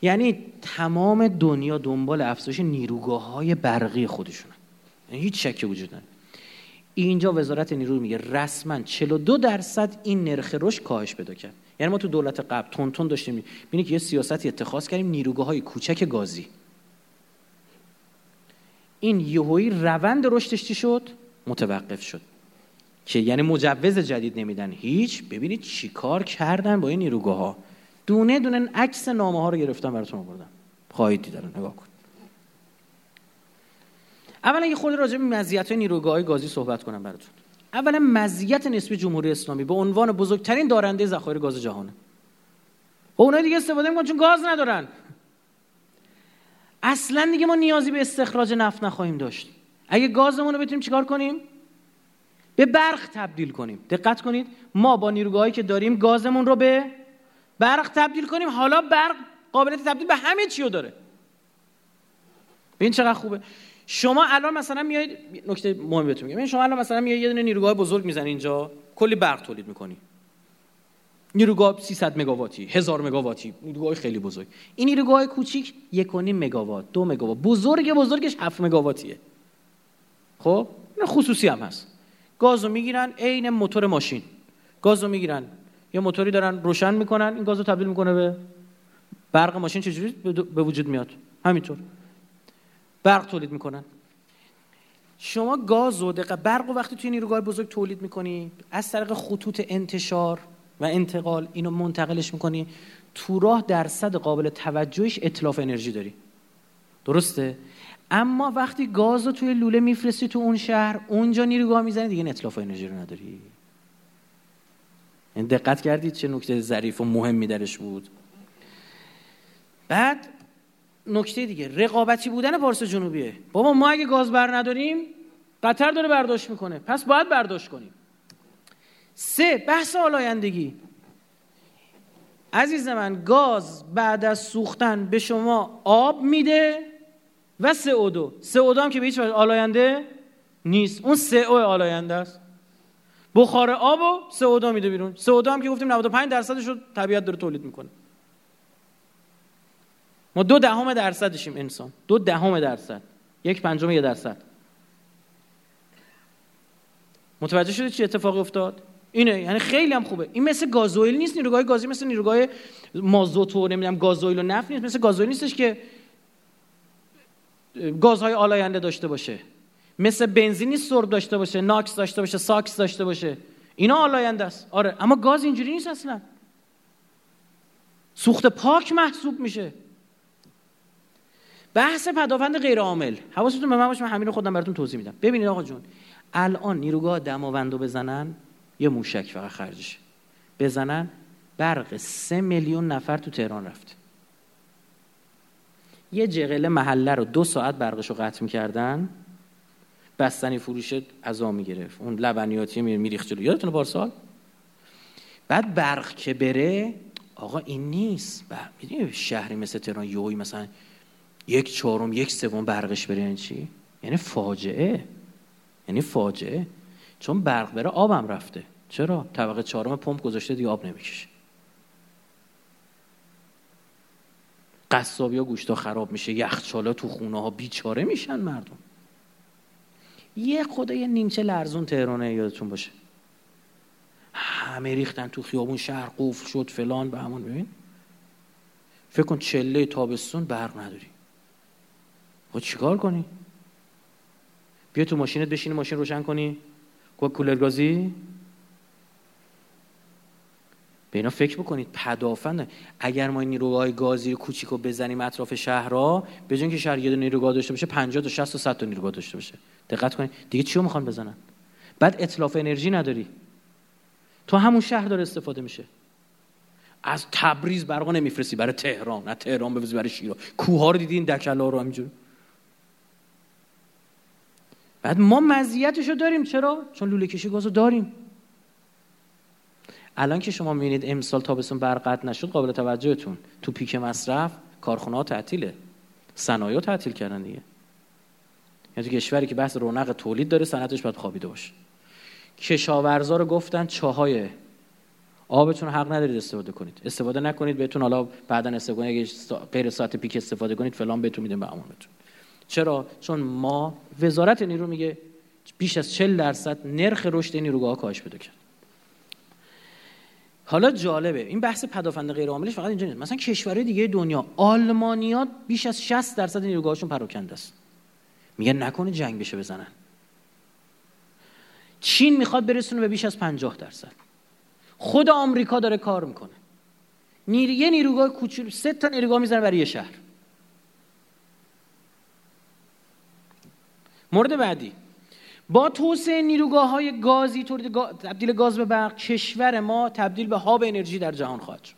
یعنی تمام دنیا دنبال افزایش نیروگاه های برقی خودشونه. یعنی هیچ شکی وجود نداره. اینجا وزارت نیرو میگه رسما 42 درصد این نرخ رشد کاهش پیدا کرد. یعنی ما تو دولت قبل تون تون داشتیم. ببینید که یه سیاستی اتخاذ کردیم نیروگاه های کوچک گازی. این یهویی روند رشدش چی شد؟ متوقف شد. که یعنی مجوز جدید نمیدن. هیچ. ببینید چیکار کردن با این نیروگاه ها دونه دونه عکس نامه ها رو گرفتن براتون آوردم. خواهید دید. نگاه کن اولا یه خود راجع به مزیت های نیروگاه های گازی صحبت کنم براتون. اولا مزیت نسبی جمهوری اسلامی. به عنوان بزرگترین دارنده ذخایر گاز جهانه خب اونها دیگه استفاده می‌کنن چون گاز ندارن. اصلا دیگه ما نیازی به استخراج نفت نخواهیم داشت. اگه گازمون رو بتونیم چیکار کنیم؟ به برق تبدیل کنیم. دقت کنید ما با نیروگاهایی که داریم گازمون رو به برق تبدیل کنیم. حالا برق قابلیت تبدیل به همه چی رو داره. این چقدر خوبه. شما الان مثلا میایید نکته مهم بهتون میگم. شما الان مثلا میایید یه دونه نیروگاه بزرگ می‌زنی اینجا کلی برق تولید می‌کنی. نیروگاه 300 مگاواتی 1000 مگاواتی نیروگاه خیلی بزرگ. این نیروگاه کوچیک 1.5 مگاوات 2 مگاوات. بزرگ بزرگش 7 مگاواتیه. خب؟ این خصوصی هم هست. گازو می‌گیرن عین موتور ماشین. گازو می‌گیرن. یه موتوری دارن روشن می‌کنن این گازو تبدیل می‌کنه به برق ماشین چجوری به وجود میاد؟ همینطور. برق تولید می‌کنن. شما گاز و دقیقه برق و وقتی توی نیروگاه بزرگ تولید می‌کنی از طریق خطوط انتشار و انتقال اینو منتقلش می‌کنی تو راه درصد قابل توجهش اطلاف انرژی داری. درسته؟ اما وقتی گاز رو توی لوله میفرستی تو اون شهر اونجا نیروگاه می‌زنی دیگه اطلاف انرژی رو نداری. این یعنی دقت کردید چه نکته ظریف و مهمی درش بود؟ بعد نکته دیگه. رقابتی بودن پارس جنوبیه. بابا ما اگه گاز بر نداریم قطر داره برداشت می‌کنه. پس باید برداشت کنیم. سه بحث آلایندگی. عزیز من گاز بعد از سوختن به شما آب میده و CO2 CO2 هم که به هیچ آلاینده نیست. اون CO آلاینده است. بخار آب و CO2 میده بیرون. CO2 هم که گفتیم 95 درصدش رو طبیعت داره تولید می‌کنه. ما دو دهم درصدشیم انسان. دو دهم درصد. یک پنجم یه درصد. متوجه شده چی اتفاقی افتاد؟ اینه یعنی خیلی هم خوبه. این مثل گازوئیل نیست نیروگاه گازی مثل نیروگاه مازوت و نمی‌دونم گازوئیل و نفت نیست مثل گازوئیل نیستش که گازهای آلاینده داشته باشه. مثل بنزین نیست سرب داشته باشه NOx داشته باشه ساکس داشته باشه. اینا آلاینده است. آره اما گاز اینجوری نیست اصلا. سوخت پاک محسوب میشه. بحث پدافند غیر عامل حواستون به من باشه من همین رو خودم براتون توضیح میدم. ببینید آقا جون الان نیروگاه دماوندو بزنن یه موشک فقط خرجشه؟ بزنن برق سه میلیون نفر تو تهران رفت. یه جغله محله رو دو ساعت برقش رو قطع می‌کردن بستنی فروش ازا می‌گرفت. اون لبنیاتی میریخت جلو. یادتونه پارسال؟ بعد برق که بره آقا این نیست. شهری مثل تهران یوی مثلا یک چهارم یک سوم برقش بره یعنی چی؟ یعنی فاجعه. یعنی فاجعه. چون برق بره آبم رفته. چرا؟ طبقه چهارم پمپ گذاشته دیگه آب نمی‌کشه. قصابی ها گوشتا خراب میشه یخچالا تو خونه ها بیچاره میشن مردم. یه خدا یه نیمچه لرزون تهرانه یادتون باشه. همه ریختن تو خیابون شهر قفل شد فلان به همون ببین. فکر کن چله تابستون برق نداری. خود چیکار کنی؟ بیا تو ماشینت بشینی ماشین روشن کنی. کولر گازی؟ به اینا فکر بکنید پدافند. اگر ما این نیروگاه گازی کوچیک رو بزنیم اطراف شهرها به جای که شهر یه نیروگاه داشته باشه 50 تا 60 تا 100 تا نیروگاه داشته باشه. دقت کنید. دیگه چی رو می‌خوان بزنن؟ بعد اطلاف انرژی نداری. تو همون شهر داره استفاده میشه. از تبریز برق نمیفرستی. برای تهران. نه تهران بفرستی برای شیراز. کوه رو دیدین دکلا رو همینجور بعد ما مزیتش رو داریم. چرا؟ چون لوله کشی گازو داریم. الان که شما می‌بینید امسال تابستون برق نشد قابل توجهتون. تو پیک مصرف کارخونه ها تعطیله. صنایع تعطیل کردن دیگه. یعنی تو کشوری که بحث رونق تولید داره صنعتش باید خوابیده باشه. کشاورزا رو گفتن چاهای آبتون حق ندارید استفاده کنید. استفاده نکنید بهتون حالا بعدا استفاده اگه غیر ساعت پیک استفاده کنید فلان بهتون میدیم به امانتون چرا؟ چون ما وزارت نیرو میگه بیش از 40 درصد نرخ رشد نیروگاه کاهش پیدا کرد. حالا جالبه این بحث پدافند غیر عاملش فقط اینجا نیست. مثلا کشورهای دیگه دنیا آلمانیا بیش از 60 درصد نیروگاهشون پراکنده است. میگن نکنه جنگ بشه بزنن. چین می‌خواد برسونه به بیش از 50 درصد. خود آمریکا داره کار می‌کنه. نیر... یه نیروگاه کوچولو سه تا نیروگاه می‌زنه برای یه شهر. مورد بعدی. با توسعه نیروگاه های گازی تبدیل گاز به برق کشور ما تبدیل به هاب انرژی در جهان خواهد شد.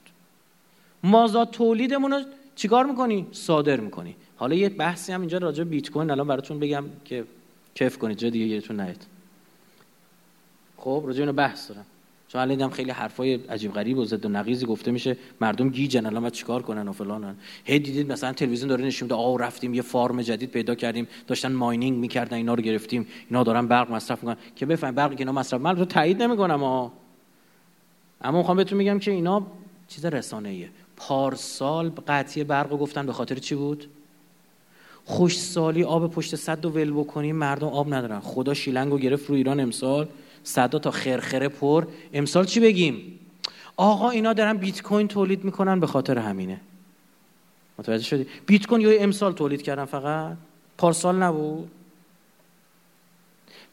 مازاد تولیدمون رو چیکار می‌کنی؟ صادر می‌کنی. حالا یه بحثی هم اینجا راجع بیت کوین الان براتون بگم که کیف کنید. جا دیگه گیرتون نیاد. خب راجع اینو بحث دارم. چون الان دیدم خیلی حرفای عجیب غریب و ضد و نقیزی گفته میشه مردم گیجن الان باید چیکار کنن و فلانن هی دیدید مثلا تلویزیون داره نشون میده آ رفتیم یه فارم جدید پیدا کردیم داشتن ماینینگ می‌کردن اینا رو گرفتیم اینا دارن برق مصرف می‌کنن. که بفهمید برق اینا مصرف من رو تایید نمی‌کنم اما اما می‌خوام بهتون میگم که اینا چیز رسانه ایه پارسال قطعی برق رو گفتن به خاطر چی بود؟ خوش سالی آب پشت صد و ول بکنیم مردم آب ندارن. خدا شیلنگو گرفت رو ایران امسال. صدا تا خرخره پر. امسال چی بگیم؟ آقا اینا دارن بیت کوین تولید می‌کنن به خاطر همینه. متوجه شدی؟ بیت کوین یا امسال تولید کردن فقط؟ پارسال نبود.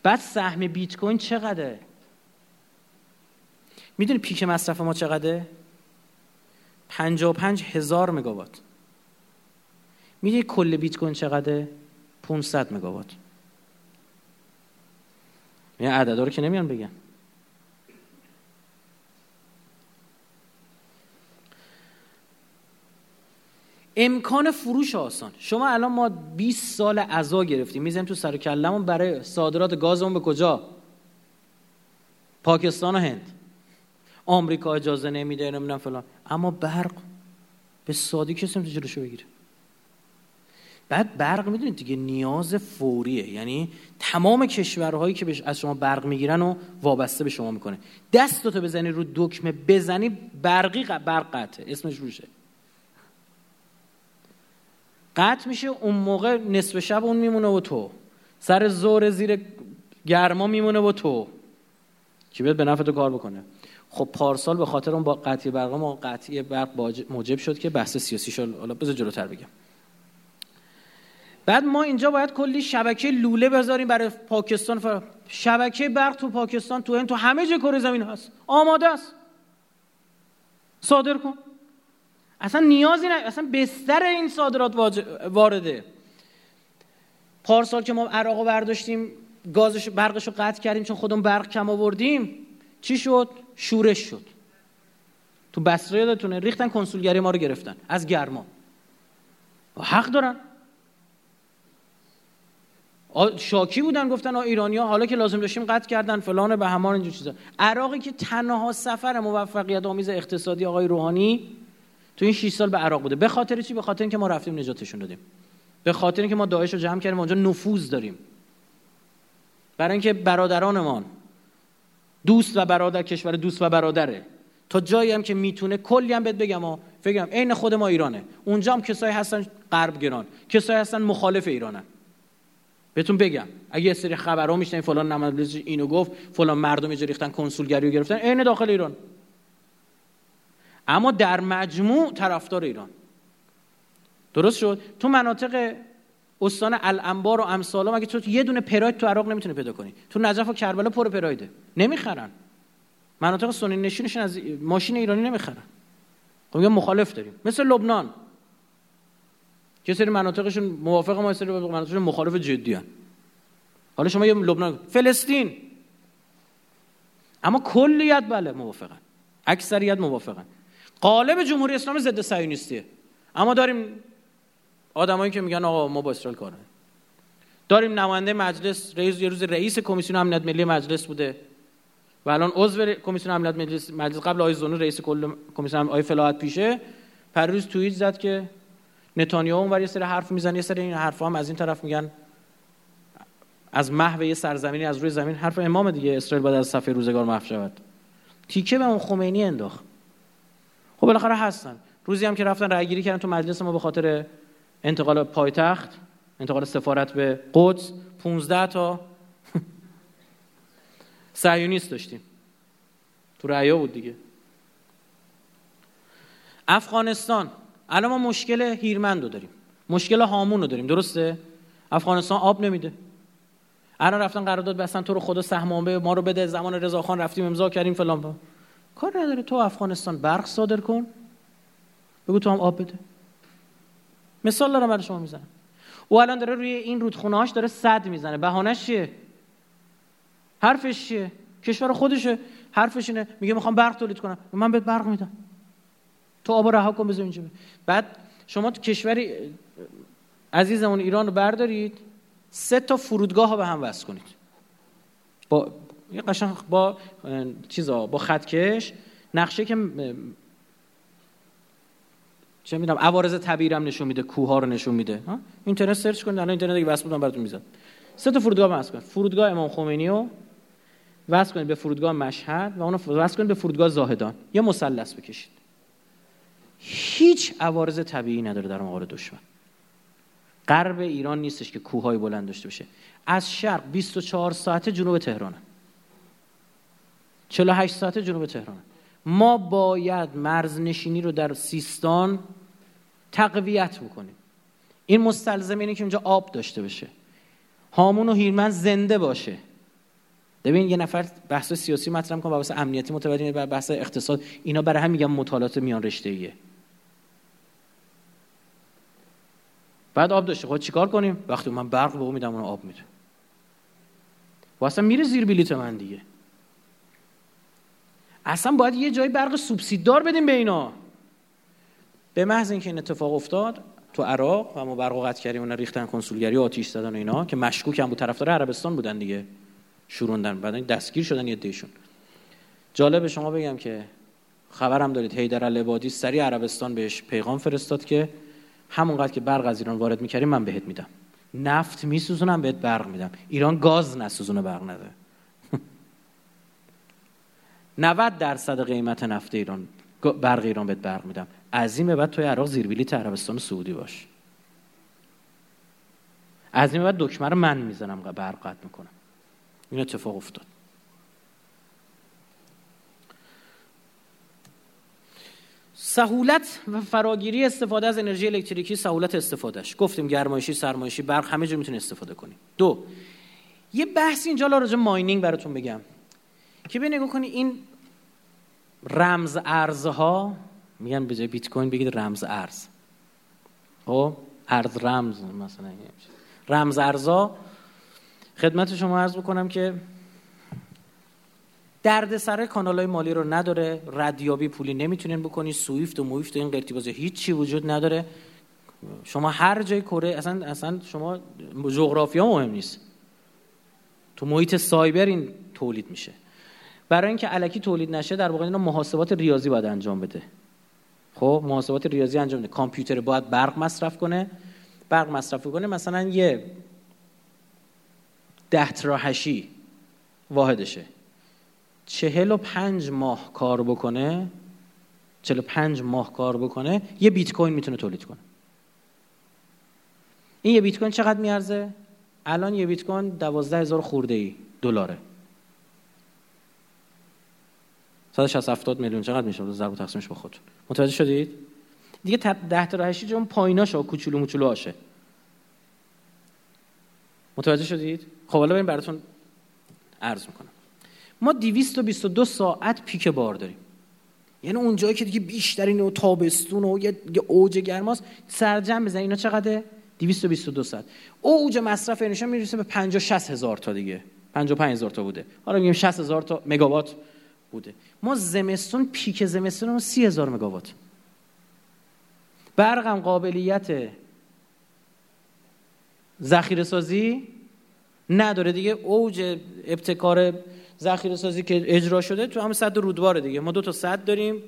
بعد سهم بیت کوین چقدره؟ می‌دونی پیک مصرف ما چقدره؟ 55 هزار مگاوات. می‌دونی کل بیت کوین چقدره؟ 500 مگاوات. این عددا رو که نمیان بگن. امکان فروش آسان. شما الان ما 20 سال عزا گرفتیم. می‌زنیم تو سر کلمون برای صادرات گازمون به کجا؟ پاکستان و هند. آمریکا اجازه نمیده نمی‌دونم فلان. اما برق. به سادی کسی نمی‌تونه جلوشو بگیره. بعد برق می‌دونید دیگه نیاز فوریه. یعنی تمام کشورهایی که از شما برق می‌گیرن و وابسته به شما می‌کنه. دستتو بزنی رو دکمه بزنی برقی برق قطعه. اسمش روشه. قطع میشه اون موقع نصف شب اون میمونه و تو. سر زور زیر گرما میمونه و تو. که بیاد به نفع تو کار بکنه؟ خب پارسال به خاطر اون با قطعی برق ما قطعی برق موجب شد که بحث سیاسی شد. حالا بذار جلوتر بگم. بعد ما اینجا باید کلی شبکه لوله بذاریم برای پاکستان فر... شبکه برق تو پاکستان تو این تو همه جای کره زمین هست. آماده است. صادر کن. اصلا نیازی نه اصلا بستر این صادرات وارده. پارسال که ما عراق برداشتیم گازش برقش رو قطع کردیم چون خودمون برق کم آوردیم. چی شد؟ شورش شد. تو بصره یادتونه ریختن کنسولگری ما رو گرفتن. از گرما. حق دارن. شاکی بودن گفتن ایرانیا حالا که لازم داشتیم قطع کردن فلان به همان اینجور چیزا. عراقی که تنها سفر موفقیت آمیز اقتصادی آقای روحانی تو این 6 سال به عراق بوده. به خاطر چی؟ به خاطر اینکه ما رفتیم نجاتشون دادیم. به خاطر اینکه ما داعش رو جمع کردیم اونجا نفوذ داریم. برای اینکه برادرانمان دوست و برادر کشور دوست و برادره. تا جایی هم که می‌تونه کلی هم بهت بگم و فکرم عین خود ما ایرانه. اونجا هم کسایی هستن غرب گران کسایی هستن مخالف ایرانن. بهتون بگم. اگه یه سری خبرها میشنین فلان نماینده اینو گفت فلان مردم اینجا ریختن کنسولگری رو گرفتن عین داخل ایران. اما در مجموع طرفدار ایران. درست شد؟ تو مناطق استان الانبار و امثال مگه تو یه دونه پراید تو عراق نمی‌تونه پیدا کنی. تو نجف و کربلا پر پرایده نمی‌خرن. مناطق سنی نشینشون از ماشین ایرانی نمی‌خرن. خب مخالف داریم. مثل لبنان. که سری مناطقشون موافق ما سری مناطقشون مخالف جدی هن. حالا شما یه لبنان فلسطین. اما کلیت بله موافقن. اکثریت موافقن. قالب جمهوری اسلامی ضد صهیونیستیه. اما داریم آدمایی که میگن آقا ما با اسرائیل کار داریم نماینده مجلس رئیس یه روز رئیس کمیسیون امنیت ملی مجلس بوده. و الان عضو کمیسیون امنیت مجلس مجلس قبل آقای زونو رئیس کل کمیسیون آقای فلاحت پیشه روز توییت زد که نتانیاهو اونور یه سری حرف می‌زنه یه سری این حرفا هم از این طرف میگن. از محو یه سرزمینی از روی زمین. حرف امام دیگه اسرائیل باید از صفحه روزگار محو شود. تیکه به اون خمینی انداخت. خب بالاخره هستن. روزی هم که رفتن رأی گیری کردن تو مجلس ما به خاطر انتقال پایتخت انتقال سفارت به قدس 15 تا صهیونیست داشتیم. تو رأیا بود دیگه. افغانستان. الان ما مشکل هیرمند رو داریم. مشکل هامون رو داریم. درسته؟ افغانستان آب نمیده. الان رفتن قرارداد بستن تو رو خدا سهم ما رو بده. زمان رضاخان رفتیم امضا کردیم فلان کار نداره. تو افغانستان برق صادر کن. بگو تو هم آب بده. مثال دارم برای شما می‌زنم. او الان داره روی این رودخونهاش داره صد می‌زنه. بهانش چیه؟ حرفش چیه؟ کشور خودشه. حرفش اینه. میگه می‌خوام برق تولید کنم. من بهت برق میدم. تو آب رها کن بذار اینجا بعد شما تو کشوری عزیزمون ایران رو بردارید سه تا فرودگاه ها به هم وصل کنید. با یه قشنگ با چیزا با خطکش نقشه که چه می‌دونم عوارض طبیعی هم نشون میده کوه ها رو نشون میده. اینترنت سرچ کنید الان اینترنت دیگه وصل بودم براتون می‌زد سه تا فرودگاه وصل کنید. فرودگاه امام خمینی رو وصل کنید به فرودگاه مشهد و اونو وصل کنید به فرودگاه زاهدان. یه مثلث بکشید. هیچ عوارض طبیعی نداره در مقابل دشمن. غرب ایران نیستش که کوههای بلند داشته باشه. از شرق 24 ساعت جنوب تهرانه. 48 ساعت جنوب تهران ما باید مرزنشینی رو در سیستان تقویت بکنیم. این مستلزم اینه که اونجا آب داشته باشه. هامون و هیرمن زنده باشه. ببین یه نفر بحث سیاسی مطرح می‌کنه بحث امنیتی متوجه بحث اقتصاد. اینا برای هم میگم مطالعات میان رشته ایه بعد آب داشته خب چیکار کنیم؟ وقتی من برق به میدم اون آب میده. و اصلا میره زیر بلیت من دیگه. اصلا باید یه جای برق سوبسیددار بدیم به اینا. به محض اینکه این اتفاق افتاد تو عراق و ما برق قطع کردیم اون ریختن کنسولگری و آتیش زدن و اینا که مشکوک هم بود. طرفدار عربستان بودن دیگه. شوروندن. بعد دستگیر شدن یه دیشون. جالب شما بگم که خبرم دارید. حیدر العبادی سری عربستان بهش پیغام فرستاد که همونقدر که برق از ایران وارد می‌کردیم من بهت میدم. نفت میسوزونم بهت برق میدم. ایران گاز نسوزونه برق نده. 90 درصد قیمت نفت ایران برق ایران بهت برق میدم. از این بعد توی عراق زیر بلیط عربستان سعودی باش. از این بعد دکمه رو من می‌زنم برق قطع می‌کنم. این اتفاق افتاد. سهولت و فراگیری استفاده از انرژی الکتریکی سهولت استفادهش گفتیم گرمایشی سرمایشی برق همه جور می‌تونی استفاده کنی. دو یه بحث اینجا راجع ماینینگ براتون بگم که به نگاه کنی این رمز ارزها میگن به جای بیت کوین بگید رمز ارز. خب؟ ارز رمز مثلا رمز ارزا خدمت شما عرض بکنم که درد سر کانال های مالی رو نداره ردیابی پولی نمی‌تونین بکنی سویفت و مویفت و این قرتی بازی هیچی وجود نداره. شما هر جای کره اصلا اصلا شما جغرافیا مهم نیست. تو محیط سایبر این تولید میشه. برای اینکه علکی تولید نشه در واقع اینا محاسبات ریاضی باید انجام بده. خب محاسبات ریاضی انجام بده. کامپیوتر باید برق مصرف کنه. برق مصرف کنه مثلا یه ده تراهشی واحدشه. چهل و پنج ماه کار بکنه چهل و پنج ماه کار بکنه یه بیت کوین می‌تونه تولید کنه. این یه بیت کوین چقدر میارزه؟ الان یه بیت کوین دوازده هزار خورده ای دلاره 160 70 میلیون چقدر میشه؟ ضرب تقسیمش با خود متوجه شدید؟ دیگه 10 تا 8 جون پاییناشو کوچولو موچولو آشه متوجه شدید؟ خب حالا بریم براتون عرض می‌کنم. ما 222 ساعت پیک بار داریم. یعنی اون جایی که دیگه بیشترین و تابستون و یه اوج گرماست سرجم بزن. اینا چقدره؟ 222 ساعت. اوج مصرف انرژی می‌رسه به 50 60 هزار تا دیگه. 55 هزار تا بوده. حالا میگیم 60 هزار تا مگاوات بوده. ما زمستون پیک زمستون 30 هزار مگاوات. برقم قابلیت ذخیره سازی نداره دیگه. اوج ابتکار ذخیره سازی که اجرا شده تو همه صد رودبار دیگه. ما دو تا صد داریم.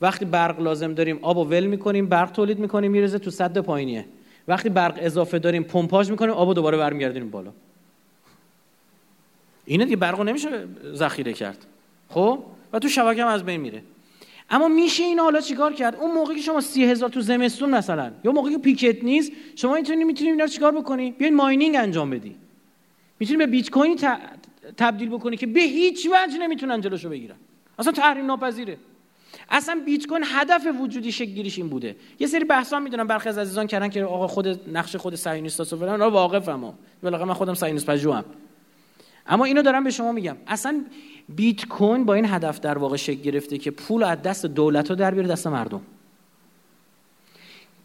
وقتی برق لازم داریم آب و ول می‌کنیم برق تولید می‌کنیم میرزه تو صد پایینیه. وقتی برق اضافه داریم پمپاژ می‌کنیم آب دوباره برمیگردونیم بالا. اینه دیگه برق نمیشه ذخیره کرد. خب؟ و تو شبکه هم از بین میره. اما میشه این حالا چیکار کرد؟ اون موقعی که شما سی هزار تو زمستون مثلا یا موقعی که پیکت نیست شما می‌تونی می‌تونی اینا چیکار بکنی؟ بیاین ماینینگ انجام بدی. می‌تونی به بیت کوین تبدیل بکنی که به هیچ وجه نمی‌تونن جلوشو بگیرن. اصلا تحریم ناپذیره. اصلا بیت کوین هدف وجودی شکل گیریش این بوده. یه سری بحثا می‌دونم برخی از عزیزان کردن که آقا خود نقش خود صهیونیستاس و فلان. واقفم بالاخره من خودم صهیونیست پژوهم. اما اینو دارم به شما میگم. اصلا بیت کوین با این هدف در واقع شکل گرفته که پول از دست دولت ها در بیاره دست مردم.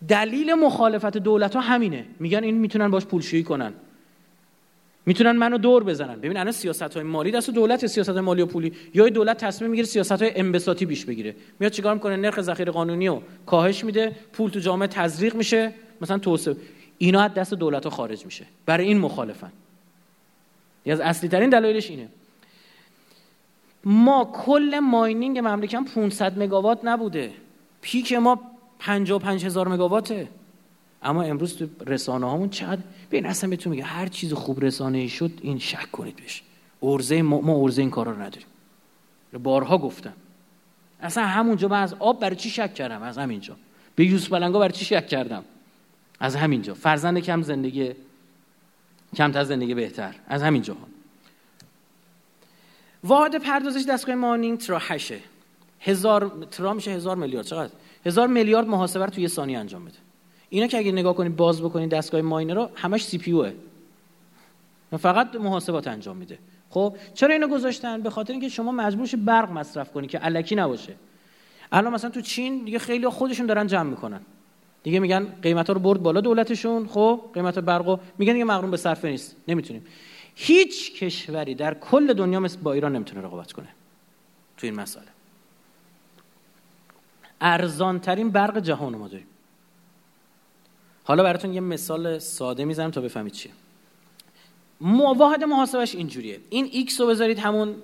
دلیل مخالفت دولت ها همینه. میگن این می‌تونن باش پولشویی کنن. می‌تونن منو دور بزنن. ببین الان سیاست های مالی دست دولت سیاست مالی و پولی. یا دولت تصمیم می‌گیره سیاست های انبساطی بیش بگیره. میاد چیکار می‌کنه؟ نرخ ذخیره قانونی رو کاهش میده پول تو جامعه تزریق میشه. مثلا توسعه. اینا از دست دولت ها خارج میشه. برای این مخالفن. از اصلی ترین دلایلش اینه. ما کل ماینینگ مملکت 500 مگاوات نبوده. پیک ما 55 هزار مگاواته. اما امروز تو رسانه هامون چقدر ببین اصلا بهتون میگه هر چیز خوب رسانه شد این شک کنید بهش. ارزه ما, ما ارزه این کارا رو نداریم. بارها گفتم. اصلا همونجا من از آب برای چی شک کردم؟ از همینجا. به یوسف بلنگا برای چی شک کردم؟ از همینجا. فرزند کم زندگی کمتر زندگی بهتر. از همینجا. واحد پردازش دستگاه مانینگ ترا هشه هزار ترا میشه هزار میلیارد. چقدر؟ هزار میلیارد محاسبه رو توی ثانیه انجام بده. اینا که اگه نگاه کنید باز بکنید دستگاه ماینر رو همش سی پی اوه فقط محاسبات انجام میده. خب چرا اینو گذاشتن؟ به خاطر اینکه شما مجبور برق مصرف کنی که علکی نباشه. الان مثلا تو چین دیگه خیلی خودشون دارن جمع می‌کنن. دیگه میگن قیمتا رو برد بالا دولتشون. خب قیمت برقو میگن دیگه مقرون به صرفه نیست. نمی‌تونیم. هیچ کشوری در کل دنیا مثل با ایران نمی‌تونه رقابت کنه. تو این مسئله. ارزان ترین برق جهان ما داریم. حالا براتون یه مثال ساده می‌زنم تا بفهمید چیه. واحد محاسبش اینجوریه. این X رو بذارید همون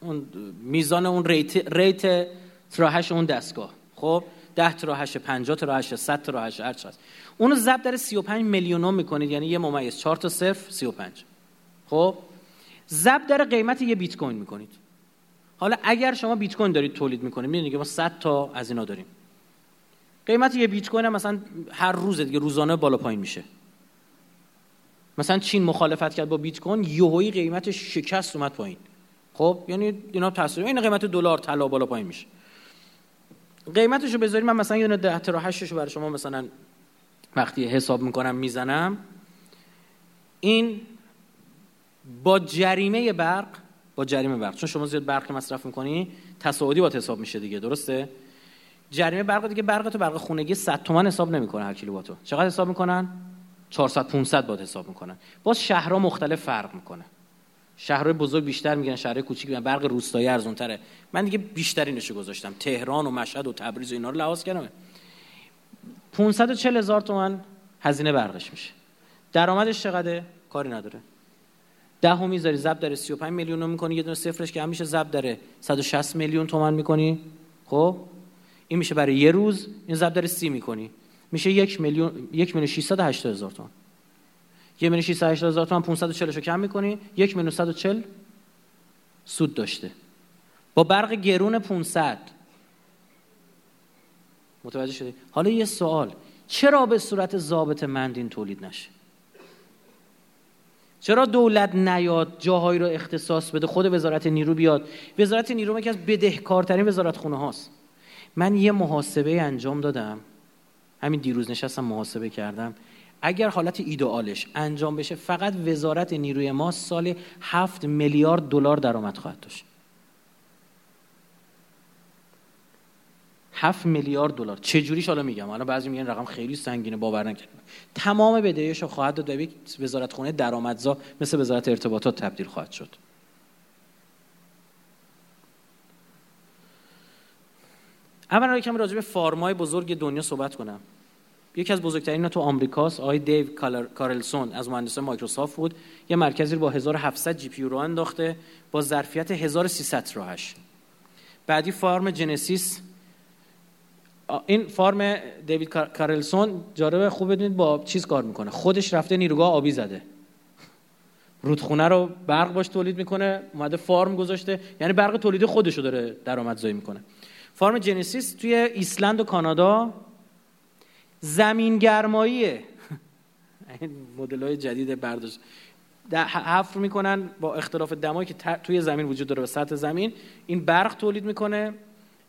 اون میزان اون rate, rate terahash اون دستگاه. خب؟ 10 terahash 50 terahash 100 terahash هر چقدر. اونو ضرب در 35 میلیونم می‌کنید. یعنی یه ممیز. 4 تا صفر 35 خب؟ ضرب در قیمت یه بیت کوین می‌کنید. حالا اگر شما بیت کوین دارید تولید می‌کنید می‌دونید که ما 100 تا از اینا داریم. قیمت یه بیت کوین مثلا هر روز دیگه روزانه بالا پایین میشه. مثلا چین مخالفت کرد با بیت کوین یهویی قیمتش شکست اومد پایین. خب یعنی اینا تاثیر این قیمت دلار طلا بالا پایین میشه. قیمتشو بذاریم من مثلا یه دونه 10 تا 8 برای شما مثلا وقتی حساب می‌کنم می‌زنم. این با جریمه برق با جریمه برق. چون شما زیاد برق مصرف می‌کنی تصاعدی با حساب میشه دیگه درسته؟ جریمه برق دیگه برق تو برق خونگی 100 تومن حساب نمی‌کنه هر کیلوواتو چقدر حساب می‌کنن؟ 400 500 باد حساب می‌کنن. باز شهرها مختلف فرق می‌کنه. شهرهای بزرگ بیشتر میگن شهرهای کوچیک میگن برق روستایی ارزون تره من دیگه بیشترینشو گذاشتم. تهران و مشهد و تبریز و اینا رو لحاظ کردم. 540 هزار تومن هزینه برقش میشه. درآمدش چقدره؟ کاری نداره. ده می‌ذاری ضرب داره 35 میلیون رو می‌کنی یه دونه صفرش که همیشه ضرب داره. 160 میلیون تومن می‌کنی. خب؟ این میشه برای یه روز این ضرب داره 30 می‌کنی. میشه یک میلیون یک میلیون 680 هزار تومن یک میلیون 680 هزار تومن 540 رو کم می‌کنی یک میلیون 140 سود داشته. با برق گرون 500 متوجه شدی؟ حالا یه سوال. چرا به صورت ضابط مندین تولید نشه؟ چرا دولت نیاد جاهایی رو اختصاص بده خود وزارت نیرو بیاد؟ وزارت نیرو یکی از بدهکارترین وزارت خونه هاست. من یه محاسبه انجام دادم. همین دیروز نشستم محاسبه کردم. اگر حالت ایدئالش انجام بشه فقط وزارت نیروی ما سال هفت میلیارد دلار درآمد خواهد داشت. هفت میلیارد دلار. چه جوریش حالا میگم؟ حالا بعضی میگن رقم خیلی سنگینه باور نکردم. تمام بدهیش خواهد داد به وزارت خونه درآمدزا مثل وزارت ارتباطات تبدیل خواهد شد. اولا یکم راجع به farm های بزرگ دنیا صحبت کنم. یکی از بزرگترین تو آمریکاست آقای دیو کارلسون از مهندسان مایکروسافت بود. یه مرکزی رو با 1700 GPU راه انداخته با ظرفیت 1300 terahash. بعدی farm Genesis. این farm دیوید کارلسون جالب خوب بدونید با چیز کار می‌کنه. خودش رفته نیروگاه آبی زده. رودخونه رو برق باش تولید می‌کنه اومده farm گذاشته. یعنی برق تولید خودش رو داره درآمدزایی می‌کنه. فارم جنسیس توی ایسلند و کانادا زمین گرماییه این مدل های جدید برداشت. حفر می‌کنن با اختلاف دمایی که توی زمین وجود داره به سطح زمین. این برق تولید می‌کنه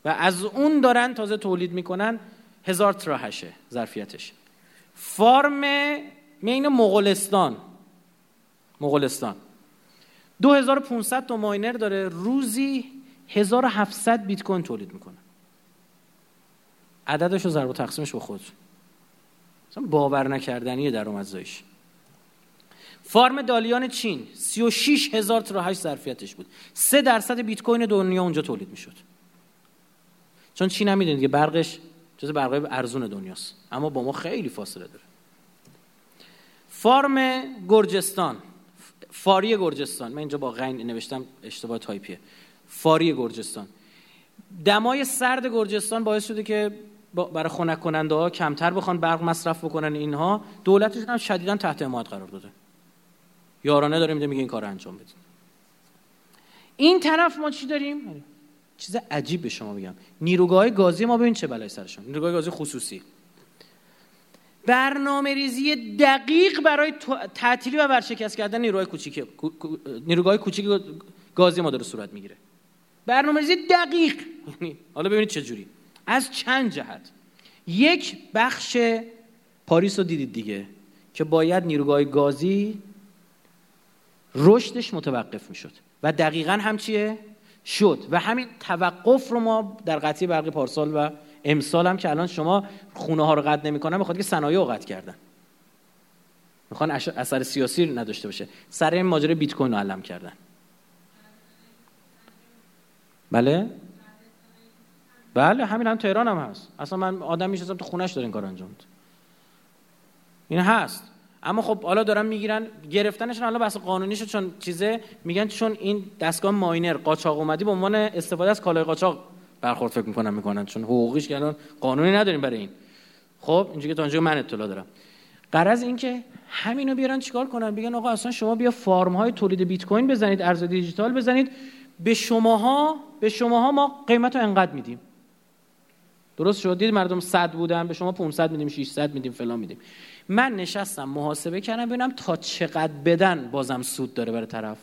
و از اون دارن تازه تولید می‌کنن هزار تراهشه ظرفیتش. فارم مین مغولستان. مغولستان. 2500 تا ماینر داره. روزی 1700 بیت کوین تولید می‌کنه. عددش رو ضرب و تقسیمش با خود مثلا باور نکردنیه درآمدزاییش فارم دالیان چین 36 هزار تراهش ظرفیتش بود. 3 درصد بیت کوین دنیا اونجا تولید می‌شد. چون چین هم می‌دونید که برقش جز برقای ارزون دنیاست. اما با ما خیلی فاصله داره. فارم گرجستان. فاری گرجستان. من اینجا با غین نوشتم اشتباه تایپیه. فاری گرجستان. دمای سرد گرجستان باعث شده که برای خنک کننده ها کمتر بخوان برق مصرف بکنن اینها دولتشون هم شدیدا تحت حمایت قرار داده. یارانه داره میده میگه این کار انجام بدین. این طرف ما چی داریم؟ چیز عجیب به شما بگم. نیروگاه گازی ما ببین چه بلای سرشون نیروگاه گازی خصوصی. برنامه ریزی دقیق برای تعطیلی و ورشکست کردن نیروهای کوچیک نیروگاه کوچیک گازی ما داره صورت می‌گیره. برنامه ریزی دقیق حالا ببینید چه جوری. از چند جهت. یک بخش پاریس رو دیدید دیگه که باید نیروگاه گازی رشدش متوقف می‌شد. و دقیقا هم چیه؟ شد. و همین توقف رو ما در قطعی برقی پارسال و امسال هم که الان شما خونه ها رو قطع نمی‌کنن بخاطر که صنایع رو قطع کردن. می‌خوان اثر سیاسی نداشته باشه. سر این ماجرا بیت کوین رو علم کردن. بله؟ بله همین هم تهران هم هست. اصلا من آدم میشستم تو خونش داره این کار انجام این هست. اما خب حالا دارن می‌گیرن گرفتنشون حالا بحث قانونیشو چون چیزه. میگن چون این دستگاه ماینر قاچاق اومدی به عنوان استفاده از کالای قاچاق برخورد فکر می‌کنن می‌کنن. چون حقوقیش که الان قانونی نداریم برای این. خب اینجوری که تا من اطلاع دارم. قرض این که همینو بیارن چیکار کنن؟ بگن آقا اصلا شما بیا فارم های تولید بیت کوین بزنید ارز دیجیتال بزنید. به شماها به شماها ما قیمت انقدر میدیم. درست شد؟ دید مردم 100 بودن به شما 500 میدیم 600 میدیم فلان میدیم. من نشستم محاسبه کردم ببینم تا چقدر بدن بازم سود داره برای طرف.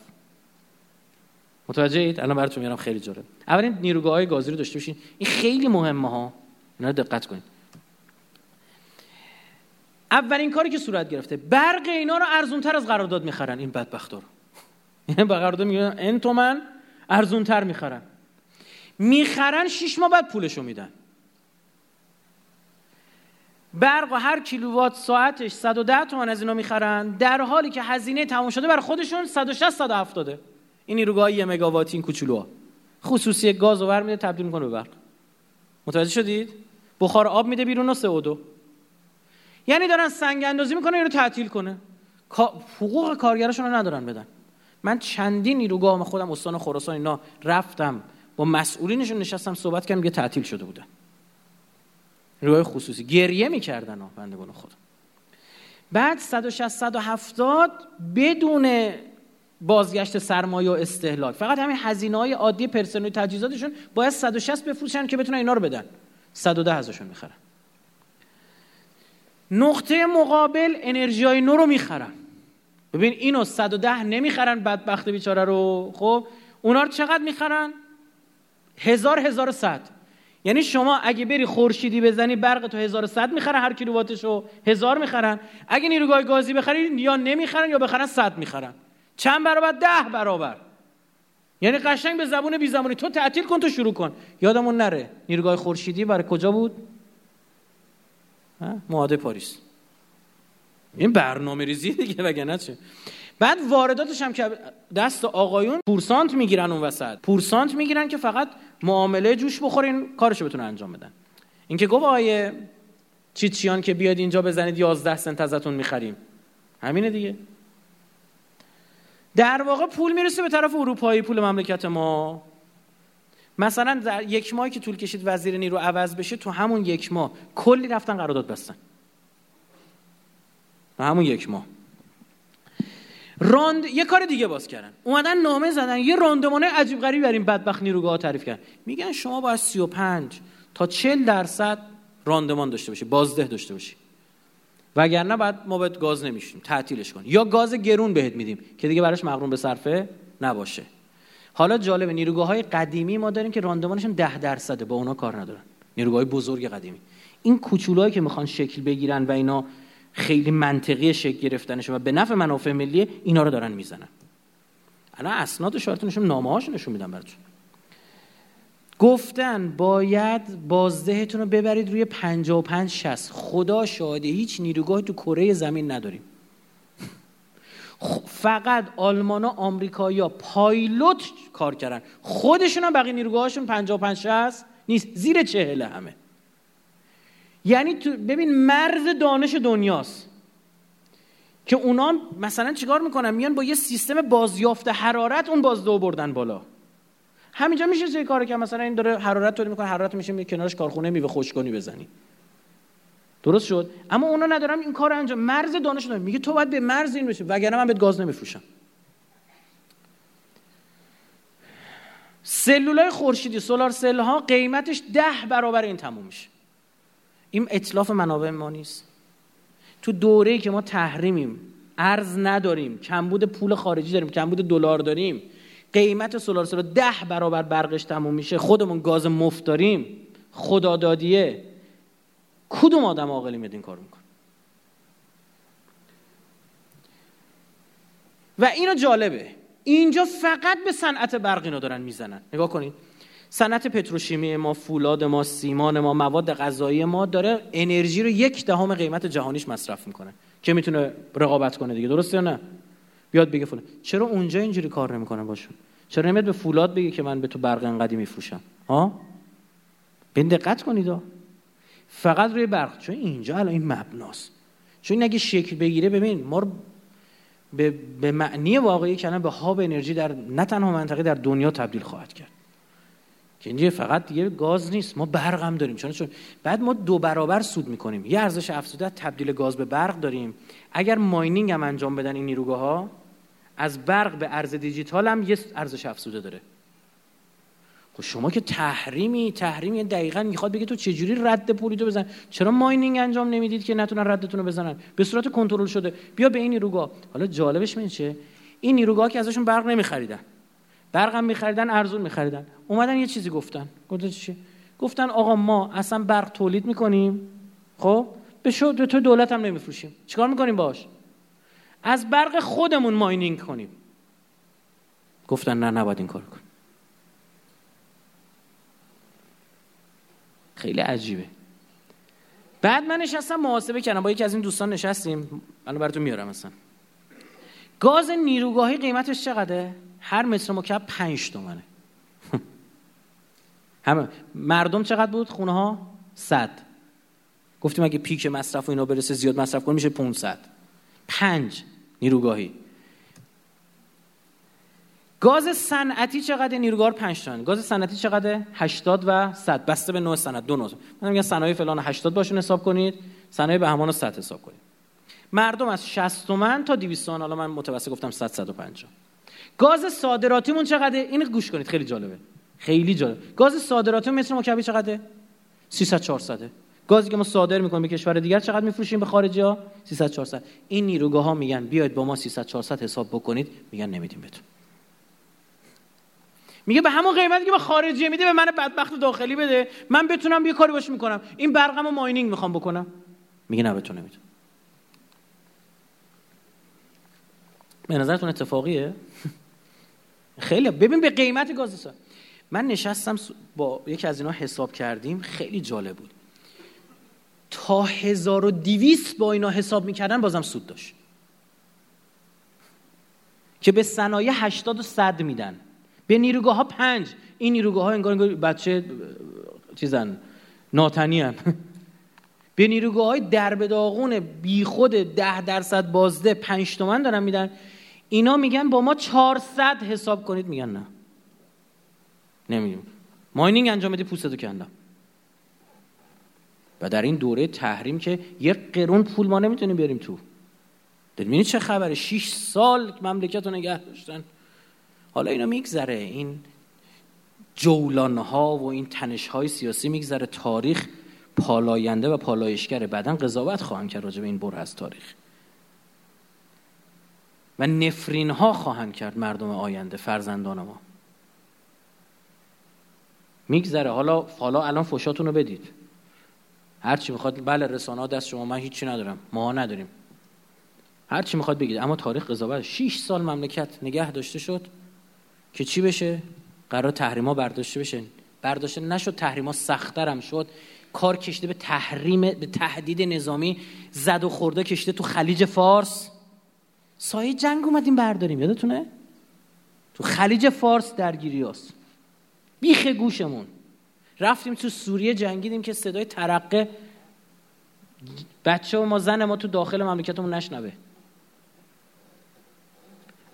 متوجه اید الان براتون میارم خیلی جالب. اولین نیروگاه های گازی رو داشته باشین. این خیلی مهمه ها. اینا دقت کنید. اولین کاری که صورت گرفته برق اینا رو ارزون تر از قرارداد می‌خرن. این بدبختا رو. یعنی به قرارداد میگن این تومن ارزون تر می‌خرن. می‌خرن شش ماه بعد پولشو میدن. برق و هر کیلووات ساعتش 110 تومن از اینا می‌خرن. در حالی که هزینه تمام شده برای خودشون 160 170 این نیروگاه یه مگاواتی این کوچولوها. خصوصی گاز ور میده تبدیل می‌کنه به برق. متوجه شدید؟ بخار آب میده بیرون و CO2 یعنی دارن سنگ اندازی می‌کنه اینو تعطیل کنه. حقوق کارگراشون رو ندارن بدن. من چندین نیروگاه خودم استان خراسان اینا رفتم. با مسئولینشون نشستم صحبت کردم یه تعطیل شده بودن نیروهای خصوصی. گریه می‌کردن بندگان خود. بعد 160 170 بدون بازگشت سرمایه و استهلاک. فقط همین هزینه های عادی پرسنل تجهیزاتشون باید 160 بفروشن که بتونن اینا رو بدن. 110 ازشون می‌خرن. نقطه مقابل انرژی نو رو می‌خرن. ببین اینو 110 نمی‌خرن بدبخت بیچاره رو. خب اونا رو چقدر می‌خرن؟ هزار هزار صد. یعنی شما اگه بری خورشیدی بزنی برق تو 1100 می‌خرن هر کیلوواتشو هزار می‌خرن. اگه نیروگاه گازی بخری یا نمی‌خرن یا بخرن 100 می‌خرن. چند برابر؟ ده برابر. یعنی قشنگ به زبون بی زبونی. تو تعطیل کن تو شروع کن. یادمون نره. نیروگاه خورشیدی برای کجا بود؟ معاهده پاریس. این برنامه ریزی دیگه وگرنه چه؟ بعد وارداتش هم که دست آقایون پورسانت می‌گیرن اون وسط. پورسانت می‌گیرن که فقط معامله جوش بخورین کارشو بتونه انجام بدن. اینکه گفت آیه چیچیان که بیاد اینجا بزنید 11 سنت ازتون می‌خریم. همینه دیگه. در واقع پول می‌رسه به طرف اروپایی پول مملکت ما. مثلا در یک ماهی که طول کشید وزیر نیرو عوض بشه تو همون یک ماه کلی رفتن قرارداد بستن. همون یک ماه. راند یه کار دیگه باز کردن. اومدن نامه زدن. یه راندمانه عجیب غریبی بر این بدبخت نیروگاه تعریف کردن. میگن شما باید 35 تا 40 درصد راندمان داشته باشی بازده داشته باشی. وگرنه بعد ما بهت گاز نمیشیم تعطیلش کن. یا گاز گرون بهت میدیم که دیگه براش مغروم به صرفه نباشه. حالا جالب نیروگاه های قدیمی ما داریم که راندمانشون 10 درصده با اونا کار ندارن. نیروگاه بزرگ قدیمی. این کوچولایی که می‌خوان شکل بگیرن و اینا خیلی منطقی شکل گرفتنش و به نفع منافع ملی اینا رو دارن می‌زنن. الان اسناد شارتون نشون نامه هاشون نشون میدم براتون. گفتن باید بازدهتون رو ببرید روی 55 60 خدا شاهده هیچ نیروگاه تو کره زمین نداریم. فقط آلمان و آمریکایی‌ها پایلوت کار کردن. خودشون هم بقیه نیروگاهاشون 55 60 نیست. زیر چهله همه. یعنی تو ببین مرز دانش دنیاست که اونا مثلا چیکار می‌کنن؟ میان با یه سیستم بازیافت حرارت اون بازدو بردن بالا. همینجا میشه چه کاری که مثلا این داره حرارت تولید می‌کنه؟ حرارت میشه می کنارش کارخونه میوه خشکانی بزنی. درست شد؟ اما اونا ندارم این کار انجام مرز دانش دارم میگه تو باید به مرز این بشه وگرنه من بهت گاز نمیفروشم. سلولای خورشیدی سولار سل ها قیمتش ده برابر این تموم میشه این اطلاف منابع ما نیست. تو دوره که ما تحریمیم ارز نداریم کمبود پول خارجی داریم کمبود دلار داریم قیمت سولار سل ده برابر برقش تموم میشه خودمون گاز مفت داریم خدادادیه. کدوم آدم عاقلی میاد این کار می‌کنه؟ و اینو جالبه. اینجا فقط به صنعت برق اینا دارن می‌زنن. نگاه کنید. صنعت پتروشیمی ما فولاد ما سیمان ما مواد غذایی ما داره انرژی رو یک دهم قیمت جهانیش مصرف می‌کنه که می‌تونه رقابت کنه دیگه. درسته یا نه؟ بیاد بگه فلان چرا اونجا اینجوری کار نمی‌کنه باشون؟ چرا نمیاد به فولاد بگه که من به تو برق انقدی میفروشم؟ ها؟ به دقت کنید فقط روی برق. چون اینجا الان این مبناست. چون اگه شکل بگیره ببین ما به, به معنی واقعی کلمه به هاب انرژی در نه تنها منطقه در دنیا تبدیل خواهد کرد. که اینجا فقط دیگه گاز نیست. ما برق هم داریم. چون چون بعد ما دو برابر سود می‌کنیم. یه ارزش افزوده تبدیل گاز به برق داریم. اگر ماینینگ هم انجام بدن این نیروگاه ها از برق به ارز دیجیتال هم یه ارزش افزوده داره. خب شما که تحریمی تحریمی دقیقا می‌خواد بگه تو چجوری رد پولی تو بزن؟ چرا ماینینگ انجام نمی‌دید که نتونن ردتون رو بزنن؟ به صورت کنترل شده. بیا به این نیروگاه. حالا جالبش من چه این نیروگاه که ازشون برق نمیخریدن. برقم میخریدن ارزون میخریدن. اومدن یه چیزی گفتن. گفتن چی؟ گفتن آقا ما اصلا برق تولید می‌کنیم. خب؟ به شو تو دولت هم نمیفروشیم. چیکار می‌کنیم باش؟ از برق خودمون ماینینگ کنیم. گفتن نه نباید این کار کن خیلی عجیبه. بعد من نشستم محاسبه کردم. با یکی از این دوستان نشستیم. الان براتون میارم مثلا گاز نیروگاهی قیمتش چقدره؟ هر متر مکعب 5 تومنه. همه. مردم چقدر بود؟ خونه ها؟ 100 گفتیم اگه پیک مصرف و اینا برسه زیاد مصرف کنه میشه 500 5 نیروگاهی. گاز صنعتی چقدر؟ نیروگاه 5 تومن گاز صنعتی چقدر؟ 80 و 100 بسته به نوع صنعت. دو نوع. من میگم صنایع فلان 80 باشون حساب کنید. صنایع به همان 100 حساب کنید. مردم از 60 تومن تا 200 تومن. حالا من متوسط گفتم 100 150 گاز صادراتیمون چقدره؟ اینو گوش کنید خیلی جالبه. خیلی جالب. گاز صادراتی متر مکعبی چقدره؟ 300 400 گازی که ما صادر می‌کنیم به کشور دیگر چقدر میفروشیم به خارجی ها؟ 300 400 این نیروگاه ها میگن بیاید با ما 300 400 حساب بکنید. میگن نمیدیم بهتون میگه به همون قیمتی که به خارجی میده به من بدبخت داخلی بده. من بتونم یه کاری باش می‌کنم. این برقمو ماینینگ می‌خوام بکنم. میگه نه بتون نمیتون به نظرتون اتفاقیه؟ خیلی ببین به قیمت گاز من نشستم با یکی از اینا حساب کردیم خیلی جالب بود. تا 1200 با اینا حساب می‌کردن بازم سود داشت. که به صنایع 80 و 100 میدن. به نیروگاه ها 5 این نیروگاه ها انگار, انگار بچه چیزن ناتنی هم. به نیروگاه های درب داغون بی خود 10 درصد بازده 5 تومن دارن میدن. اینا میگن با ما 400 حساب کنید میگن نه. نمی‌دونم. ماینینگ انجام بدی پوستتو کندم. و در این دوره تحریم که یه قرون پول ما نمی‌تونیم بیاریم تو. می‌بینید چه خبره؟ 6 سال مملکت رو نگه داشتن. حالا اینا میگذره. این جولان ها و این تنش های سیاسی میگذره. تاریخ پالاینده و پالایشگره. بعدا قضاوت خواهم کرد راجع به این بر از تاریخ. و نفرین ها خواهند کرد مردم آینده فرزندان ما. میگذره. حالا حالا الان فوشاتون رو بدید. هر چی می‌خواد بله رسانه دست شما. من هیچی ندارم. ما نداریم. هر چی می‌خواد بگید. اما تاریخ قضاوت. 6 سال مملکت نگه داشته شد که چی بشه؟ قرار تحریما برداشته بشه. برداشته نشد تحریما سختتر هم شد. کار کشته به تحریم به تهدید نظامی زد و خورده کشته تو خلیج فارس. سایه جنگ اومدیم برداریم یادتونه؟ تو خلیج فارس درگیری هست بیخ گوشمون. رفتیم تو سوریه جنگیدیم که صدای ترقه. بچه و ما زن ما تو داخل مملکتمون نشنوه.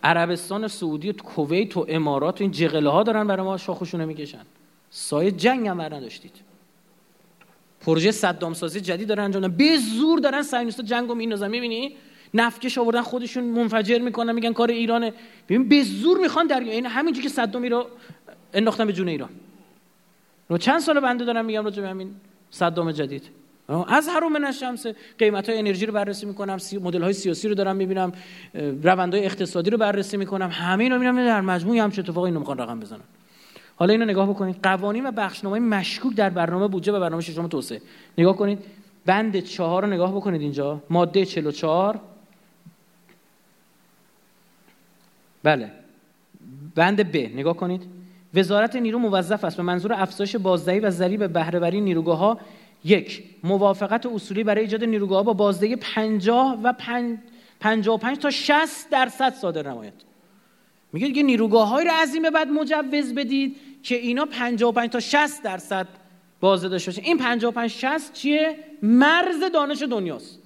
عربستان سعودی و کویت و امارات و این جغله ها دارن برای ما شاخشونه می‌کشن. سایه جنگ هم نداشتید پروژه صدام سازی جدید دارن انجام به زور دارن صهیونیست‌ها جنگو میندازن. می‌بینی؟ نفکش آوردن خودشون منفجر می‌کنن میگن کار ایرانه. ببین به زور می‌خوان در این همینجوری که صدامی رو انداختن به جون ایران. رو چند سال بنده دارم میگم راجع به همین صدام جدید. از هرومن شمس قیمت های انرژی رو بررسی می‌کنم مدل های سیاسی رو دارم می‌بینم روندهای اقتصادی رو بررسی می‌کنم همه اینا می‌بینم در مجموعی هم چه اتفاقی اینو می‌خوان رقم بزنن. حالا اینو نگاه بکنید. قوانین و بخشنامه مشکوک در برنامه بودجه و برنامه ششم توسعه. نگاه کنید. بند چهار رو نگاه بکنید اینجا. ماده 44 بله. بند ب نگاه کنید. وزارت نیرو موظف است به منظور افزایش بازدهی و ضریب بهرهوری نیروگاه ها یک موافقت اصولی برای ایجاد نیروگاه با بازدهی 50 و 55 تا 60 درصد صادر نماید. میگه دیگه نیروگاه های رو از این به بعد مجوز بدید که اینا 55 تا 60 درصد بازده داشته باشه این 55 60 چیه؟ مرز دانش دنیاست.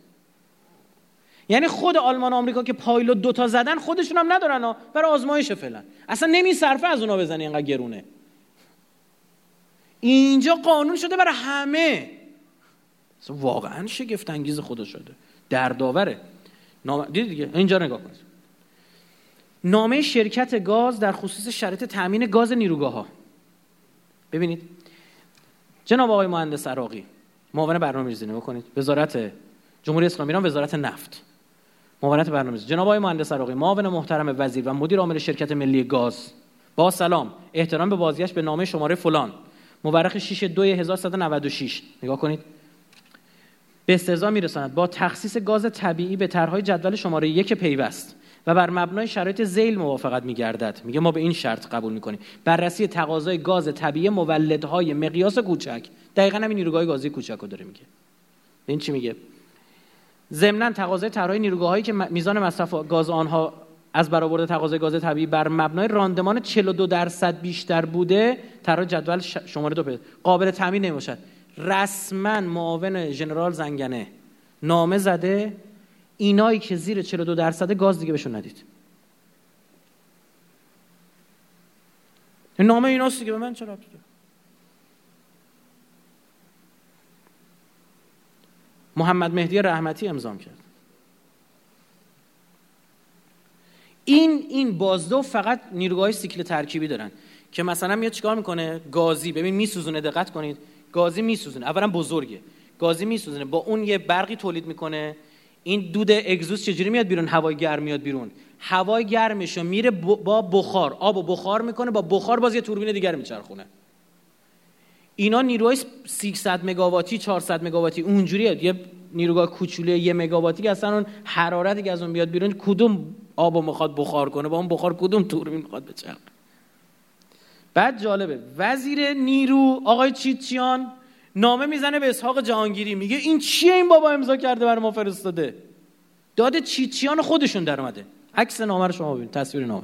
یعنی خود آلمان و آمریکا که پایلوت دوتا زدن خودشون هم ندارن ها. برای آزمایش فعلا. اصلا نمیصرفه از اونا بزنی اینقدر گرونه. اینجا قانون شده برای همه. واقعا شگفت انگیز خدا شده. دردآوره. نام... دیدی دیگه؟ اینجا نگاه کنید. نامه شرکت گاز در خصوص شرط تامین گاز نیروگاه ها ببینید. جناب آقای مهندس عراقی معاون برنامه‌ریزی نگاه کنید. وزارت جمهوری اسلامی ایران وزارت نفت. معاونت برنامه‌ریزی. جناب آقای مهندس عراقی معاون محترم وزیر و مدیر عامل شرکت ملی گاز با سلام احترام به بازگشت به نامه شماره فلان. مورخ 6 2 1196 نگاه کنید. به استرزا میرساند. با تخصیص گاز طبیعی به طرحهای جدول شماره یک پیوست و بر مبنای شرایط زیل موافقت میگردد. میگه ما به این شرط قبول می‌کنیم. بررسی تقاضای گاز طبیعی مولدهای مقیاس کوچک. دقیقا همین نیروگاه گازی کوچک رو داره میگه. این چی میگه؟ ضمنا تقاضای طرحهای نیروگاهایی که میزان مصرف گاز آنها از برآورد تقاضای گاز طبیعی بر مبنای راندمان 42 درصد بیشتر بوده طرح جدول شماره دو قابل تامین نمی‌باشد. رسما معاون ژنرال زنگنه نامه زده اینایی که زیر 42 درصد گاز دیگه بهشون ندید. نامه ایناست دیگه به من چرا محمد مهدی رحمتی امضا کرد. این این بازدو فقط نیروگاه سیکل ترکیبی دارن که مثلا میاد چیکار می‌کنه؟ گازی. ببین میسوزونه دقت کنید. گازی میسوزونه. اولا بزرگه. گازی میسوزونه. با اون یه برقی تولید می‌کنه. این دود اگزوست چجوری میاد بیرون؟ هوای گرم میاد بیرون. هوای گرمش میره با بخار. آب و بخار می‌کنه با بخار باز یه توربین دیگر میچرخونه. اینا نیروهای 300 مگاواتی 400 مگاواتی اونجوریه یه نیروگاه کوچوله یه مگاواتی که اصلا اون حرارتی که از اون بیاد بیرون کدوم آب می‌خواد بخار کنه؟ با اون بخار کدوم توربین می‌خواد بچرخه؟ بعد جالبه. وزیر نیرو آقای چیتچیان نامه می‌زنه به اسحاق جهانگیری. میگه این چیه این بابا امضا کرده برای ما فرستاده؟ داد چیتچیان خودشون در اومده عکس نامه رو شما ببینید تصویر نامه.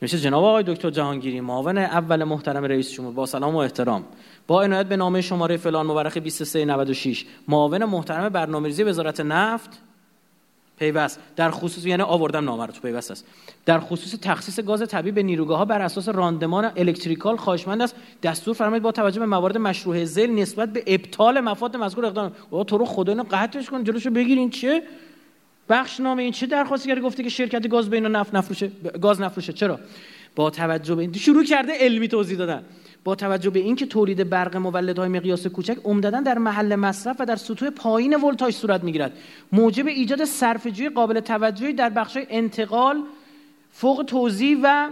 میشه جناب آقای دکتر جهانگیری معاون اول محترم رئیس جمهور با سلام و احترام. با عنایت به نامه شماره فلان مورخ 2396 معاون محترم برنامه‌ریزی وزارت نفت پیوست. در خصوص یعنی آوردم نامه رو تو پیوست است. در خصوص تخصیص گاز طبیعی به نیروگاه ها بر اساس راندمان الکتریکال خواهشمند است. دستور فرمایید با توجه به موارد مشروع ذیل نسبت به ابطال مفاد مذکور اقدام. او تو رو خدا اینو قطعش کن جلوشو بگیرین چه بخش نامه این چه درخواستی کرده؟ گفته که شرکت گاز بین نفت نفروشه. گاز نفروشه. چرا؟ با توجه به این شروع کرده علمی توضیح دادن. با توجه به اینکه تولید برق مولدهای مقیاس کوچک عمدتا در محل مصرف و در سطوح پایین ولتاژ صورت می‌گیرد. موجب ایجاد صرفه‌جویی قابل توجهی در بخش انتقال فوق توزیع و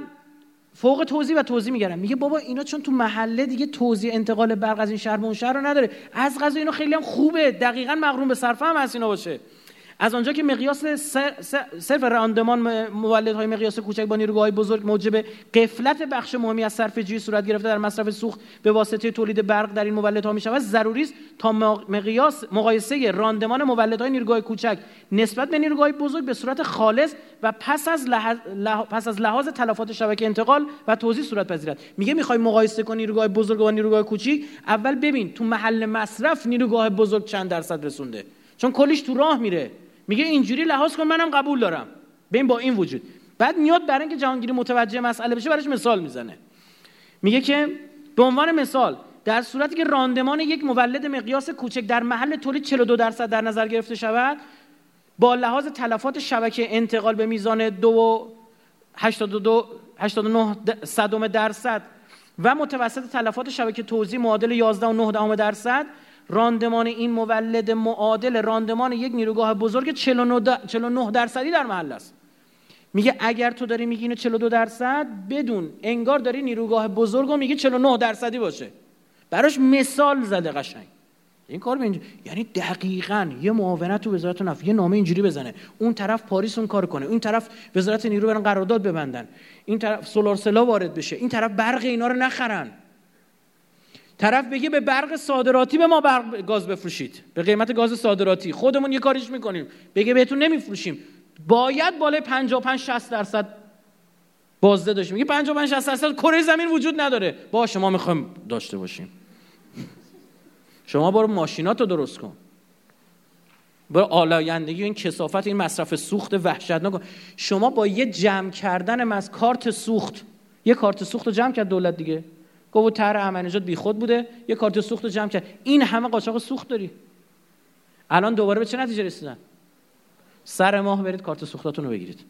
فوق توزیع و توزیع میگردن میگه بابا اینا چون تو محله دیگه توزیع انتقال برق از این شهر به اون شهر رو نداره. از غذا اینا خیلی هم خوبه. دقیقا مغروم به صرفه هم هست اینا باشه. از آنجا که مقیاس صرف راندمان مولدهای مقیاس کوچک با نیروگاه بزرگ موجب قفلت بخش مهمی از صرف جویی صورت گرفته در مصرف سوخت به واسطه تولید برق در این مولدها می شود ضروری است تا مقیاس مقایسه راندمان مولدهای نیروگاه کوچک نسبت به نیروگاه بزرگ به صورت خالص و پس از لحاظ, پس از لحاظ تلفات شبکه انتقال و توزیع صورت پذیرد. میگه می‌خوای مقایسه کنی نیروگاه بزرگ با نیروگاه کوچیک؟ اول ببین تو محل مصرف نیروگاه بزرگ چند درصد رسونده. چون کلیش تو راه میره. میگه اینجوری لحاظ کن منم قبول دارم. ببین با این وجود. بعد میاد برای اینکه جهانگیری متوجه مسئله بشه براش مثال می‌زنه. میگه که به عنوان مثال در صورتی که راندمان یک مولد مقیاس کوچک در محل تولید 42 درصد در نظر گرفته شود با لحاظ تلفات شبکه انتقال به میزان 2 82 89 صدم درصد و متوسط تلفات شبکه توزیع معادل 11 و 9 درصد راندمان این مولد معادل راندمان یک نیروگاه بزرگ 49 درصدی در محل است. میگه اگر تو داری میگی اینو 42 درصد بدون انگار داری نیروگاه بزرگ و میگه 49 درصدی باشه. براش مثال زده قشنگ. این کار اینجا یعنی دقیقا یه معاونت تو وزارت نفت یه نامه اینجوری بزنه. اون طرف پاریس اون کار کنه. اون طرف وزارت نیرو برن قرارداد ببندن. این طرف سولار سلا وارد بشه. این طرف برق اینا رو نخرن. طرف بگه به برق صادراتی به ما برق گاز بفروشید. به قیمت گاز صادراتی. خودمون یه کاریش می‌کنیم. بگه بهتون نمیفروشیم. باید بالای 55 60 درصد بازده داشتیم. میگه 55 60 درصد کره زمین وجود نداره. با شما می‌خوایم داشته باشیم. شما برو ماشیناتو درست کن. برو آلایندگی این کسافت این مصرف سوخت وحشتناک شما با یه جمع کردن از کارت سوخت. یه کارت سوخت رو جمع کرد دولت دیگه. گفت طرح بی بیخود بوده یه کارت سوخت رو جمع کرد. این همه قاچاق سوخت داری. الان دوباره به چه نتیجه رسیدن؟ سر ماه برید کارت سوختاتون رو بگیرید.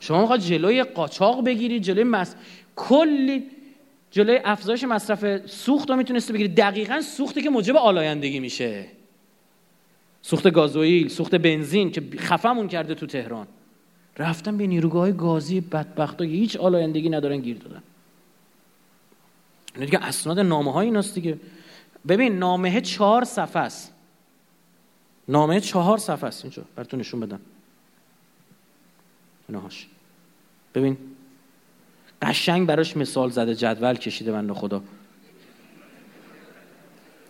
شما می‌خواد جلوی قاچاق بگیرید جلوی مس کلی جلوی افزایش مصرف سوخت رو می‌تونسته بگیرید. دقیقا سوختی که موجب آلایندگی میشه. سوخت گازوئیل سوخت بنزین که خفمون کرده تو تهران. رفتن به نیروگاه گازی بدبخت که هیچ آلایندگی ندارن گیر دادن. اینا دیگه اسناد نامه های ایناست دیگه. ببین نامه چهار صفحه است. نامه چهار صفحه است اینجا. براتون نشون بدم. اینهاش ببین. قشنگ براش مثال زده جدول کشیده بنده خدا.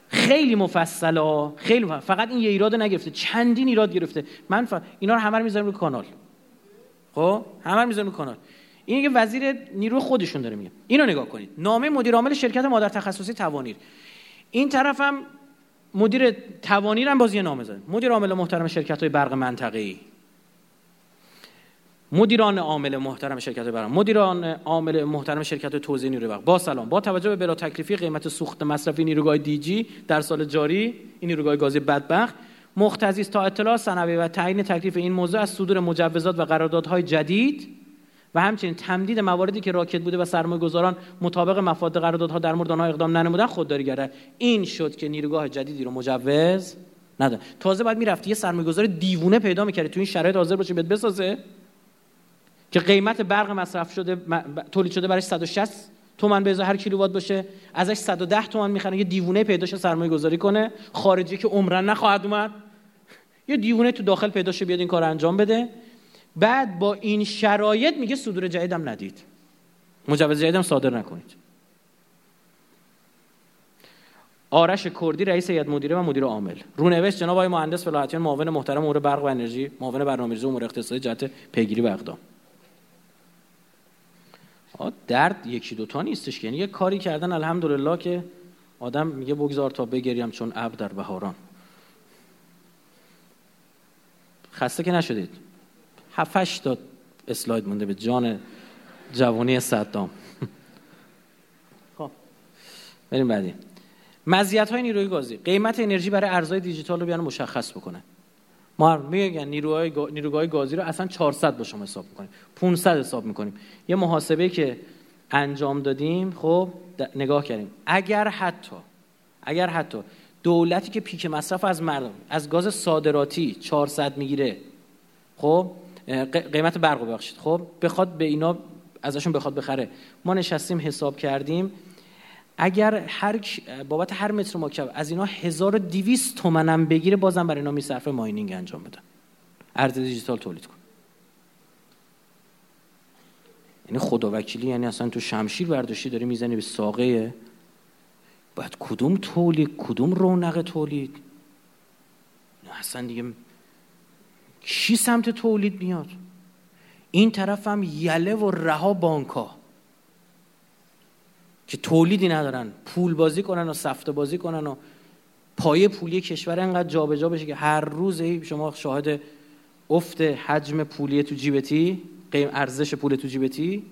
خیلی مفصله خیلی مفصل. فقط این یه ایراد نگرفته. چندین ایراد گرفته. من ف... اینا رو همه رو می‌ذارم روی کانال. خب؟ همه روی کانال. این یه وزیر نیرو خودشون داره میگه. اینو نگاه کنید. نامه مدیر عامل شرکت مادر تخصصی توانیر. این طرفم مدیر توانیر هم بازی نامه زده. مدیر عامل محترم شرکت های برق منطقه‌ای. مدیران عامل محترم شرکت برق. مدیران عامل محترم شرکت توزیع نیروی برق. با سلام. با توجه به بلا تکلیفی قیمت سوخت مصرفی نیروگاه دیجی در سال جاری این نیروگاه گازی بدبخت مختزی تا اطلاع سنوی و تعیین تکلیف این موضوع از صدور مجوزات و قراردادهای جدید و همچنین تمدید مواردی که راکت بوده و سرمایه گذاران مطابق مفاد قراردادها در مورد آنها اقدام ننمودن خودداری گره این شد که نیروگاه جدیدی رو مجوز نداره تازه بعد می‌رفتی یه سرمایه گذار دیوونه پیدا می‌کردی. تو این شرایط حاضر باشه بهت بسازه که قیمت برق مصرف شده تولید شده برای 160 تومن به ازای هر کیلووات باشه. ازش 110 تومن می‌خرن. یه دیوونه پیداشه سرمایه گذاری کنه. خارجی که عمرن نخواهد اومد. یه دیوونه تو داخل پیداشه بیاد این کار انجام بده. بعد با این شرایط میگه صدور جدیدم ندید. مجوز جدیدم صادر نکنید. آرش کردی رئیس هیئت مدیره و مدیر عامل. رونوشت جناب آقای مهندس فلاحتیان معاون محترم امور برق و انرژی معاون برنامه‌ریزی امور اقتصادی جهت پیگیری و اقدام. درد یکی دوتا نیستش یعنی یه کاری کردن الحمدلله که آدم میگه بگذار تا بگریم چون اب در بهاران. خسته که نشدید. هفتش تا اسلاید مونده به جان جوانی صدام. خب بریم بعدی. مزیت های نیروی گازی. قیمت انرژی برای ارزهای دیجیتال رو بیان مشخص بکنه. ما میگن نیروهای نیروگاه گازی رو اصلا 400 با شما حساب می‌کنیم. 500 حساب می‌کنیم. یه محاسبه که انجام دادیم خب نگاه کردیم. اگر حتی اگر حتی دولتی که پیک مصرف از مردم از گاز صادراتی 400 می‌گیره. خب؟ قیمت برق ببخشید. خب؟ بخواد به اینا ازشون بخواد بخره. ما نشستیم حساب کردیم. اگر هر بابت هر متر مکعب از اینا 1200 تومنم بگیره بازم برای اینا میصرفه ماینینگ انجام بدن ارز دیجیتال تولید کن. یعنی خدا وکیلی یعنی اصلا تو شمشیر برداشتی داری می‌زنی به ساقه باید کدوم تولید کدوم رونق تولید؟ اصلا دیگه کی سمت تولید میاد؟ این طرف هم یله و رها بانکا که تولیدی ندارن. پول بازی کنن و سفته بازی کنن و پایه پولی کشور انقدر جابجا جا بشه که هر روز شما شاهد افت حجم پولی تو جیبتی قیم ارزش پول تو جیبتی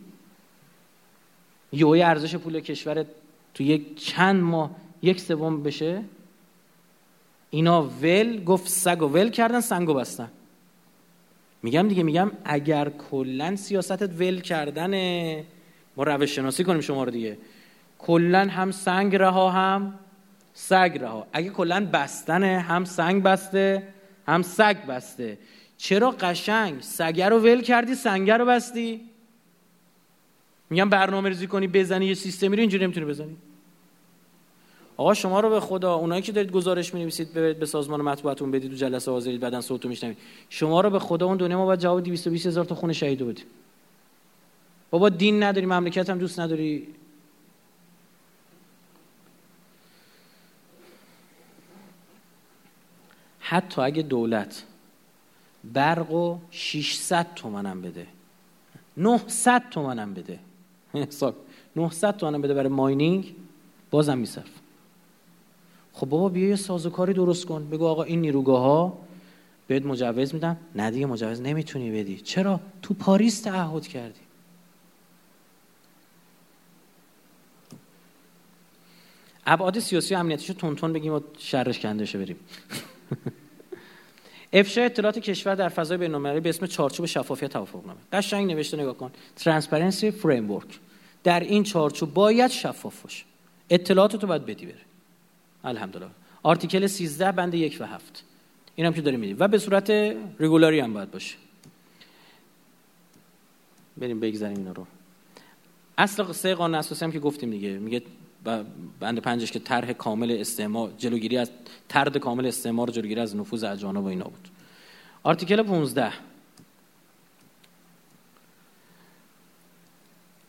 یه ارزش پول کشور تو یک چند ماه یک سوم بشه. اینا ول گفت سگ و ول کردن سنگ و بستن. میگم دیگه میگم اگر کلا سیاستت ول کردنه. ما روش شناسی کنیم شما رو دیگه. کلا هم سنگ رها هم سگ رها. اگه کلا بستنه هم سنگ بسته هم سگ بسته. چرا قشنگ؟ سگه رو ول کردی سنگه رو بستی. میگم برنامه ریزی کنی بزنی یه سیستمی رو اینجوری نمی‌تونی بزنی. آقا شما رو به خدا اونایی که دارید گزارش می‌نویسید ببرید به سازمان مطبوعاتون بدید تو جلسه حاضرید بعدن صوتو میشنوید. شما رو به خدا اون دنیا ما باید جواب 220 هزار تا خون شهید بدیم. بابا دین نداری مملکت هم دوست نداری. حتی اگه دولت برق و 600 تومنم بده 900 تومنم بده حساب. 900 تومنم بده برای ماینینگ بازم میصرف. خب بابا بیا یه سازوکاری درست کن. بگو آقا این نیروگاه ها بهت مجوز میدم. نه دیگه مجوز نمی‌تونی بدی. چرا؟ تو پاریس تعهد کردی. ابعاد سیاسی و امنیتیشو تند تند بگیم و شرش کنده بریم. افشای اطلاعات کشور در فضای بین‌المللی به اسم چارچوب شفافیت توافقنامه. قشنگ نوشته نگاه کن. transparency framework در این چارچوب باید شفاف باشه. اطلاعات تو باید بدی بره. الحمدلله. article 13 بند یک و هفت. این هم که داریم میدیم و به صورت regularly هم باید باشه. بریم بگذاریم اینا رو. اصل قصه قانون اساسی هم که گفتیم دیگه. میگه بند پنجش که طرح کامل استعمار جلوگیری از ترد کامل استعمار جلوگیری از نفوذ اجانب و اینا بود. آرتیکل 15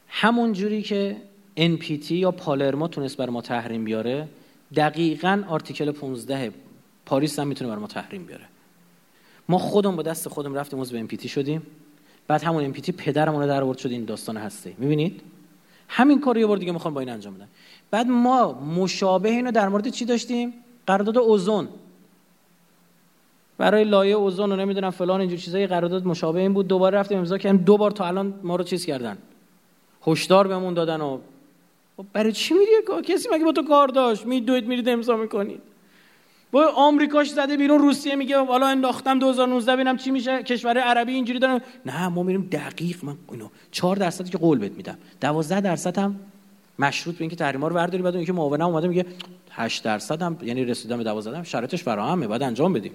همون جوری که NPT یا پالرما تونست بر ما تحریم بیاره دقیقا آرتیکل 15 پاریس هم می‌تونه بر ما تحریم بیاره. ما خودمون با دست خودم رفتیم عضو NPT شدیم. بعد همون NPT پدرمون رو در آورد شد این داستان هسته می‌بینید؟ همین کار یه بار دیگه می‌خوام با این انجام بدن بعد ما مشابه اینو در مورد چی داشتیم؟ قرارداد اوزون. برای لایه اوزون و نمی‌دونم فلان اینجور چیزای قرارداد مشابه این بود. دوباره رفتیم امضا کردیم. دو بار تا الان ما رو چیز کردن. هشدار بهمون دادن و خب برای چی میری؟ کسی مگه با تو کار داشت؟ میدوید میرید امضا می‌کنید. با آمریکاش زده بیرون روسیه میگه حالا انداختم 2019 ببینم چی میشه کشور عربی اینجوری دارن. نه ما میریم دقیق من اینو 4 درصد که قول بهت میدم. 12 درصد هم مشروط به اینکه تحریما رو برداری بعد اینکه معاونم اومده میگه 8 درصد هم یعنی رسیدن به 12 هم شرایطش فراهمه بعد انجام بدیم.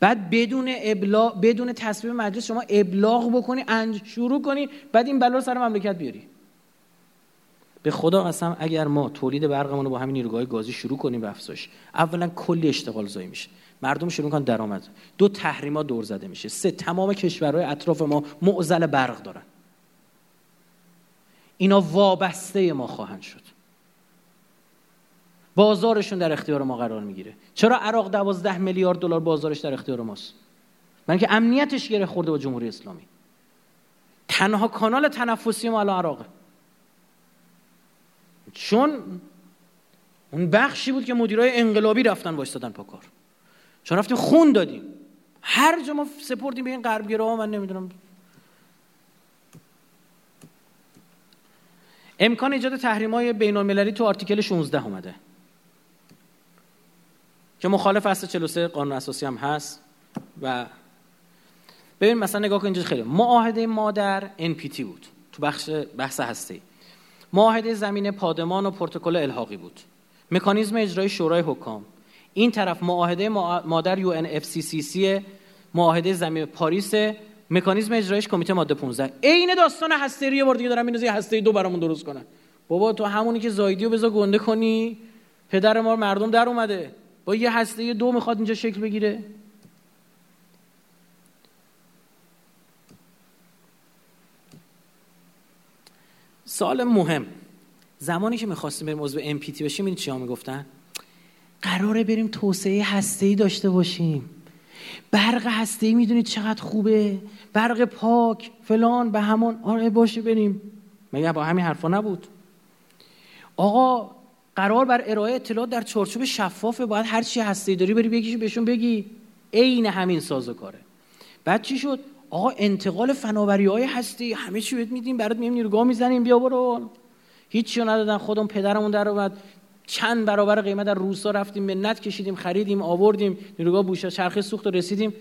بعد بدون ابلاغ بدون تصویب مجلس شما ابلاغ بکنی انج شروع کنی بعد این بلا سر مملکت بیاری. به خدا قسم اگر ما تولید برقمون رو با همین نیروگاه گازی شروع کنیم به افزایش اولا کلی اشتغال زایی میشه. مردم شروع کنن درآمد. دو تحریما دور زده میشه. سه تمام کشورهای اطراف ما معضل برق دارن. اینا وابسته ما خواهند شد. بازارشون در اختیار ما قرار می‌گیره. چرا عراق دوازده میلیارد دلار بازارش در اختیار ماست؟ من که امنیتش گره خورده با جمهوری اسلامی. تنها کانال تنفسی ما الان عراقه. چون اون بخشی بود که مدیرای انقلابی رفتن وایستادن پا کار. چون رفتیم خون دادیم. هر جا ما سپردیم به این غربگرا من نمی‌دونم. امکان ایجاد تحریم های بین المللی تو article 16 اومده. که مخالف اصل 43 قانون اساسی هم هست و ببین مثلا نگاه کن اینجا خیلی. معاهده مادر NPT بود. تو بخش بحث هسته‌ای معاهده ضمیمه پادمان و پروتکل الحاقی بود. مکانیزم اجرای شورای حکام. این طرف معاهده مادر یو ان اف سی سی سی معاهده ضمیمه پاریس مکانیزم اجرایش کمیته ماده 15 عین داستان هسته یه بار دیگه دارم اینو هسته دو برامون درست کنن. بابا تو همونی که زایدیو بذار گنده کنی. پدر ما مردم در اومده. با یه هسته دو می‌خواد اینجا شکل بگیره. سال مهم. زمانی که می‌خواستیم بریم عضو ام پی بشیم این چیا می‌گفتن؟ قراره بریم توسعه هسته داشته باشیم. برق هسته ای می‌دونید چقدر خوبه؟ برق پاک فلان به همون آره باشه بریم. مگه با همین حرفا نبود؟ آقا قرار بر ارائه اطلاعات در چارچوب شفافه باید هر چی هسته داری بری بگیش بهشون بگی. عین همین سازوکاره بعد چی شد؟ آقا انتقال فناوری های هستی. همه چی بهت میدیم برات مییم نیروگاه می‌زنیم. بیا برو. هیچی ندادن. خودم پدرمون در اومد. چند برابر قیمت در روسا رفتیم منت کشیدیم خریدیم آوردیم. نیروگاه بوشه چرخه سوخت و رسیدیم.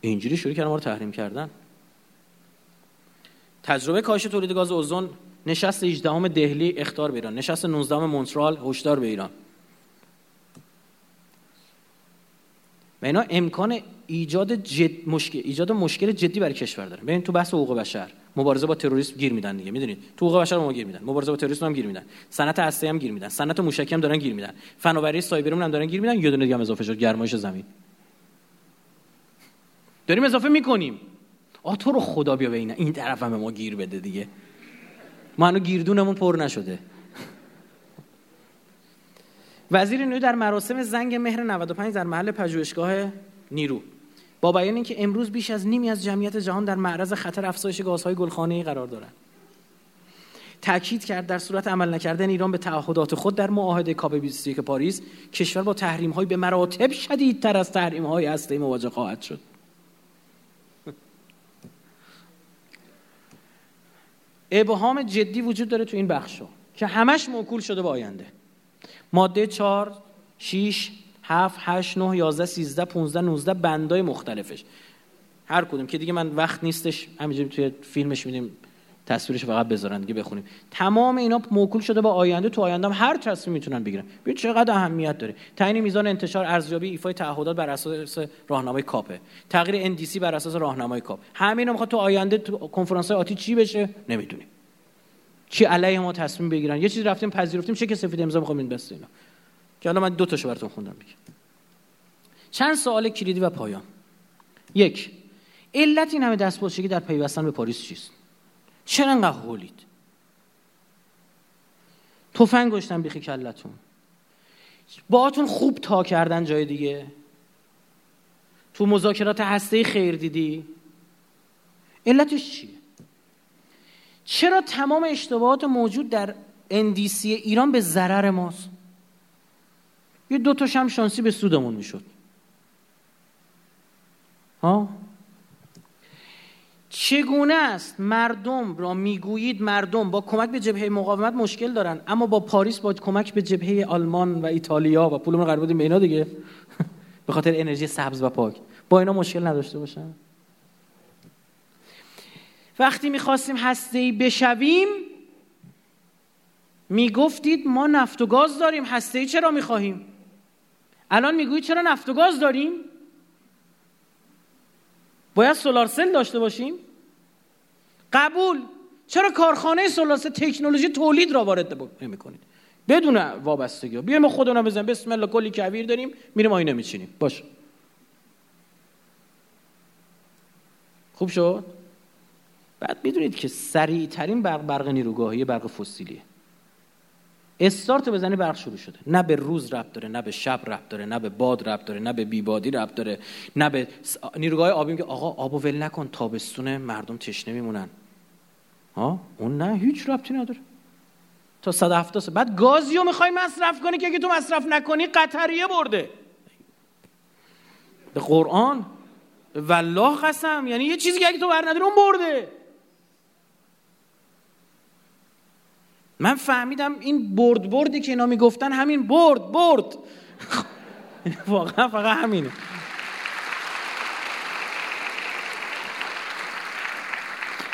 اینجوری شروع کردن ما رو تحریم کردن. تجربه کاهش تولید گاز اوزون نشست 18 دهلی اختار به ایران. نشست 19 مونترال هشدار به ایران. و اینا امکان ایجاد جد مشکل ایجاد مشکل جدی برای کشور داره. ببین تو بحث حقوق بشر مبارزه با تروریسم گیر میدن دیگه می‌دونید؟ تو حقوق بشر ما گیر میدن مبارزه با تروریسم هم گیر میدن صنعت هسته هم گیر میدن صنعت موشکی هم دارن گیر میدن فناوری سایبری هم دارن گیر میدن یه دونه دیگه هم اضافه شد گرمایش زمین. داریم اضافه می‌کنیم. آ تو رو خدا بیا به این این طرف هم ما گیر بده دیگه. ما هنوز گیردونمون پر نشده. وزیر نیرو در مراسم زنگ مهر 95 در محل پژوهشگاه نیرو. با بیان اینکه امروز بیش از نیمی از جمعیت جهان در معرض خطر افزایش گازهای گلخانه‌ای قرار دارند تاکید کرد در صورت عمل نکردن ایران به تعهدات خود در معاهده کاپ 21 پاریس کشور با تحریم های به مراتب شدیدتر از تحریم های هسته مواجه خواهد شد. ابهام جدی وجود داره تو این بخش که همش موکول شده به آینده. ماده 4 6 7 8 9 11 13 15 19 بندای مختلفش. هر کدوم که دیگه من وقت نیستش همینجوری توی فیلمش میدیم تصویرش فقط بذارن دیگه بخونیم. تمام اینا موکول شده با آینده تو آینده هم هر تصمیم می‌تونن بگیرن. ببین چقدر اهمیت داره. تعیین میزان انتشار ارزیابی ایفای تعهدات بر اساس راهنمای کاپه. تغییر NDC بر اساس راهنمای کاپ همین می‌خواد تو آینده تو کنفرانس آتی چی بشه؟ نمی‌دونیم. چی علیه ما تصمیم بگیرن. یه چیزی رفتیم پذیرفتیم چه که سفید امضا می‌خوام این بسته اینا. که حالا من دو تاشو براتون خوندم بگم چند سوال کلیدی و پایان. یک علت این همه دستپاچگی در پیوستن به پاریس چیست؟ چرا انقدر هولید؟ تفنگ گشتن بیخی کلتون. باهاتون خوب تا کردن جای دیگه. تو مذاکرات هسته خیر دیدی. علتش چیه؟ چرا تمام اشتباهات موجود در اندیسی ایران به ضرر ماست؟ یه دو تاش هم شانسی به سودمون می‌شد. ها؟ چگونه است مردم را می‌گویید مردم با کمک به جبهه مقاومت مشکل دارن اما با پاریس با کمک به جبهه آلمان و ایتالیا و پولمون قرار بودیم به اینا دیگه؟ به خاطر انرژی سبز و پاک. با اینا مشکل نداشته باشن؟ وقتی می‌خواستیم هسته بشویم می‌گفتید ما نفت و گاز داریم هسته ای چرا می‌خواهیم؟ الان می‌گویید چرا نفت و گاز داریم؟ باید سولار سل داشته باشیم؟ قبول! چرا کارخانه سولار سل تکنولوژی تولید را وارد نمی‌کنید؟ بدون وابستگی. بیایم خودمون بزنیم. بسم الله کلی کویر داریم میریم آینه میچینیم. باش. خوب شد؟ بعد می‌دونید که سریع ترین برق برق نیروگاهی برق فسیلیه. استارت بزنی برق شروع شده. نه به روز ربط داره نه به شب ربط داره نه به باد ربط داره نه به بیبادی ربط داره نه به نیروگاه آبی که آقا آبو ول نکن تابستون مردم تشنه میمونن. ها؟ اون نه هیچ ربطی نداره. تا 170 سال. بعد گازیو می‌خوای مصرف کنی که اگه تو مصرف نکنی قطریه برده. به قرآن والله قسم یعنی یه چیزی که اگه تو بر نداری اون برده. من فهمیدم این برد بردی که اینا می‌گفتن همین برد برد. واقعا فقط همینه.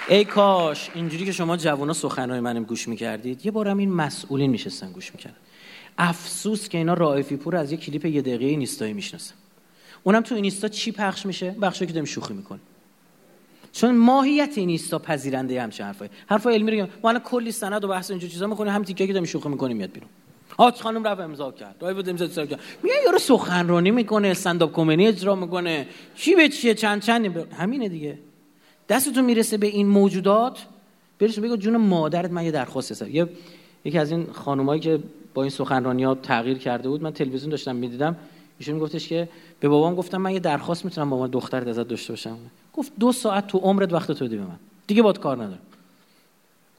ای کاش اینجوری که شما جوانا سخنهای منم گوش می‌کردید یه بارم این مسئولین میشستن گوش می‌کردن. افسوس که اینا رائفی پور از یه کلیپ یه دقیقه اینستایی می‌شناسن. اونم تو اینستا چی پخش میشه؟ بخشی که داریم شوخی می‌کنیم. چون ماهیت این ایستا پذیرنده همچین حرفای حرف علمی رو ما الان کلی سند و بحث اینجور چیزا می‌کنیم هم تیکه که داریم شوخی می‌کنیم میاد بیرون. آج خانم رفت امضا کرد. رای بود امضا کرد. میگه یارو سخنرانی می‌کنه استند کمدی اجرا می‌کنه. چی به چیه؟ چند چند همینه دیگه. دستتون می‌رسه به این موجودات برش بگو جون مادرت من یه درخواست هستم یه یکی از این خانمایی که با این سخنرانی ها تغییر کرده بود من تلویزیون داشتم می‌دیدم. ایشون میگفتش که به بابام گفتم من یه درخواست می‌تونم با من دخترت ازت داشته باشم. گفت دو ساعت تو عمرت وقت تو بدی به من. دیگه باد کار ندارم.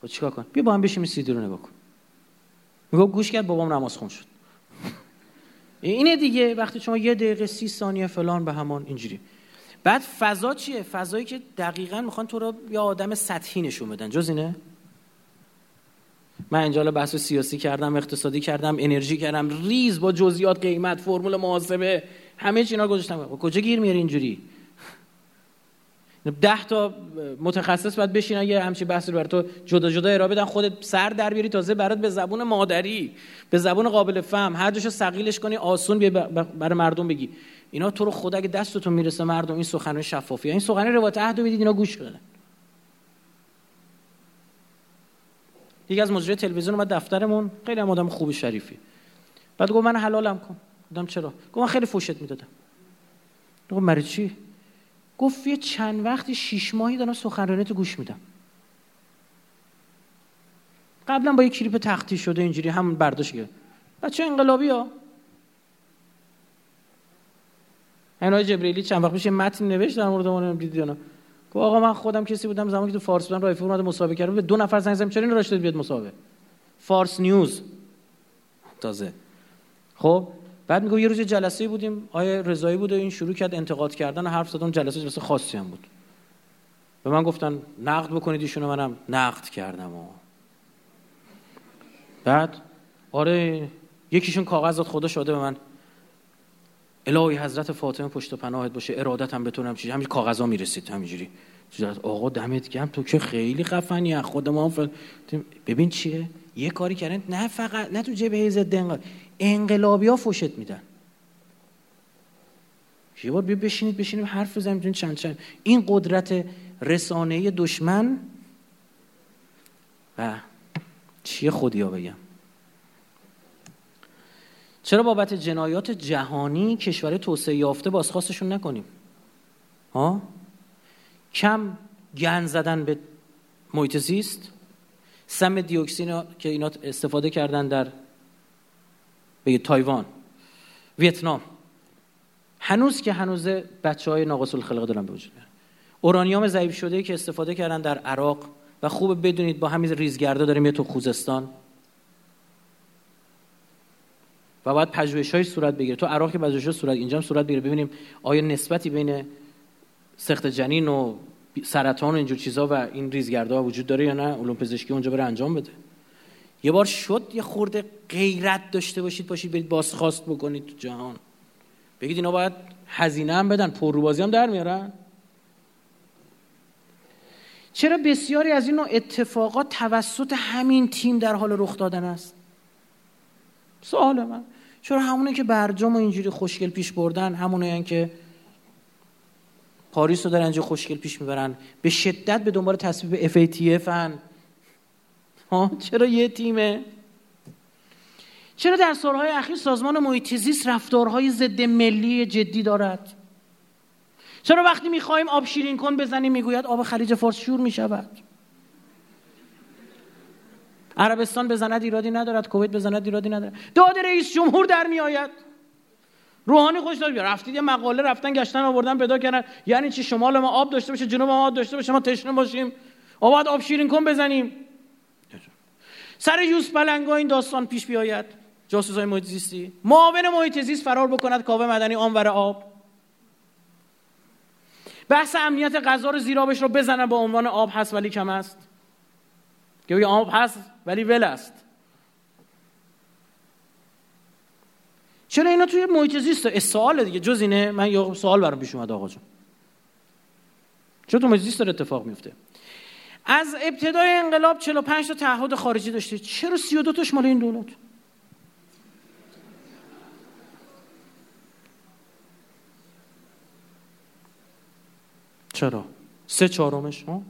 خب چیکار کن بیا با هم بشیم سیدی رو نگاه کن. میگه گوش کرد بابام نماز خون شد. اینه دیگه وقتی شما یه دقیقه سی ثانیه فلان به همان اینجوری. بعد فضا چیه؟ فضایی که دقیقا می‌خوان تو رو یه آدم سطحی نشون بدن. جز اینه؟ من اینجا بحث سیاسی کردم اقتصادی کردم انرژی کردم. ریز با جزئیات قیمت فرمول محاسبه. همه چینا گذاشتم. کجا گیر میاری اینجوری؟ ده تا متخصص باید بشینن یه همچی بحثی رو برای تو جدا جدا ارائه بدن خودت سر در بیاری تازه برات به زبون مادری به زبون قابل فهم هر جاشو ثقیلش کنی آسون بیا برای مردم بگی. اینا تو رو خدا اگه دستتون می‌رسه مردم این سخنرانی شفافیه. این سخنرانی روایت عهد بدید اینا گوش بدن. یکی از مجری تلویزیون اومد دفترمون خیلی هم آدم خوبی شریفی. بعد گفت من حلالم کن. گفتم چرا؟ گفت من خیلی فوشت می‌دادم. گفت مری چی؟ گفت یه چند وقتی شیش ماهی دارم سخنرانیتو گوش میدم. قبلا با یه کلیپ تختی شده اینجوری همون برداشت گرفت بچه انقلابی ها اینای جبریلی چند وقت پیش متن نوشت در مورد اون دیدی نه گفت آقا من خودم کسی بودم زمانی که تو فارس بودم رایفی مسابقه کردم به دو نفر زنگ زدم چرا این راش بیاد مسابقه؟ فارس نیوز. تازه. خب؟ بعد میگه یه روز جلسه بودیم آیه رضایی بود و این شروع کرد انتقاد کردن و حرف زدن جلسه جلسه خاصی هم بود. به من گفتن نقد بکنید ایشونو منم نقد کردم و. بعد آره یکیشون کاغذ داد خدا شده به من. الهی حضرت فاطمه پشت و پناهت باشه ارادت هم بتونم چیزی. همین کاغذا می‌رسید همینجوری. آقا دمت گرم تو که خیلی خفنی خود ما. ببین چیه؟ یه کاری کردن نه فقط نه تو جبهه ضد انقلاب. انقلابی ها فوشت میدن. یه بار بشینید بشینیم حرف بزنیم چند چند. این قدرت رسانه دشمن و چیه خودیا بگم؟ چرا بابت جنایات جهانی کشور توسعه یافته بازخواستشون نکنیم؟ ها؟ کم گن زدن به محیط زیست سم دیوکسین که اینا استفاده کردن در بگید تایوان ویتنام. هنوز که هنوز بچه های ناقص الخلقه دارن به وجود اورانیوم ضعیف شده که استفاده کردن در عراق و خوب بدونید با همین ریزگردا داریم یه تو خوزستان. و باید پژوهش های صورت بگیره. تو عراق که پژوهش صورت اینجا هم صورت بگیره. ببینیم آیا نسبتی بین سخت جنین و سرطان و اینجور چیزا و این ریزگردها وجود داره یا نه؟ علوم پزشکی اونجا بره انجام بده. یه بار شد یه خورده غیرت داشته باشید باشید برید بازخواست بکنید تو جهان. بگید اینا باید هزینه هم بدن پرروبازی هم در میارن. چرا بسیاری از این اتفاقات توسط همین تیم در حال رخ دادن است؟ سوال من. چرا همونه که برجام و اینجوری خوشگل پیش بردن همونه که پاریس رو دارن اینجا خوشگل پیش می‌برن به شدت به دنبال تصویب FATF هن؟ ها؟ چرا یه تیمه؟ چرا در سالهای اخیر سازمان محیط زیست رفتارهای ضد ملی جدی دارد؟ چرا وقتی می‌خوایم آب شیرین کن بزنیم می‌گوید آب خلیج فارس شور می‌شود؟ عربستان بزند ایرادی ندارد کویت بزند ایرادی ندارد. داد رئیس جمهور در میآید. روحانی خوش داد رفتید یه مقاله رفتن گشتن آوردن پیدا کردن. یعنی چی؟ شمال ما آب داشته باشه جنوب ما آب داشته باشه ما تشنه باشیم. آباد آب شیرین کن بزنیم. سر یوس پلنگا این داستان پیش بیاید. جاسوسای محیط زیستی معاون محیط فرار بکند کاوه مدنی آنور آب. بحث امنیت غذا رو زیرابش رو بزنن با عنوان آب هست ولی کم است. که آب هست ولی ول است. چرا اینا توی محیط زیست سوال دیگه؟ جز اینه من یه سوال برام پیش اومد آقا جون. چرا تو محیط زیست اتفاق میفته؟ از ابتدای انقلاب 45 تا تعهد خارجی داشته. چرا 32 تاش مال این دولت؟ چرا؟ سه چهارمش ها؟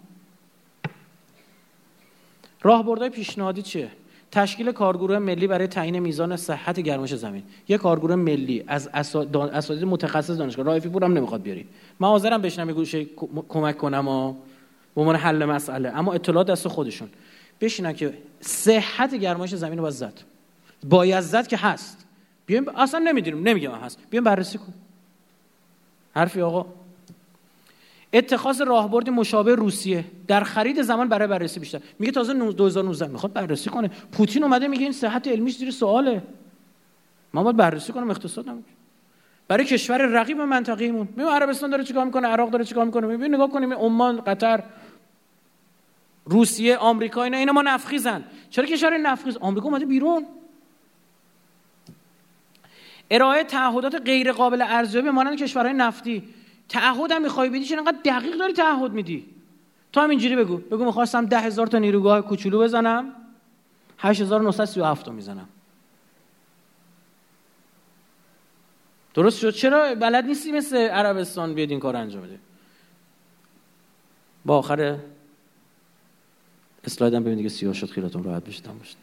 راهبردهای پیشنهادی چیه؟ تشکیل کارگروه ملی برای تعیین میزان صحت گرمش زمین. یه کارگروه ملی از اساتید متخصص دانشگاه. رایفی پور هم نمی‌خواد بیاری. من حاضرم بشنم گوشه کمک کنم و به عنوان حل مسئله. اما اطلاعات دست خودشون. بشینن که صحت گرمایش زمین رو باید زد. باید زد که هست. بیایم اصلا نمی‌دونیم. نمیگم هست. بیایم بررسی کن حرفی آقا. اتخاذ راهبرد مشابه روسیه در خرید زمان برای بررسی بیشتر. میگه تازه 2019 می‌خواد بررسی کنه. پوتین اومده میگه این صحت علمیش زیر سواله. ما باید بررسی کنم اقتصاد نمیگه برای کشور رقیب منطقه‌ایمون میگه عربستان داره چیکار می‌کنه؟ عراق داره چیکار می‌کنه؟ ببین نگاه کنیم. عمان قطر. روسیه آمریکا اینا اینا ما نفخیزن. چرا کشور نفخیز؟ آمریکا اومده بیرون. ارائه تعهدات غیر قابل ارزیابی مانند کشورهای نفتی. تعهد هم می‌خوای بدی؟ چرا انقدر دقیق داری تعهد میدی؟ تو هم اینجوری بگو. بگو می‌خواستم ده هزار تا نیروگاه کوچولو بزنم. 8937 تا می‌زنم. درست شد؟ چرا بلد نیستی مثل عربستان بیاد این کار انجام بده؟ با آخر اسلایدم ببینید که سیاه شد خیلیتون راحت بشید باشید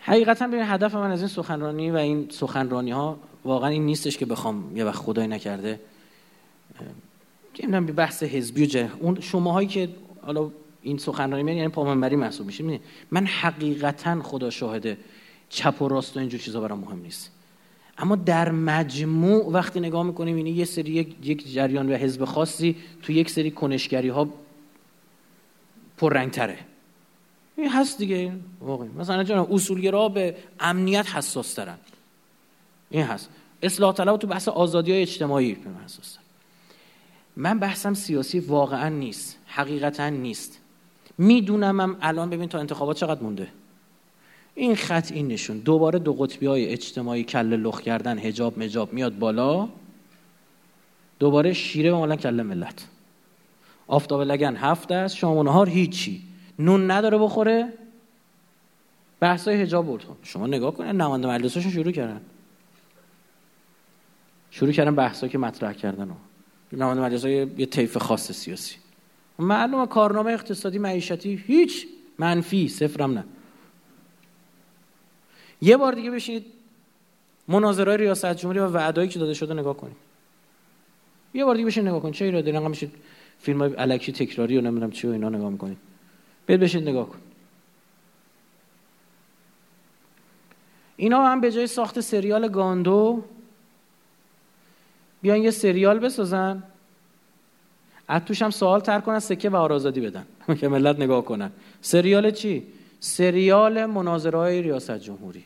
حقیقتا ببین هدف من از این سخنرانی و این سخنرانی ها واقعا این نیستش که بخوام یه وقت خدای نکرده. نمی‌دونم به بحث حزبی و جه. اون شماهایی که حالا این سخنرانی من یعنی پامنبری محسوب میشه. من حقیقتا خدا شاهده چپ و راست و اینجور چیزا برام مهم نیست. اما در مجموع وقتی نگاه می‌کنیم اینه یه سری یک, جریان و حزب خاصی تو یک سری کنشگری ها پررنگتره. این هست دیگه. واقعی. مثلا جان اصولگرا به امنیت حساس ترن. این هست. اصلاح طلب تو بحث آزادی های اجتماعی حساس من بحثم سیاسی واقعا نیست. حقیقتا نیست. میدونمم الان ببین تا انتخابات چقدر مونده. این خط این نشون. دوباره دو قطبی های اجتماعی کل لخ کردن هجاب مجاب میاد بالا. دوباره شیره و کل ملت. آفتاب لگن هفت است شام و نهار هیچی. نون نداره بخوره. بحثای حجاب بود. شما نگاه کنید نماینده مجلسشون شروع کردن. شروع کردن بحثا که مطرح کردن نماینده مجلس یه طیف خاص سیاسی. معلومه کارنامه اقتصادی معیشتی هیچ منفی صفرم نه. یه بار دیگه بشینید مناظره ریاست جمهوری و وعدایی که داده شده نگاه کنید. یه بار دیگه بشین نگاه کنید. چه ایرادی نگاه میشید فیلم های الکی تکراری و نمی‌دونم چی و اینا نگاه می‌کنید. برید بشید نگاه کن. اینا هم به جای ساخت سریال گاندو بیان یه سریال بسازن. از توش هم سوال تر کنن سکه و آرازادی بدن. که ملت نگاه کنن. سریال چی؟ سریال مناظره های ریاست جمهوری.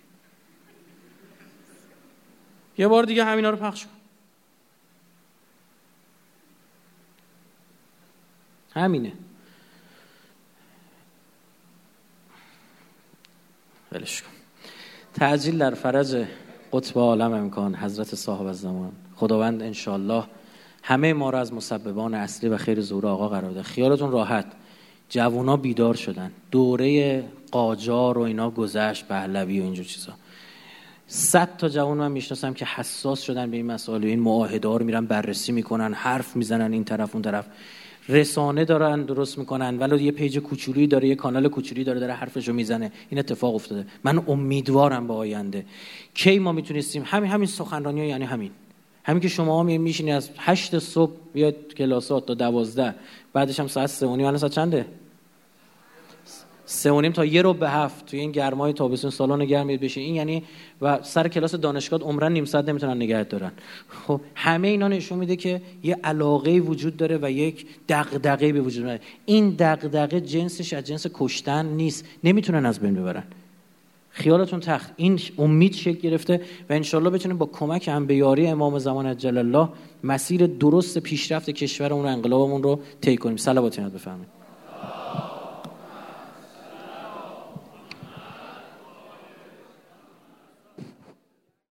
یه بار دیگه همینا رو پخش کن. همینه. ولش کن. تعجیل در فرج قطب عالم امکان حضرت صاحب الزمان خداوند انشالله همه ما را از مسببان اصلی و خیر ظهور آقا قرار ده خیالتون راحت. جوونا بیدار شدن. دوره قاجار و اینا گذشت پهلوی و اینجور چیزا. صد تا جوان من می‌شناسم که حساس شدن به این مسائل و این معاهده میرن بررسی می‌کنن حرف می‌زنن این طرف اون طرف. رسانه دارن درست می‌کنن ولی یه پیج کوچولی داره یه کانال کوچولی داره داره حرفشو می‌زنه. این اتفاق افتاده. من امیدوارم به آینده. کی ما می‌تونستیم؟ همین همین سخنرانی یعنی همین. همین که شما میشینی از هشت صبح بیاد کلاسات تا دوازده بعدش هم ساعت سه و نیم. ساعت چنده؟ سه و نیم تا یه رو به هفت توی این گرمای تابستون سالن گرم بشه این یعنی و سر کلاس دانشگاه عمرن نیم ساعت نمی‌تونن نگه دارن. خب همه اینا نشون میده که یه علاقه وجود داره و یک دغدغه به وجود داره این دغدغه جنسش از جنس کشتن نیست. نمی‌تونن از بین ببرن. خیالتون تخت. این امید شکل گرفته و انشالله بتونیم با کمک هم به یاری امام زمان جل الله مسیر درست پیشرفت کشورمون و انقلابمون رو طی کنیم. صلوات بفرمایید.